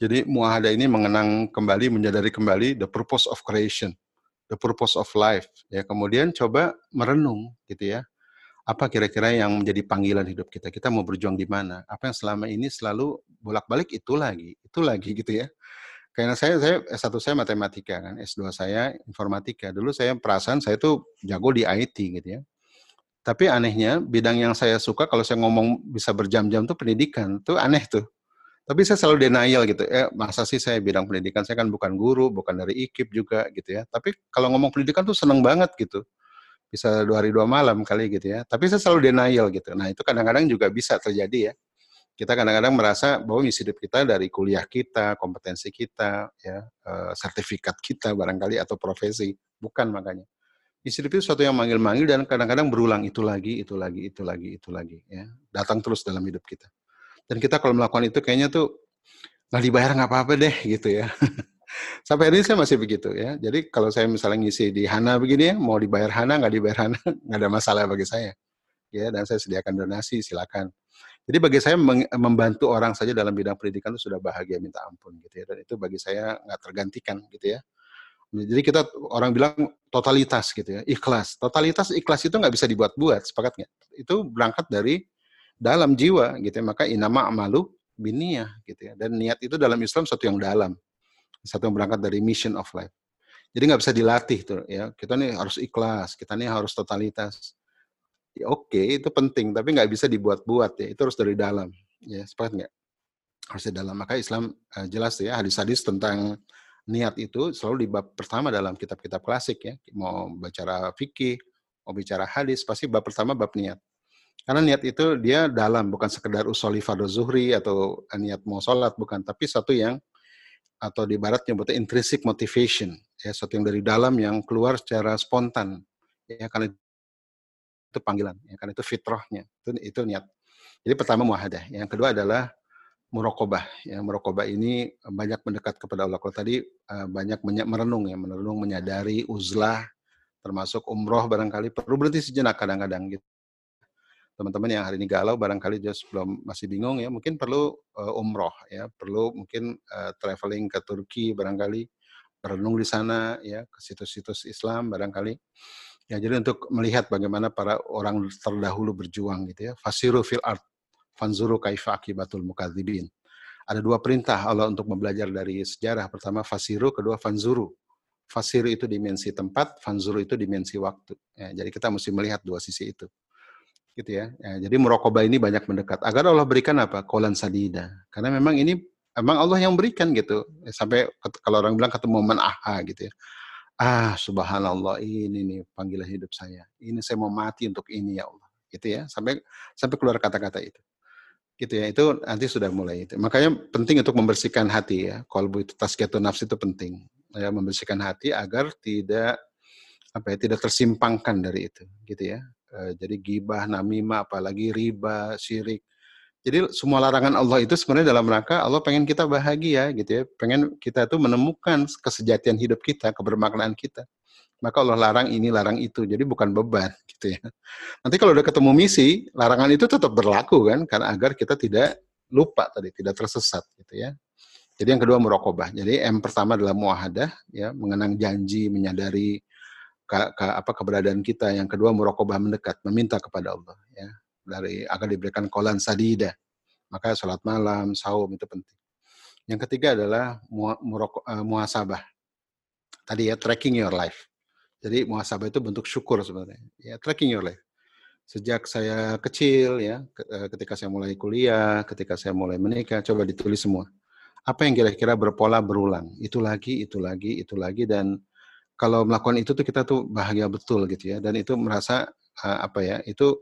Jadi muahada ini mengenang kembali, menyadari kembali the purpose of creation, the purpose of life. Ya, kemudian coba merenung gitu ya. Apa kira-kira yang menjadi panggilan hidup kita? Kita mau berjuang di mana? Apa yang selama ini selalu bolak-balik itu lagi, itu lagi gitu ya. Karena saya saya S1 saya matematika kan, S2 saya informatika. Dulu saya perasaan saya tuh jago di IT gitu ya. Tapi anehnya bidang yang saya suka kalau saya ngomong bisa berjam-jam tuh pendidikan. Tuh aneh tuh. Tapi saya selalu denial gitu. Eh, masa sih saya bidang pendidikan? Saya kan bukan guru, bukan dari IKIP juga gitu ya. Tapi kalau ngomong pendidikan tuh seneng banget gitu bisa dua hari dua malam kali gitu ya. Tapi saya selalu denial gitu. Nah itu kadang-kadang juga bisa terjadi ya. Kita kadang-kadang merasa bahwa misi hidup kita dari kuliah kita, kompetensi kita, ya, eh, sertifikat kita barangkali atau profesi, bukan makanya. Misi hidup itu sesuatu yang manggil-manggil dan kadang-kadang berulang itu lagi, itu lagi, itu lagi, itu lagi, ya, datang terus dalam hidup kita. Dan kita kalau melakukan itu kayaknya tuh nggak dibayar nggak apa-apa deh gitu ya. Sampai hari ini saya masih begitu ya. Jadi kalau saya misalnya ngisi di Hana begini ya, mau dibayar Hana, nggak dibayar Hana, nggak ada masalah bagi saya. Ya, dan saya sediakan donasi, silakan. Jadi bagi saya membantu orang saja dalam bidang pendidikan itu sudah bahagia minta ampun gitu ya. Dan itu bagi saya nggak tergantikan gitu ya. Jadi kita orang bilang totalitas gitu ya, ikhlas. Totalitas ikhlas itu nggak bisa dibuat-buat, sepakat nggak? Itu berangkat dari dalam jiwa gitu ya. Maka inama amalu biniyah gitu ya. Dan niat itu dalam Islam satu yang dalam satu yang berangkat dari mission of life. Jadi nggak bisa dilatih tuh ya. Kita nih harus ikhlas, kita nih harus totalitas. Ya, Oke, okay, itu penting, tapi nggak bisa dibuat-buat ya. Itu harus dari dalam. Ya, sepakat nggak? Harus dari dalam. Maka Islam uh, jelas ya hadis-hadis tentang niat itu selalu di bab pertama dalam kitab-kitab klasik ya. Mau bicara fikih, mau bicara hadis, pasti bab pertama bab niat. Karena niat itu dia dalam, bukan sekedar usoli fardhu zuhri atau niat mau sholat, bukan. Tapi satu yang atau di barat nyebutnya intrinsic motivation, ya sesuatu yang dari dalam yang keluar secara spontan, ya karena itu panggilan, ya karena itu fitrahnya, itu itu niat. Jadi pertama muahadah, yang kedua adalah murokobah. Ya, murokobah ini banyak mendekat kepada Allah. Kalau tadi uh, banyak merenung ya, merenung, menyadari, uzlah, termasuk umroh barangkali perlu berhenti sejenak kadang-kadang gitu teman-teman yang hari ini galau barangkali just belum masih bingung ya mungkin perlu uh, umroh ya perlu mungkin uh, traveling ke Turki barangkali merenung di sana ya ke situs-situs Islam barangkali. Ya jadi untuk melihat bagaimana para orang terdahulu berjuang gitu ya fasiru fil art fanzuru kaifa akibatul mukadzibin. Ada dua perintah Allah untuk membelajar dari sejarah. Pertama fasiru kedua fanzuru. Fasiru itu dimensi tempat fanzuru itu dimensi waktu. Ya, jadi kita mesti melihat dua sisi itu gitu ya. ya jadi murokobah ini banyak mendekat. Agar Allah berikan apa? Kolan sadida. Karena memang ini memang Allah yang berikan gitu. Sampai kalau orang bilang ketemu momen aha gitu ya. Ah, subhanallah ini nih panggilan hidup saya. Ini saya mau mati untuk ini ya Allah. Gitu ya. Sampai sampai keluar kata-kata itu. Gitu ya. Itu nanti sudah mulai itu. Makanya penting untuk membersihkan hati ya. Kolbu itu tasqiyatun nafs itu penting. Ya, membersihkan hati agar tidak apa ya tidak tersimpangkan dari itu gitu ya jadi gibah, namimah, apalagi riba, syirik. Jadi semua larangan Allah itu sebenarnya dalam rangka Allah pengen kita bahagia gitu ya, pengen kita tuh menemukan kesejatian hidup kita, kebermaknaan kita. Maka Allah larang ini, larang itu. Jadi bukan beban gitu ya. Nanti kalau udah ketemu misi, larangan itu tetap berlaku kan, karena agar kita tidak lupa tadi, tidak tersesat gitu ya. Jadi yang kedua murokobah. Jadi M pertama adalah muahadah, ya, mengenang janji, menyadari ke, ke, apa keberadaan kita. Yang kedua murokobah mendekat, meminta kepada Allah ya dari agar diberikan kolan sadida. Maka sholat malam, saum itu penting. Yang ketiga adalah muroko, uh, muhasabah. Tadi ya tracking your life. Jadi muhasabah itu bentuk syukur sebenarnya. Ya tracking your life. Sejak saya kecil ya, eh, ketika saya mulai kuliah, ketika saya mulai menikah, coba ditulis semua. Apa yang kira-kira berpola berulang? Itu lagi, itu lagi, itu lagi dan kalau melakukan itu tuh kita tuh bahagia betul gitu ya. Dan itu merasa uh, apa ya itu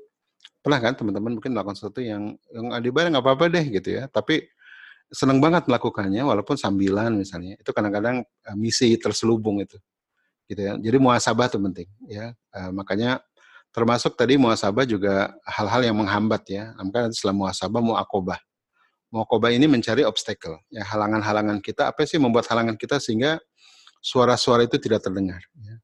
pernah kan teman-teman mungkin melakukan sesuatu yang yang dibayar nggak apa-apa deh gitu ya. Tapi senang banget melakukannya walaupun sambilan misalnya. Itu kadang-kadang uh, misi terselubung itu gitu ya. Jadi muasabah tuh penting ya. Uh, makanya termasuk tadi muasabah juga hal-hal yang menghambat ya. Maka setelah muasabah muakobah. Muakobah ini mencari obstacle ya halangan-halangan kita. Apa sih membuat halangan kita sehingga suara-suara itu tidak terdengar. Ya.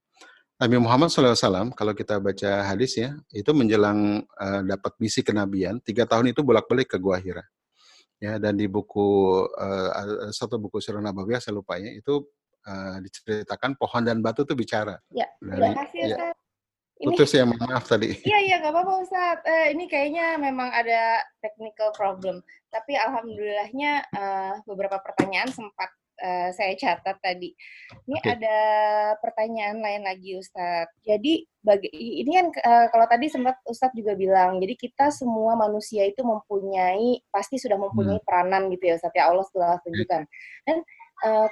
Nabi Muhammad SAW, kalau kita baca hadis ya, itu menjelang uh, dapat misi kenabian, tiga tahun itu bolak-balik ke Gua Hira. Ya, dan di buku uh, satu buku Surah Nabawiyah saya lupa ya, itu uh, diceritakan pohon dan batu itu bicara. Ya, terima kasih ya. Ini, Putus ya, maaf tadi. Iya, iya, nggak apa-apa Ustaz. Eh, ini kayaknya memang ada technical problem. Tapi alhamdulillahnya uh, beberapa pertanyaan sempat uh, saya catat tadi. Ini okay. ada pertanyaan lain lagi Ustaz. Jadi bagi, ini kan uh, kalau tadi sempat Ustaz juga bilang, jadi kita semua manusia itu mempunyai pasti sudah mempunyai hmm. peranan gitu ya Ustaz ya Allah telah tunjukkan. Dan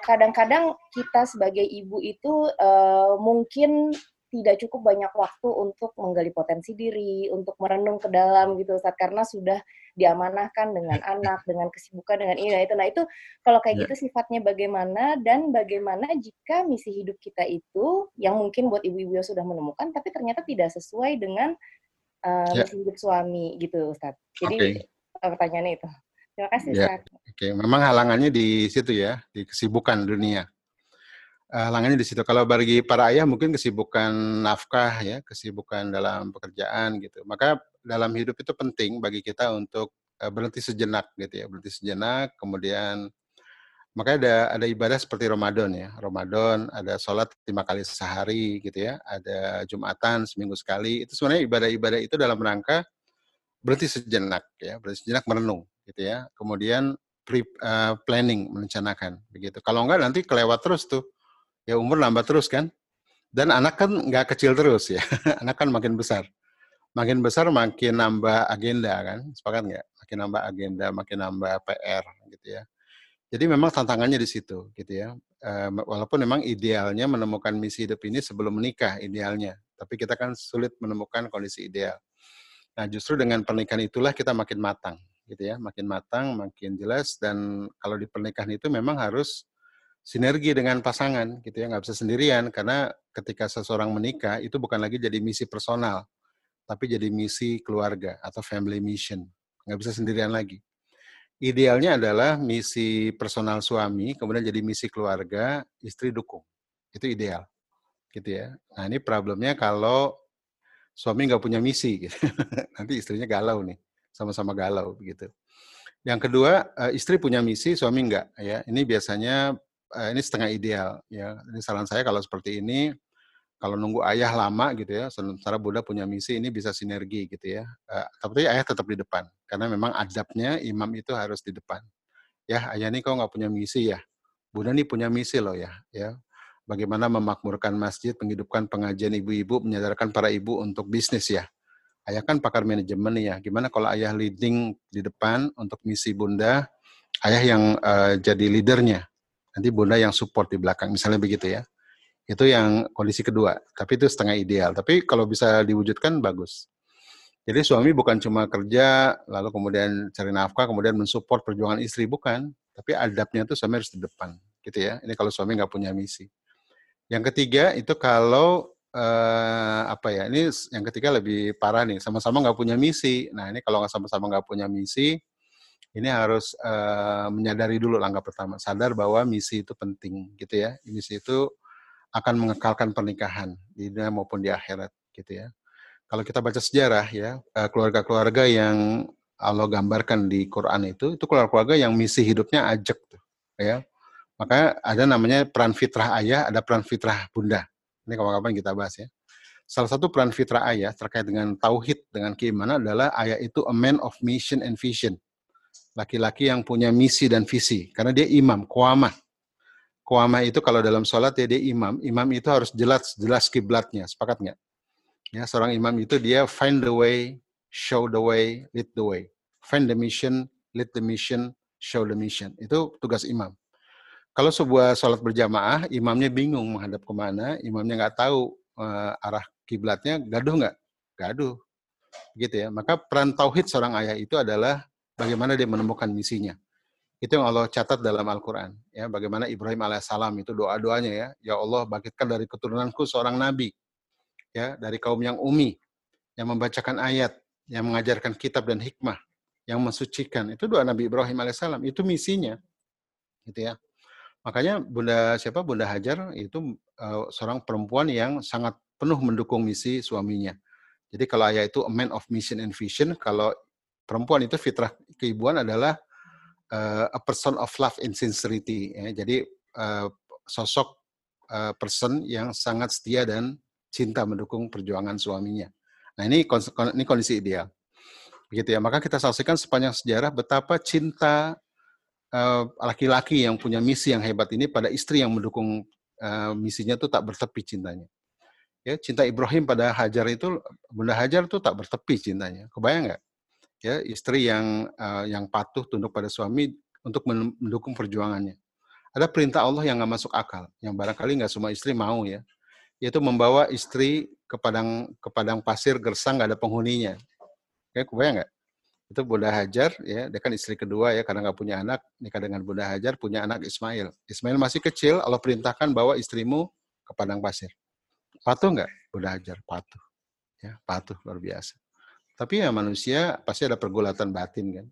kadang-kadang uh, kita sebagai ibu itu uh, mungkin tidak cukup banyak waktu untuk menggali potensi diri, untuk merenung ke dalam gitu saat karena sudah diamanahkan dengan anak, dengan kesibukan, dengan ini dan itu. Nah itu kalau kayak yeah. gitu sifatnya bagaimana dan bagaimana jika misi hidup kita itu yang mungkin buat ibu-ibu yang sudah menemukan tapi ternyata tidak sesuai dengan uh, yeah. misi hidup suami gitu Ustaz. Jadi okay. pertanyaannya itu. Terima kasih yeah. Ustaz. Oke, okay. memang halangannya di situ ya, di kesibukan dunia halangannya di situ. Kalau bagi para ayah mungkin kesibukan nafkah ya, kesibukan dalam pekerjaan gitu. Maka dalam hidup itu penting bagi kita untuk uh, berhenti sejenak gitu ya, berhenti sejenak. Kemudian makanya ada ada ibadah seperti Ramadan ya. Ramadan ada sholat lima kali sehari gitu ya, ada jumatan seminggu sekali. Itu sebenarnya ibadah-ibadah itu dalam rangka berhenti sejenak ya, berhenti sejenak merenung gitu ya. Kemudian pre, uh, planning merencanakan begitu. Kalau enggak nanti kelewat terus tuh ya umur nambah terus kan. Dan anak kan nggak kecil terus ya, anak kan makin besar. Makin besar makin nambah agenda kan, sepakat nggak? Makin nambah agenda, makin nambah PR gitu ya. Jadi memang tantangannya di situ gitu ya. Walaupun memang idealnya menemukan misi hidup ini sebelum menikah idealnya, tapi kita kan sulit menemukan kondisi ideal. Nah justru dengan pernikahan itulah kita makin matang gitu ya, makin matang, makin jelas dan kalau di pernikahan itu memang harus sinergi dengan pasangan gitu ya nggak bisa sendirian. Karena ketika seseorang menikah itu bukan lagi jadi misi personal tapi jadi misi keluarga atau family mission. Nggak bisa sendirian lagi. Idealnya adalah misi personal suami kemudian jadi misi keluarga istri dukung. Itu ideal gitu ya. Nah ini problemnya kalau suami nggak punya misi gitu. nanti istrinya galau nih sama-sama galau begitu yang kedua eh, istri punya misi suami enggak ya. Ini biasanya uh, ini setengah ideal ya. Ini saran saya kalau seperti ini kalau nunggu ayah lama gitu ya, sementara Bunda punya misi ini bisa sinergi gitu ya. Uh, tapi ayah tetap di depan karena memang adabnya imam itu harus di depan. Ya, ayah ini kau nggak punya misi ya. Bunda nih punya misi loh ya, ya. Bagaimana memakmurkan masjid, menghidupkan pengajian ibu-ibu, menyadarkan para ibu untuk bisnis ya. Ayah kan pakar manajemen ya. Gimana kalau ayah leading di depan untuk misi Bunda, ayah yang uh, jadi leadernya nanti bunda yang support di belakang misalnya begitu ya. Itu yang kondisi kedua tapi itu setengah ideal. Tapi kalau bisa diwujudkan bagus. Jadi suami bukan cuma kerja lalu kemudian cari nafkah kemudian mensupport perjuangan istri bukan. Tapi adabnya itu suami harus di depan gitu ya. Ini kalau suami nggak punya misi. Yang ketiga itu kalau eh, apa ya ini yang ketiga lebih parah nih sama-sama nggak punya misi. Nah ini kalau nggak sama-sama nggak punya misi ini harus uh, menyadari dulu langkah pertama, sadar bahwa misi itu penting gitu ya. Misi itu akan mengekalkan pernikahan di dunia maupun di akhirat gitu ya. Kalau kita baca sejarah ya, eh, keluarga-keluarga yang Allah gambarkan di Quran itu, itu keluarga-keluarga yang misi hidupnya ajak tuh, ya. Makanya ada namanya peran fitrah ayah, ada peran fitrah bunda. Ini kapan-kapan kita bahas ya. Salah satu peran fitrah ayah terkait dengan tauhid, dengan keimanan adalah ayah itu a man of mission and vision laki-laki yang punya misi dan visi. Karena dia imam kuama kuama itu kalau dalam sholat ya dia imam. Imam itu harus jelas jelas kiblatnya. Sepakat nggak? Ya seorang imam itu dia find the way show the way lead the way. Find the mission lead the mission show the mission. Itu tugas imam. Kalau sebuah sholat berjamaah imamnya bingung menghadap ke mana imamnya nggak tahu uh, arah kiblatnya gaduh nggak? Gaduh. Gitu ya. Maka peran tauhid seorang ayah itu adalah bagaimana dia menemukan misinya. Itu yang Allah catat dalam Al-Quran. Ya, bagaimana Ibrahim alaihissalam itu doa-doanya ya, ya Allah bangkitkan dari keturunanku seorang nabi, ya dari kaum yang umi, yang membacakan ayat, yang mengajarkan kitab dan hikmah, yang mensucikan. Itu doa Nabi Ibrahim alaihissalam. Itu misinya, gitu ya. Makanya Bunda siapa Bunda Hajar itu uh, seorang perempuan yang sangat penuh mendukung misi suaminya. Jadi kalau ayah itu a man of mission and vision, kalau perempuan itu fitrah keibuan adalah uh, a person of love and sincerity. Ya. Jadi uh, sosok uh, person yang sangat setia dan cinta mendukung perjuangan suaminya. Nah ini ini kondisi ideal, begitu ya. Maka kita saksikan sepanjang sejarah betapa cinta laki-laki uh, yang punya misi yang hebat ini pada istri yang mendukung uh, misinya itu tak bertepi cintanya. Ya, cinta Ibrahim pada Hajar itu Bunda Hajar itu tak bertepi cintanya. Kebayang nggak? Ya, istri yang uh, yang patuh tunduk pada suami untuk mendukung perjuangannya. Ada perintah Allah yang nggak masuk akal, yang barangkali nggak semua istri mau ya, yaitu membawa istri ke padang ke padang pasir gersang nggak ada penghuninya. Ya, kebayang nggak? Itu Bunda Hajar ya, dia kan istri kedua ya karena nggak punya anak, nikah dengan Bunda Hajar punya anak Ismail. Ismail masih kecil, Allah perintahkan bawa istrimu ke padang pasir Patuh nggak? Udah ajar patuh. Ya, patuh luar biasa. Tapi ya manusia pasti ada pergulatan batin kan.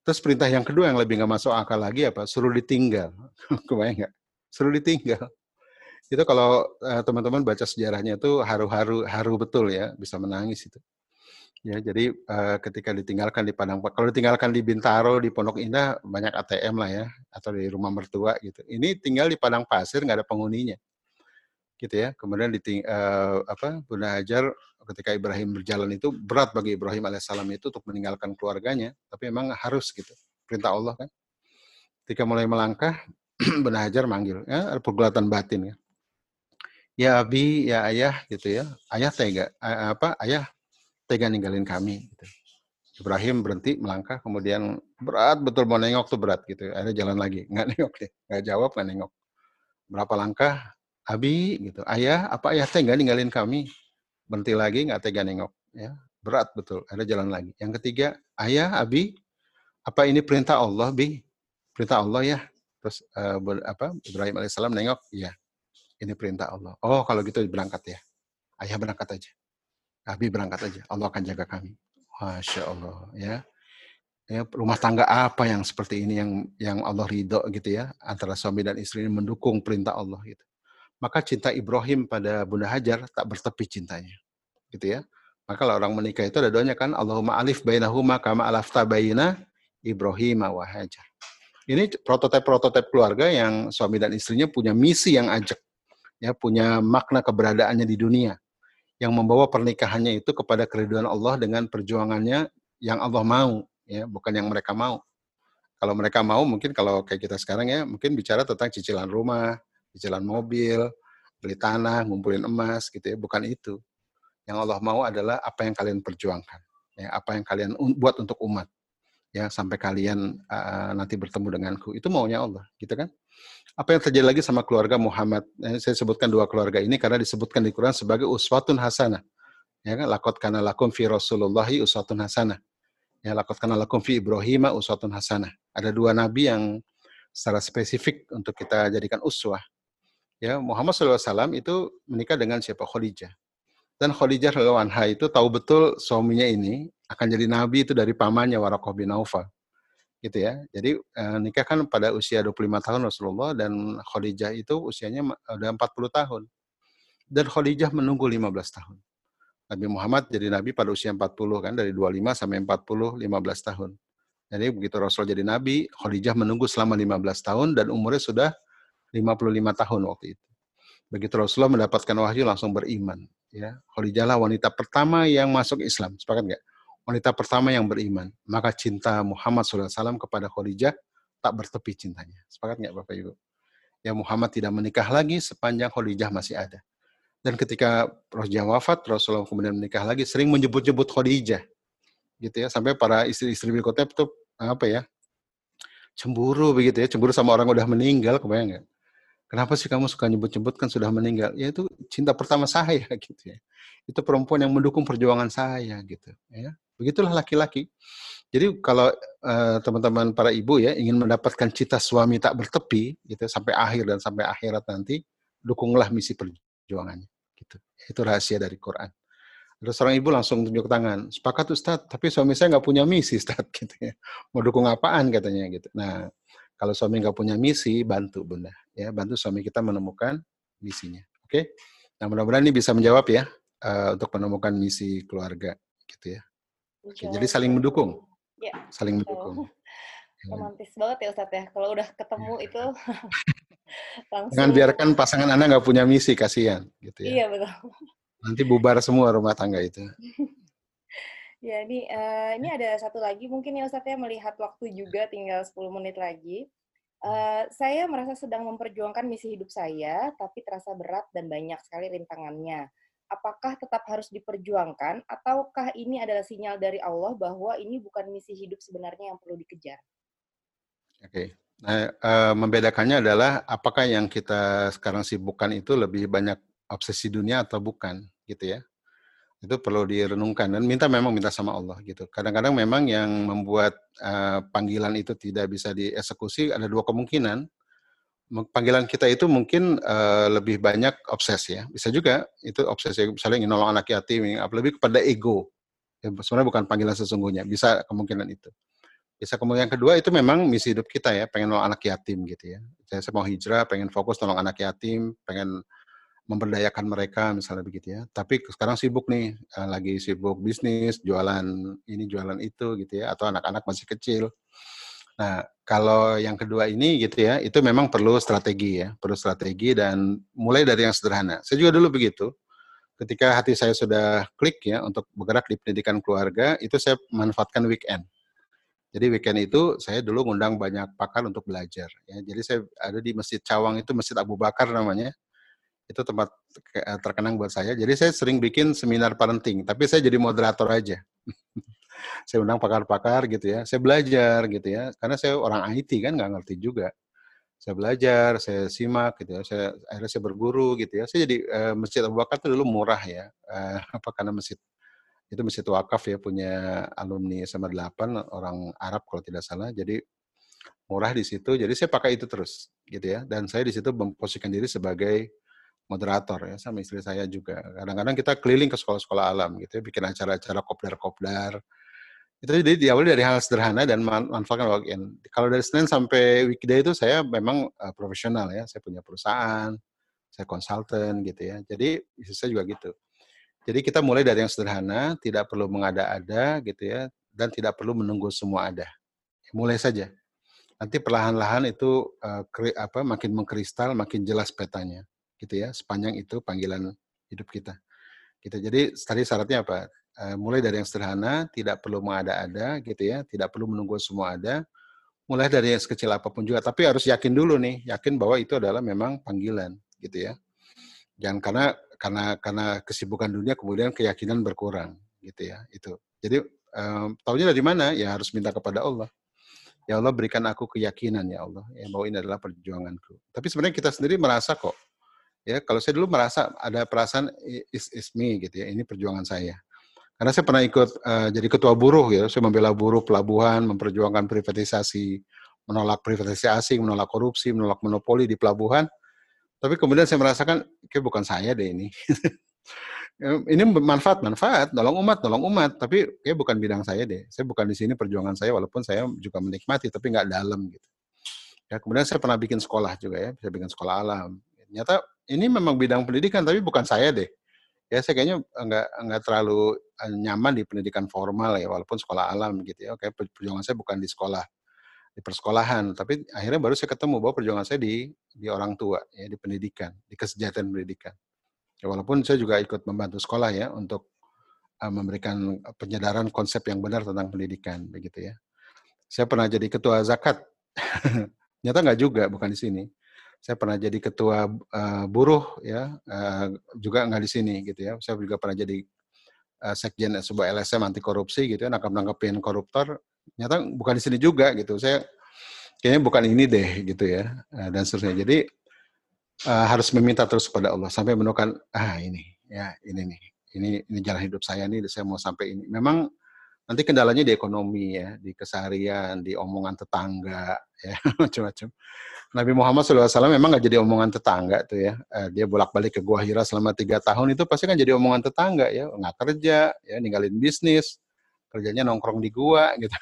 Terus perintah yang kedua yang lebih nggak masuk akal lagi apa? Suruh ditinggal. Kebayang nggak? Suruh ditinggal. Itu kalau uh, teman-teman baca sejarahnya itu haru-haru haru betul ya, bisa menangis itu. Ya, jadi uh, ketika ditinggalkan di Padang kalau ditinggalkan di Bintaro, di Pondok Indah banyak ATM lah ya, atau di rumah mertua gitu. Ini tinggal di padang pasir nggak ada penghuninya gitu ya. Kemudian diting, uh, apa Bunda Hajar ketika Ibrahim berjalan itu berat bagi Ibrahim alaihissalam itu untuk meninggalkan keluarganya, tapi memang harus gitu. Perintah Allah kan. Ketika mulai melangkah, Bunda Hajar manggil, ya, pergulatan batin ya. Ya Abi, ya ayah gitu ya. Ayah tega, apa ayah tega ninggalin kami gitu. Ibrahim berhenti melangkah, kemudian berat betul mau nengok tuh berat gitu. Ada jalan lagi, nggak nengok deh, nggak jawab nggak nengok. Berapa langkah, Abi gitu, ayah apa ayah teh nggak ninggalin kami? Berhenti lagi nggak tega nengok, ya berat betul. Ada jalan lagi. Yang ketiga, ayah, abi, apa ini perintah Allah, bi? Perintah Allah ya. Terus uh, apa? Ibrahim alaihissalam nengok, iya. Ini perintah Allah. Oh kalau gitu berangkat ya. Ayah berangkat aja. Abi berangkat aja. Allah akan jaga kami. Masya Allah ya. Ya, rumah tangga apa yang seperti ini yang yang Allah ridho gitu ya antara suami dan istri ini mendukung perintah Allah gitu maka cinta Ibrahim pada Bunda Hajar tak bertepi cintanya. Gitu ya. Maka kalau orang menikah itu ada doanya kan Allahumma alif bainahuma kama alafta baina Ibrahim wa Hajar. Ini prototipe-prototipe keluarga yang suami dan istrinya punya misi yang ajak. Ya, punya makna keberadaannya di dunia. Yang membawa pernikahannya itu kepada keriduan Allah dengan perjuangannya yang Allah mau, ya, bukan yang mereka mau. Kalau mereka mau mungkin kalau kayak kita sekarang ya, mungkin bicara tentang cicilan rumah, cicilan mobil, beli tanah, ngumpulin emas gitu ya, bukan itu. Yang Allah mau adalah apa yang kalian perjuangkan, ya, apa yang kalian buat untuk umat. Ya, sampai kalian uh, nanti bertemu denganku. Itu maunya Allah, gitu kan? Apa yang terjadi lagi sama keluarga Muhammad? Eh, saya sebutkan dua keluarga ini karena disebutkan di Quran sebagai uswatun hasanah. Ya kan? Lakot kana lakum fi Rasulullahi uswatun hasanah. Ya, lakot kana lakum fi Ibrahim uswatun hasanah. Ada dua nabi yang secara spesifik untuk kita jadikan uswah ya Muhammad SAW itu menikah dengan siapa Khadijah. Dan Khadijah radhiyallahu itu tahu betul suaminya ini akan jadi nabi itu dari pamannya Warokoh bin Naufal. Gitu ya. Jadi eh, nikah kan pada usia 25 tahun Rasulullah dan Khadijah itu usianya udah 40 tahun. Dan Khadijah menunggu 15 tahun. Nabi Muhammad jadi nabi pada usia 40 kan dari 25 sampai 40 15 tahun. Jadi begitu Rasul jadi nabi, Khadijah menunggu selama 15 tahun dan umurnya sudah 55 tahun waktu itu. Begitu Rasulullah mendapatkan wahyu langsung beriman. Ya, Khadijah wanita pertama yang masuk Islam. Sepakat nggak? Wanita pertama yang beriman. Maka cinta Muhammad SAW kepada Khadijah tak bertepi cintanya. Sepakat nggak Bapak Ibu? Ya Muhammad tidak menikah lagi sepanjang Khadijah masih ada. Dan ketika Rasulullah wafat, Rasulullah kemudian menikah lagi, sering menyebut-nyebut Khadijah. Gitu ya, sampai para istri-istri berikutnya itu apa ya, cemburu begitu ya, cemburu sama orang udah meninggal, kebayang nggak? Kenapa sih kamu suka nyebut-nyebut kan sudah meninggal? Ya itu cinta pertama saya gitu ya. Itu perempuan yang mendukung perjuangan saya gitu ya. Begitulah laki-laki. Jadi kalau uh, teman-teman para ibu ya ingin mendapatkan cita suami tak bertepi gitu sampai akhir dan sampai akhirat nanti, dukunglah misi perjuangannya gitu. Itu rahasia dari Quran. Ada seorang ibu langsung tunjuk tangan, sepakat Ustadz, tapi suami saya nggak punya misi Ustadz gitu ya. Mau dukung apaan katanya gitu. Nah, kalau suami nggak punya misi, bantu bunda, ya bantu suami kita menemukan misinya. Oke, okay? nah mudah-mudahan ini bisa menjawab ya uh, untuk menemukan misi keluarga, gitu ya. Oke, okay, jadi saling mendukung, ya, saling mendukung. romantis banget ya Ustadz ya. Kalau udah ketemu iya. itu langsung. Jangan biarkan pasangan Anda nggak punya misi, kasihan. Gitu ya. Iya, betul. Nanti bubar semua rumah tangga itu. ya, ini, uh, ini ada satu lagi mungkin ya Ustadz ya, melihat waktu juga tinggal 10 menit lagi. Uh, saya merasa sedang memperjuangkan misi hidup saya, tapi terasa berat dan banyak sekali rintangannya. Apakah tetap harus diperjuangkan, ataukah ini adalah sinyal dari Allah bahwa ini bukan misi hidup sebenarnya yang perlu dikejar? Oke, okay. nah, uh, membedakannya adalah apakah yang kita sekarang sibukkan itu lebih banyak obsesi dunia atau bukan, gitu ya? Itu perlu direnungkan dan minta memang minta sama Allah gitu. Kadang-kadang memang yang membuat uh, panggilan itu tidak bisa dieksekusi ada dua kemungkinan. Panggilan kita itu mungkin uh, lebih banyak obses ya. Bisa juga itu obsesi misalnya ingin nolong anak yatim, lebih kepada ego. Ya, sebenarnya bukan panggilan sesungguhnya. Bisa kemungkinan itu. Bisa kemudian yang kedua itu memang misi hidup kita ya, pengen nolong anak yatim gitu ya. Saya, saya mau hijrah, pengen fokus nolong anak yatim, pengen memberdayakan mereka misalnya begitu ya. Tapi sekarang sibuk nih, eh, lagi sibuk bisnis, jualan ini, jualan itu gitu ya, atau anak-anak masih kecil. Nah, kalau yang kedua ini gitu ya, itu memang perlu strategi ya, perlu strategi dan mulai dari yang sederhana. Saya juga dulu begitu. Ketika hati saya sudah klik ya untuk bergerak di pendidikan keluarga, itu saya manfaatkan weekend. Jadi weekend itu saya dulu ngundang banyak pakar untuk belajar. Ya. Jadi saya ada di Masjid Cawang itu Masjid Abu Bakar namanya itu tempat eh, terkenang buat saya. Jadi saya sering bikin seminar parenting, tapi saya jadi moderator aja. saya undang pakar-pakar gitu ya. Saya belajar gitu ya, karena saya orang IT kan nggak ngerti juga. Saya belajar, saya simak gitu ya. Saya akhirnya saya berguru gitu ya. Saya jadi uh, masjid Abu Bakar itu dulu murah ya, uh, apa karena masjid itu masjid wakaf ya punya alumni sama delapan orang Arab kalau tidak salah. Jadi murah di situ. Jadi saya pakai itu terus gitu ya. Dan saya di situ memposisikan diri sebagai moderator ya sama istri saya juga. Kadang-kadang kita keliling ke sekolah-sekolah alam gitu ya, bikin acara-acara kopdar-kopdar. Itu jadi diawali dari hal sederhana dan manfaatkan login. Kalau dari Senin sampai weekday itu saya memang uh, profesional ya, saya punya perusahaan, saya konsultan gitu ya. Jadi bisnis saya juga gitu. Jadi kita mulai dari yang sederhana, tidak perlu mengada-ada gitu ya, dan tidak perlu menunggu semua ada. Mulai saja. Nanti perlahan-lahan itu uh, apa makin mengkristal, makin jelas petanya gitu ya sepanjang itu panggilan hidup kita. Gitu. Jadi tadi syaratnya apa? Uh, mulai dari yang sederhana, tidak perlu mengada-ada gitu ya, tidak perlu menunggu semua ada. Mulai dari yang sekecil apa pun juga, tapi harus yakin dulu nih, yakin bahwa itu adalah memang panggilan gitu ya. Jangan karena karena karena kesibukan dunia kemudian keyakinan berkurang gitu ya, itu. Jadi um, tahunya dari mana? Ya harus minta kepada Allah. Ya Allah berikan aku keyakinan ya Allah, ya bahwa ini adalah perjuanganku. Tapi sebenarnya kita sendiri merasa kok ya kalau saya dulu merasa ada perasaan is, is me gitu ya ini perjuangan saya. Karena saya pernah ikut uh, jadi ketua buruh ya saya membela buruh pelabuhan memperjuangkan privatisasi menolak privatisasi asing menolak korupsi menolak monopoli di pelabuhan. Tapi kemudian saya merasakan kayak bukan saya deh ini. Ini manfaat manfaat. Nolong umat nolong umat. Tapi kayak bukan bidang saya deh. Saya bukan di sini perjuangan saya walaupun saya juga menikmati tapi nggak dalam gitu. Ya kemudian saya pernah bikin sekolah juga ya. Saya bikin sekolah alam. Ternyata ini memang bidang pendidikan tapi bukan saya deh. Ya saya kayaknya nggak nggak terlalu eh, nyaman di pendidikan formal ya walaupun sekolah alam gitu ya. Oke perjuangan saya bukan di sekolah di persekolahan, tapi akhirnya baru saya ketemu bahwa perjuangan saya di di orang tua ya di pendidikan, di kesejahteraan pendidikan. Ya, walaupun saya juga ikut membantu sekolah ya untuk uh, memberikan penyadaran konsep yang benar tentang pendidikan begitu ya. Saya pernah jadi ketua zakat. Nyata nggak juga, bukan di sini saya pernah jadi ketua uh, buruh ya uh, juga nggak di sini gitu ya. Saya juga pernah jadi uh, sekjen sebuah LSM anti korupsi gitu ya nangkap nangkepin koruptor. Ternyata bukan di sini juga gitu. Saya kayaknya bukan ini deh gitu ya uh, dan seterusnya. Jadi uh, harus meminta terus kepada Allah sampai menemukan ah ini ya ini nih ini ini jalan hidup saya nih saya mau sampai ini. Memang nanti kendalanya di ekonomi ya di keseharian di omongan tetangga ya macam-macam Nabi Muhammad SAW memang nggak jadi omongan tetangga tuh ya. Eh, dia bolak-balik ke Gua Hira selama tiga tahun itu pasti kan jadi omongan tetangga ya. Nggak kerja, ya ninggalin bisnis, kerjanya nongkrong di gua gitu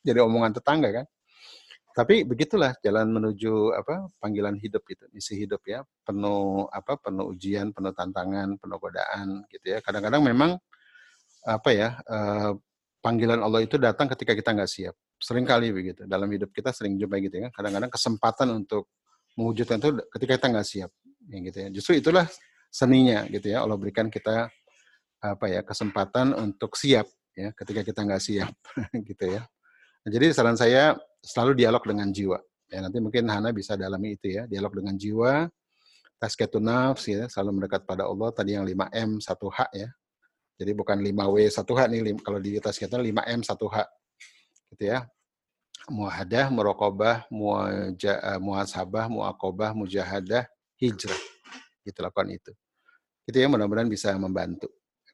jadi omongan tetangga kan. Tapi begitulah jalan menuju apa panggilan hidup itu, misi hidup ya, penuh apa penuh ujian, penuh tantangan, penuh godaan gitu ya. Kadang-kadang memang apa ya eh, panggilan Allah itu datang ketika kita nggak siap. Sering kali begitu. Dalam hidup kita sering jumpa gitu ya. Kadang-kadang kesempatan untuk mewujudkan itu ketika kita nggak siap. Ya, gitu ya. Justru itulah seninya gitu ya. Allah berikan kita apa ya kesempatan untuk siap ya ketika kita nggak siap gitu ya. Nah, jadi saran saya selalu dialog dengan jiwa. Ya, nanti mungkin Hana bisa dalami itu ya, dialog dengan jiwa, tasketun nafs ya, selalu mendekat pada Allah. Tadi yang 5M 1H ya. Jadi bukan 5W 1H nih, kalau di tasketun 5M 1H. Gitu ya. Muahadah, murokobah, eh, muhasabah, muakobah, mujahadah, hijrah. Gitu lakukan itu. Itu ya mudah-mudahan bisa membantu.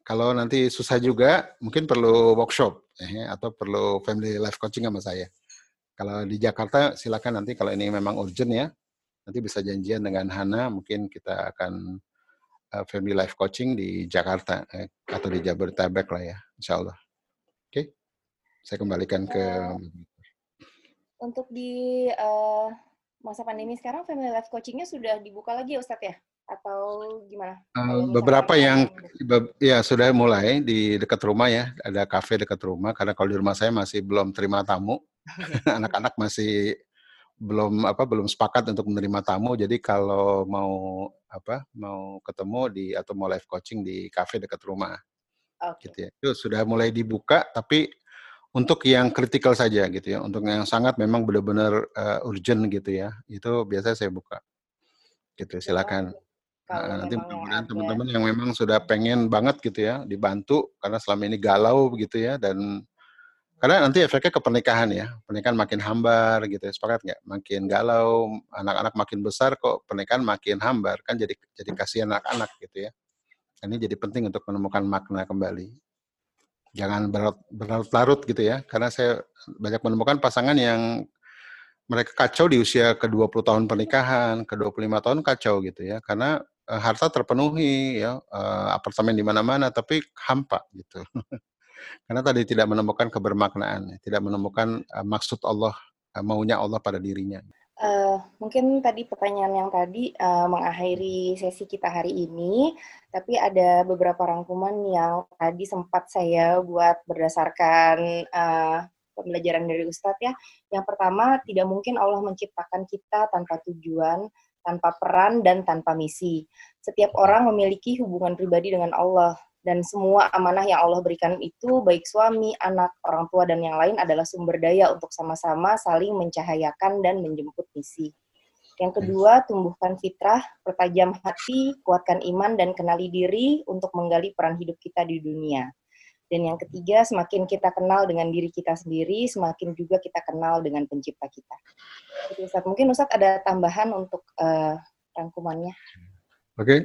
Kalau nanti susah juga, mungkin perlu workshop eh, atau perlu family life coaching sama saya. Kalau di Jakarta silakan nanti kalau ini memang urgent ya, nanti bisa janjian dengan Hana, mungkin kita akan family life coaching di Jakarta eh, atau di Jabodetabek lah ya, insya Allah. Oke, okay. saya kembalikan ke. Untuk di uh, masa pandemi sekarang family life coachingnya sudah dibuka lagi ya Ustadz ya? atau gimana? Uh, beberapa yang be ya sudah mulai di dekat rumah ya, ada kafe dekat rumah karena kalau di rumah saya masih belum terima tamu. Anak-anak masih belum apa belum sepakat untuk menerima tamu. Jadi kalau mau apa mau ketemu di atau mau live coaching di kafe dekat rumah. Okay. Gitu ya. Itu sudah mulai dibuka tapi untuk yang kritikal saja gitu ya. Untuk yang sangat memang benar-benar uh, urgent gitu ya. Itu biasanya saya buka. Gitu, silakan. Nah, nanti mudah-mudahan teman-teman yang memang sudah pengen banget gitu ya dibantu karena selama ini galau begitu ya dan karena nanti efeknya ke pernikahan ya pernikahan makin hambar gitu ya sepakat nggak? Makin galau anak-anak makin besar kok pernikahan makin hambar kan jadi jadi kasihan anak-anak gitu ya. Ini jadi penting untuk menemukan makna kembali. Jangan berlarut-larut gitu ya karena saya banyak menemukan pasangan yang mereka kacau di usia ke 20 tahun pernikahan, ke 25 tahun kacau gitu ya. Karena uh, harta terpenuhi ya uh, apartemen di mana-mana tapi hampa gitu karena tadi tidak menemukan kebermaknaan tidak menemukan uh, maksud Allah uh, maunya Allah pada dirinya Uh, mungkin tadi pertanyaan yang tadi uh, mengakhiri sesi kita hari ini, tapi ada beberapa rangkuman yang tadi sempat saya buat berdasarkan uh, pembelajaran dari Ustadz ya. Yang pertama, tidak mungkin Allah menciptakan kita tanpa tujuan, tanpa peran dan tanpa misi. Setiap orang memiliki hubungan pribadi dengan Allah dan semua amanah yang Allah berikan itu baik suami, anak, orang tua dan yang lain adalah sumber daya untuk sama-sama saling mencahayakan dan menjemput misi. Yang kedua, tumbuhkan fitrah, pertajam hati, kuatkan iman dan kenali diri untuk menggali peran hidup kita di dunia. Dan yang ketiga, semakin kita kenal dengan diri kita sendiri, semakin juga kita kenal dengan pencipta kita. Jadi, Ustaz, mungkin Ustaz ada tambahan untuk uh, rangkumannya. Oke, okay.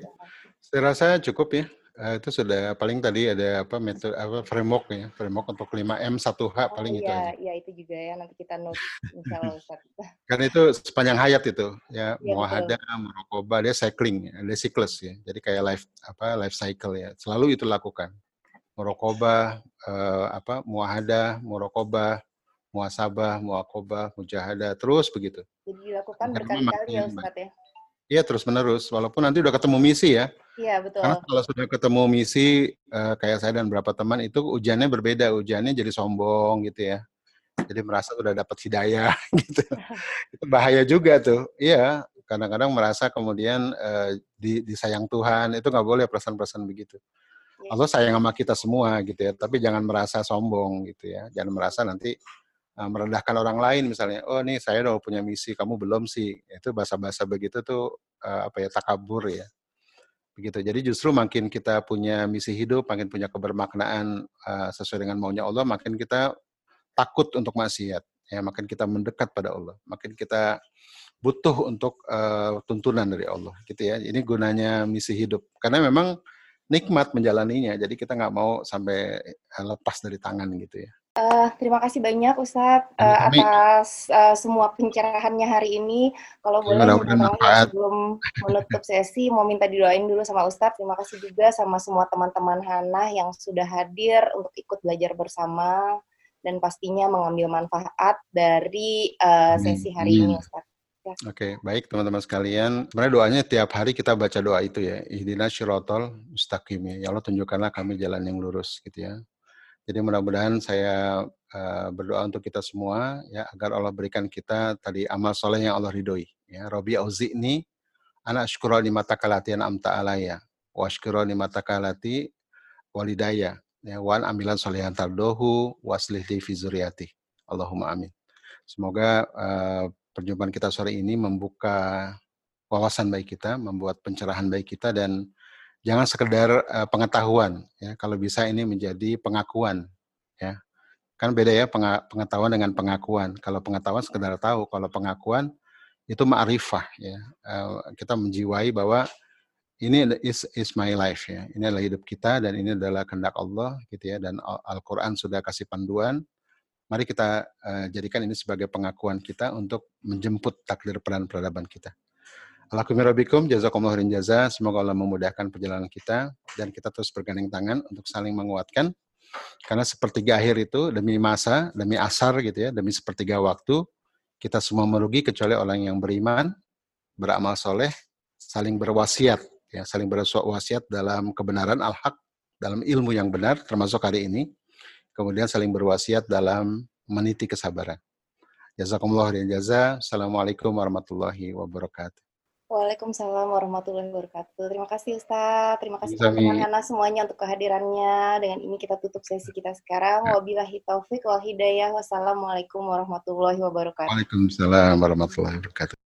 saya rasa cukup ya. Uh, itu sudah paling tadi ada apa metode apa framework ya framework untuk 5M 1H oh, paling iya, itu aja. Iya, itu juga ya nanti kita note misalnya Ustaz. Kan itu sepanjang hayat itu ya, ya muahada, merokoba dia cycling, dia siklus ya. Jadi kayak life apa life cycle ya. Selalu itu lakukan murokoba, uh, apa, muahada, murokoba, muasabah, muakoba, mujahada, terus begitu. Jadi dilakukan berkali-kali ya Ustaz ya? Iya terus menerus, walaupun nanti udah ketemu misi ya. Iya betul. Karena kalau sudah ketemu misi uh, kayak saya dan beberapa teman itu ujiannya berbeda, ujiannya jadi sombong gitu ya. Jadi merasa udah dapat hidayah gitu. itu bahaya juga tuh. Iya, kadang-kadang merasa kemudian uh, di, disayang Tuhan itu nggak boleh perasaan-perasaan begitu. Iya. Allah sayang sama kita semua gitu ya, tapi jangan merasa sombong gitu ya. Jangan merasa nanti merendahkan orang lain misalnya, oh nih saya udah punya misi, kamu belum sih. Itu bahasa-bahasa begitu tuh uh, apa ya takabur ya. Begitu. Jadi justru makin kita punya misi hidup, makin punya kebermaknaan uh, sesuai dengan maunya Allah, makin kita takut untuk maksiat. Ya, makin kita mendekat pada Allah, makin kita butuh untuk uh, tuntunan dari Allah gitu ya. Ini gunanya misi hidup. Karena memang nikmat menjalaninya. Jadi kita nggak mau sampai eh, lepas dari tangan gitu ya. Uh, terima kasih banyak Ustadz uh, atas uh, semua pencerahannya hari ini. Kalau boleh sebelum menutup sesi mau minta didoain dulu sama Ustadz. Terima kasih juga sama semua teman-teman Hana yang sudah hadir untuk ikut belajar bersama dan pastinya mengambil manfaat dari uh, sesi hari ini Ustadz. Ya. Oke, okay, baik teman-teman sekalian. Sebenarnya doanya tiap hari kita baca doa itu ya. Ihdina syirotol mustaqim ya. Ya Allah tunjukkanlah kami jalan yang lurus gitu ya. Jadi mudah-mudahan saya uh, berdoa untuk kita semua ya agar Allah berikan kita tadi amal soleh yang Allah ridhoi. Ya, Robi ini anak syukur ni mata kalatian amta alaya wa ni mata kalati walidaya ya wan ambilan solehan tardohu waslih di fizuriati. Allahumma amin. Semoga uh, perjumpaan kita sore ini membuka wawasan baik kita, membuat pencerahan baik kita dan jangan sekedar uh, pengetahuan ya. Kalau bisa ini menjadi pengakuan ya. Kan beda ya pengetahuan dengan pengakuan. Kalau pengetahuan sekedar tahu kalau pengakuan itu ma'rifah ya. Uh, kita menjiwai bahwa ini is is my life ya. Ini adalah hidup kita dan ini adalah kehendak Allah gitu ya. Dan Al-Qur'an sudah kasih panduan. Mari kita uh, jadikan ini sebagai pengakuan kita untuk menjemput takdir peran peradaban kita Alhamdulillah jazakumullah khairan jaza. Semoga Allah memudahkan perjalanan kita dan kita terus bergandeng tangan untuk saling menguatkan. Karena sepertiga akhir itu demi masa, demi asar gitu ya, demi sepertiga waktu, kita semua merugi kecuali orang yang beriman, beramal soleh, saling berwasiat, ya, saling berwasiat dalam kebenaran al-haq, dalam ilmu yang benar, termasuk hari ini. Kemudian saling berwasiat dalam meniti kesabaran. Jazakumullah khairan jaza. Assalamualaikum warahmatullahi wabarakatuh. Waalaikumsalam warahmatullahi wabarakatuh. Terima kasih Ustaz. Terima kasih teman-teman semuanya untuk kehadirannya. Dengan ini kita tutup sesi kita sekarang. Ya. Wabillahi taufik wal hidayah. Wassalamualaikum warahmatullahi wabarakatuh. Waalaikumsalam warahmatullahi wabarakatuh.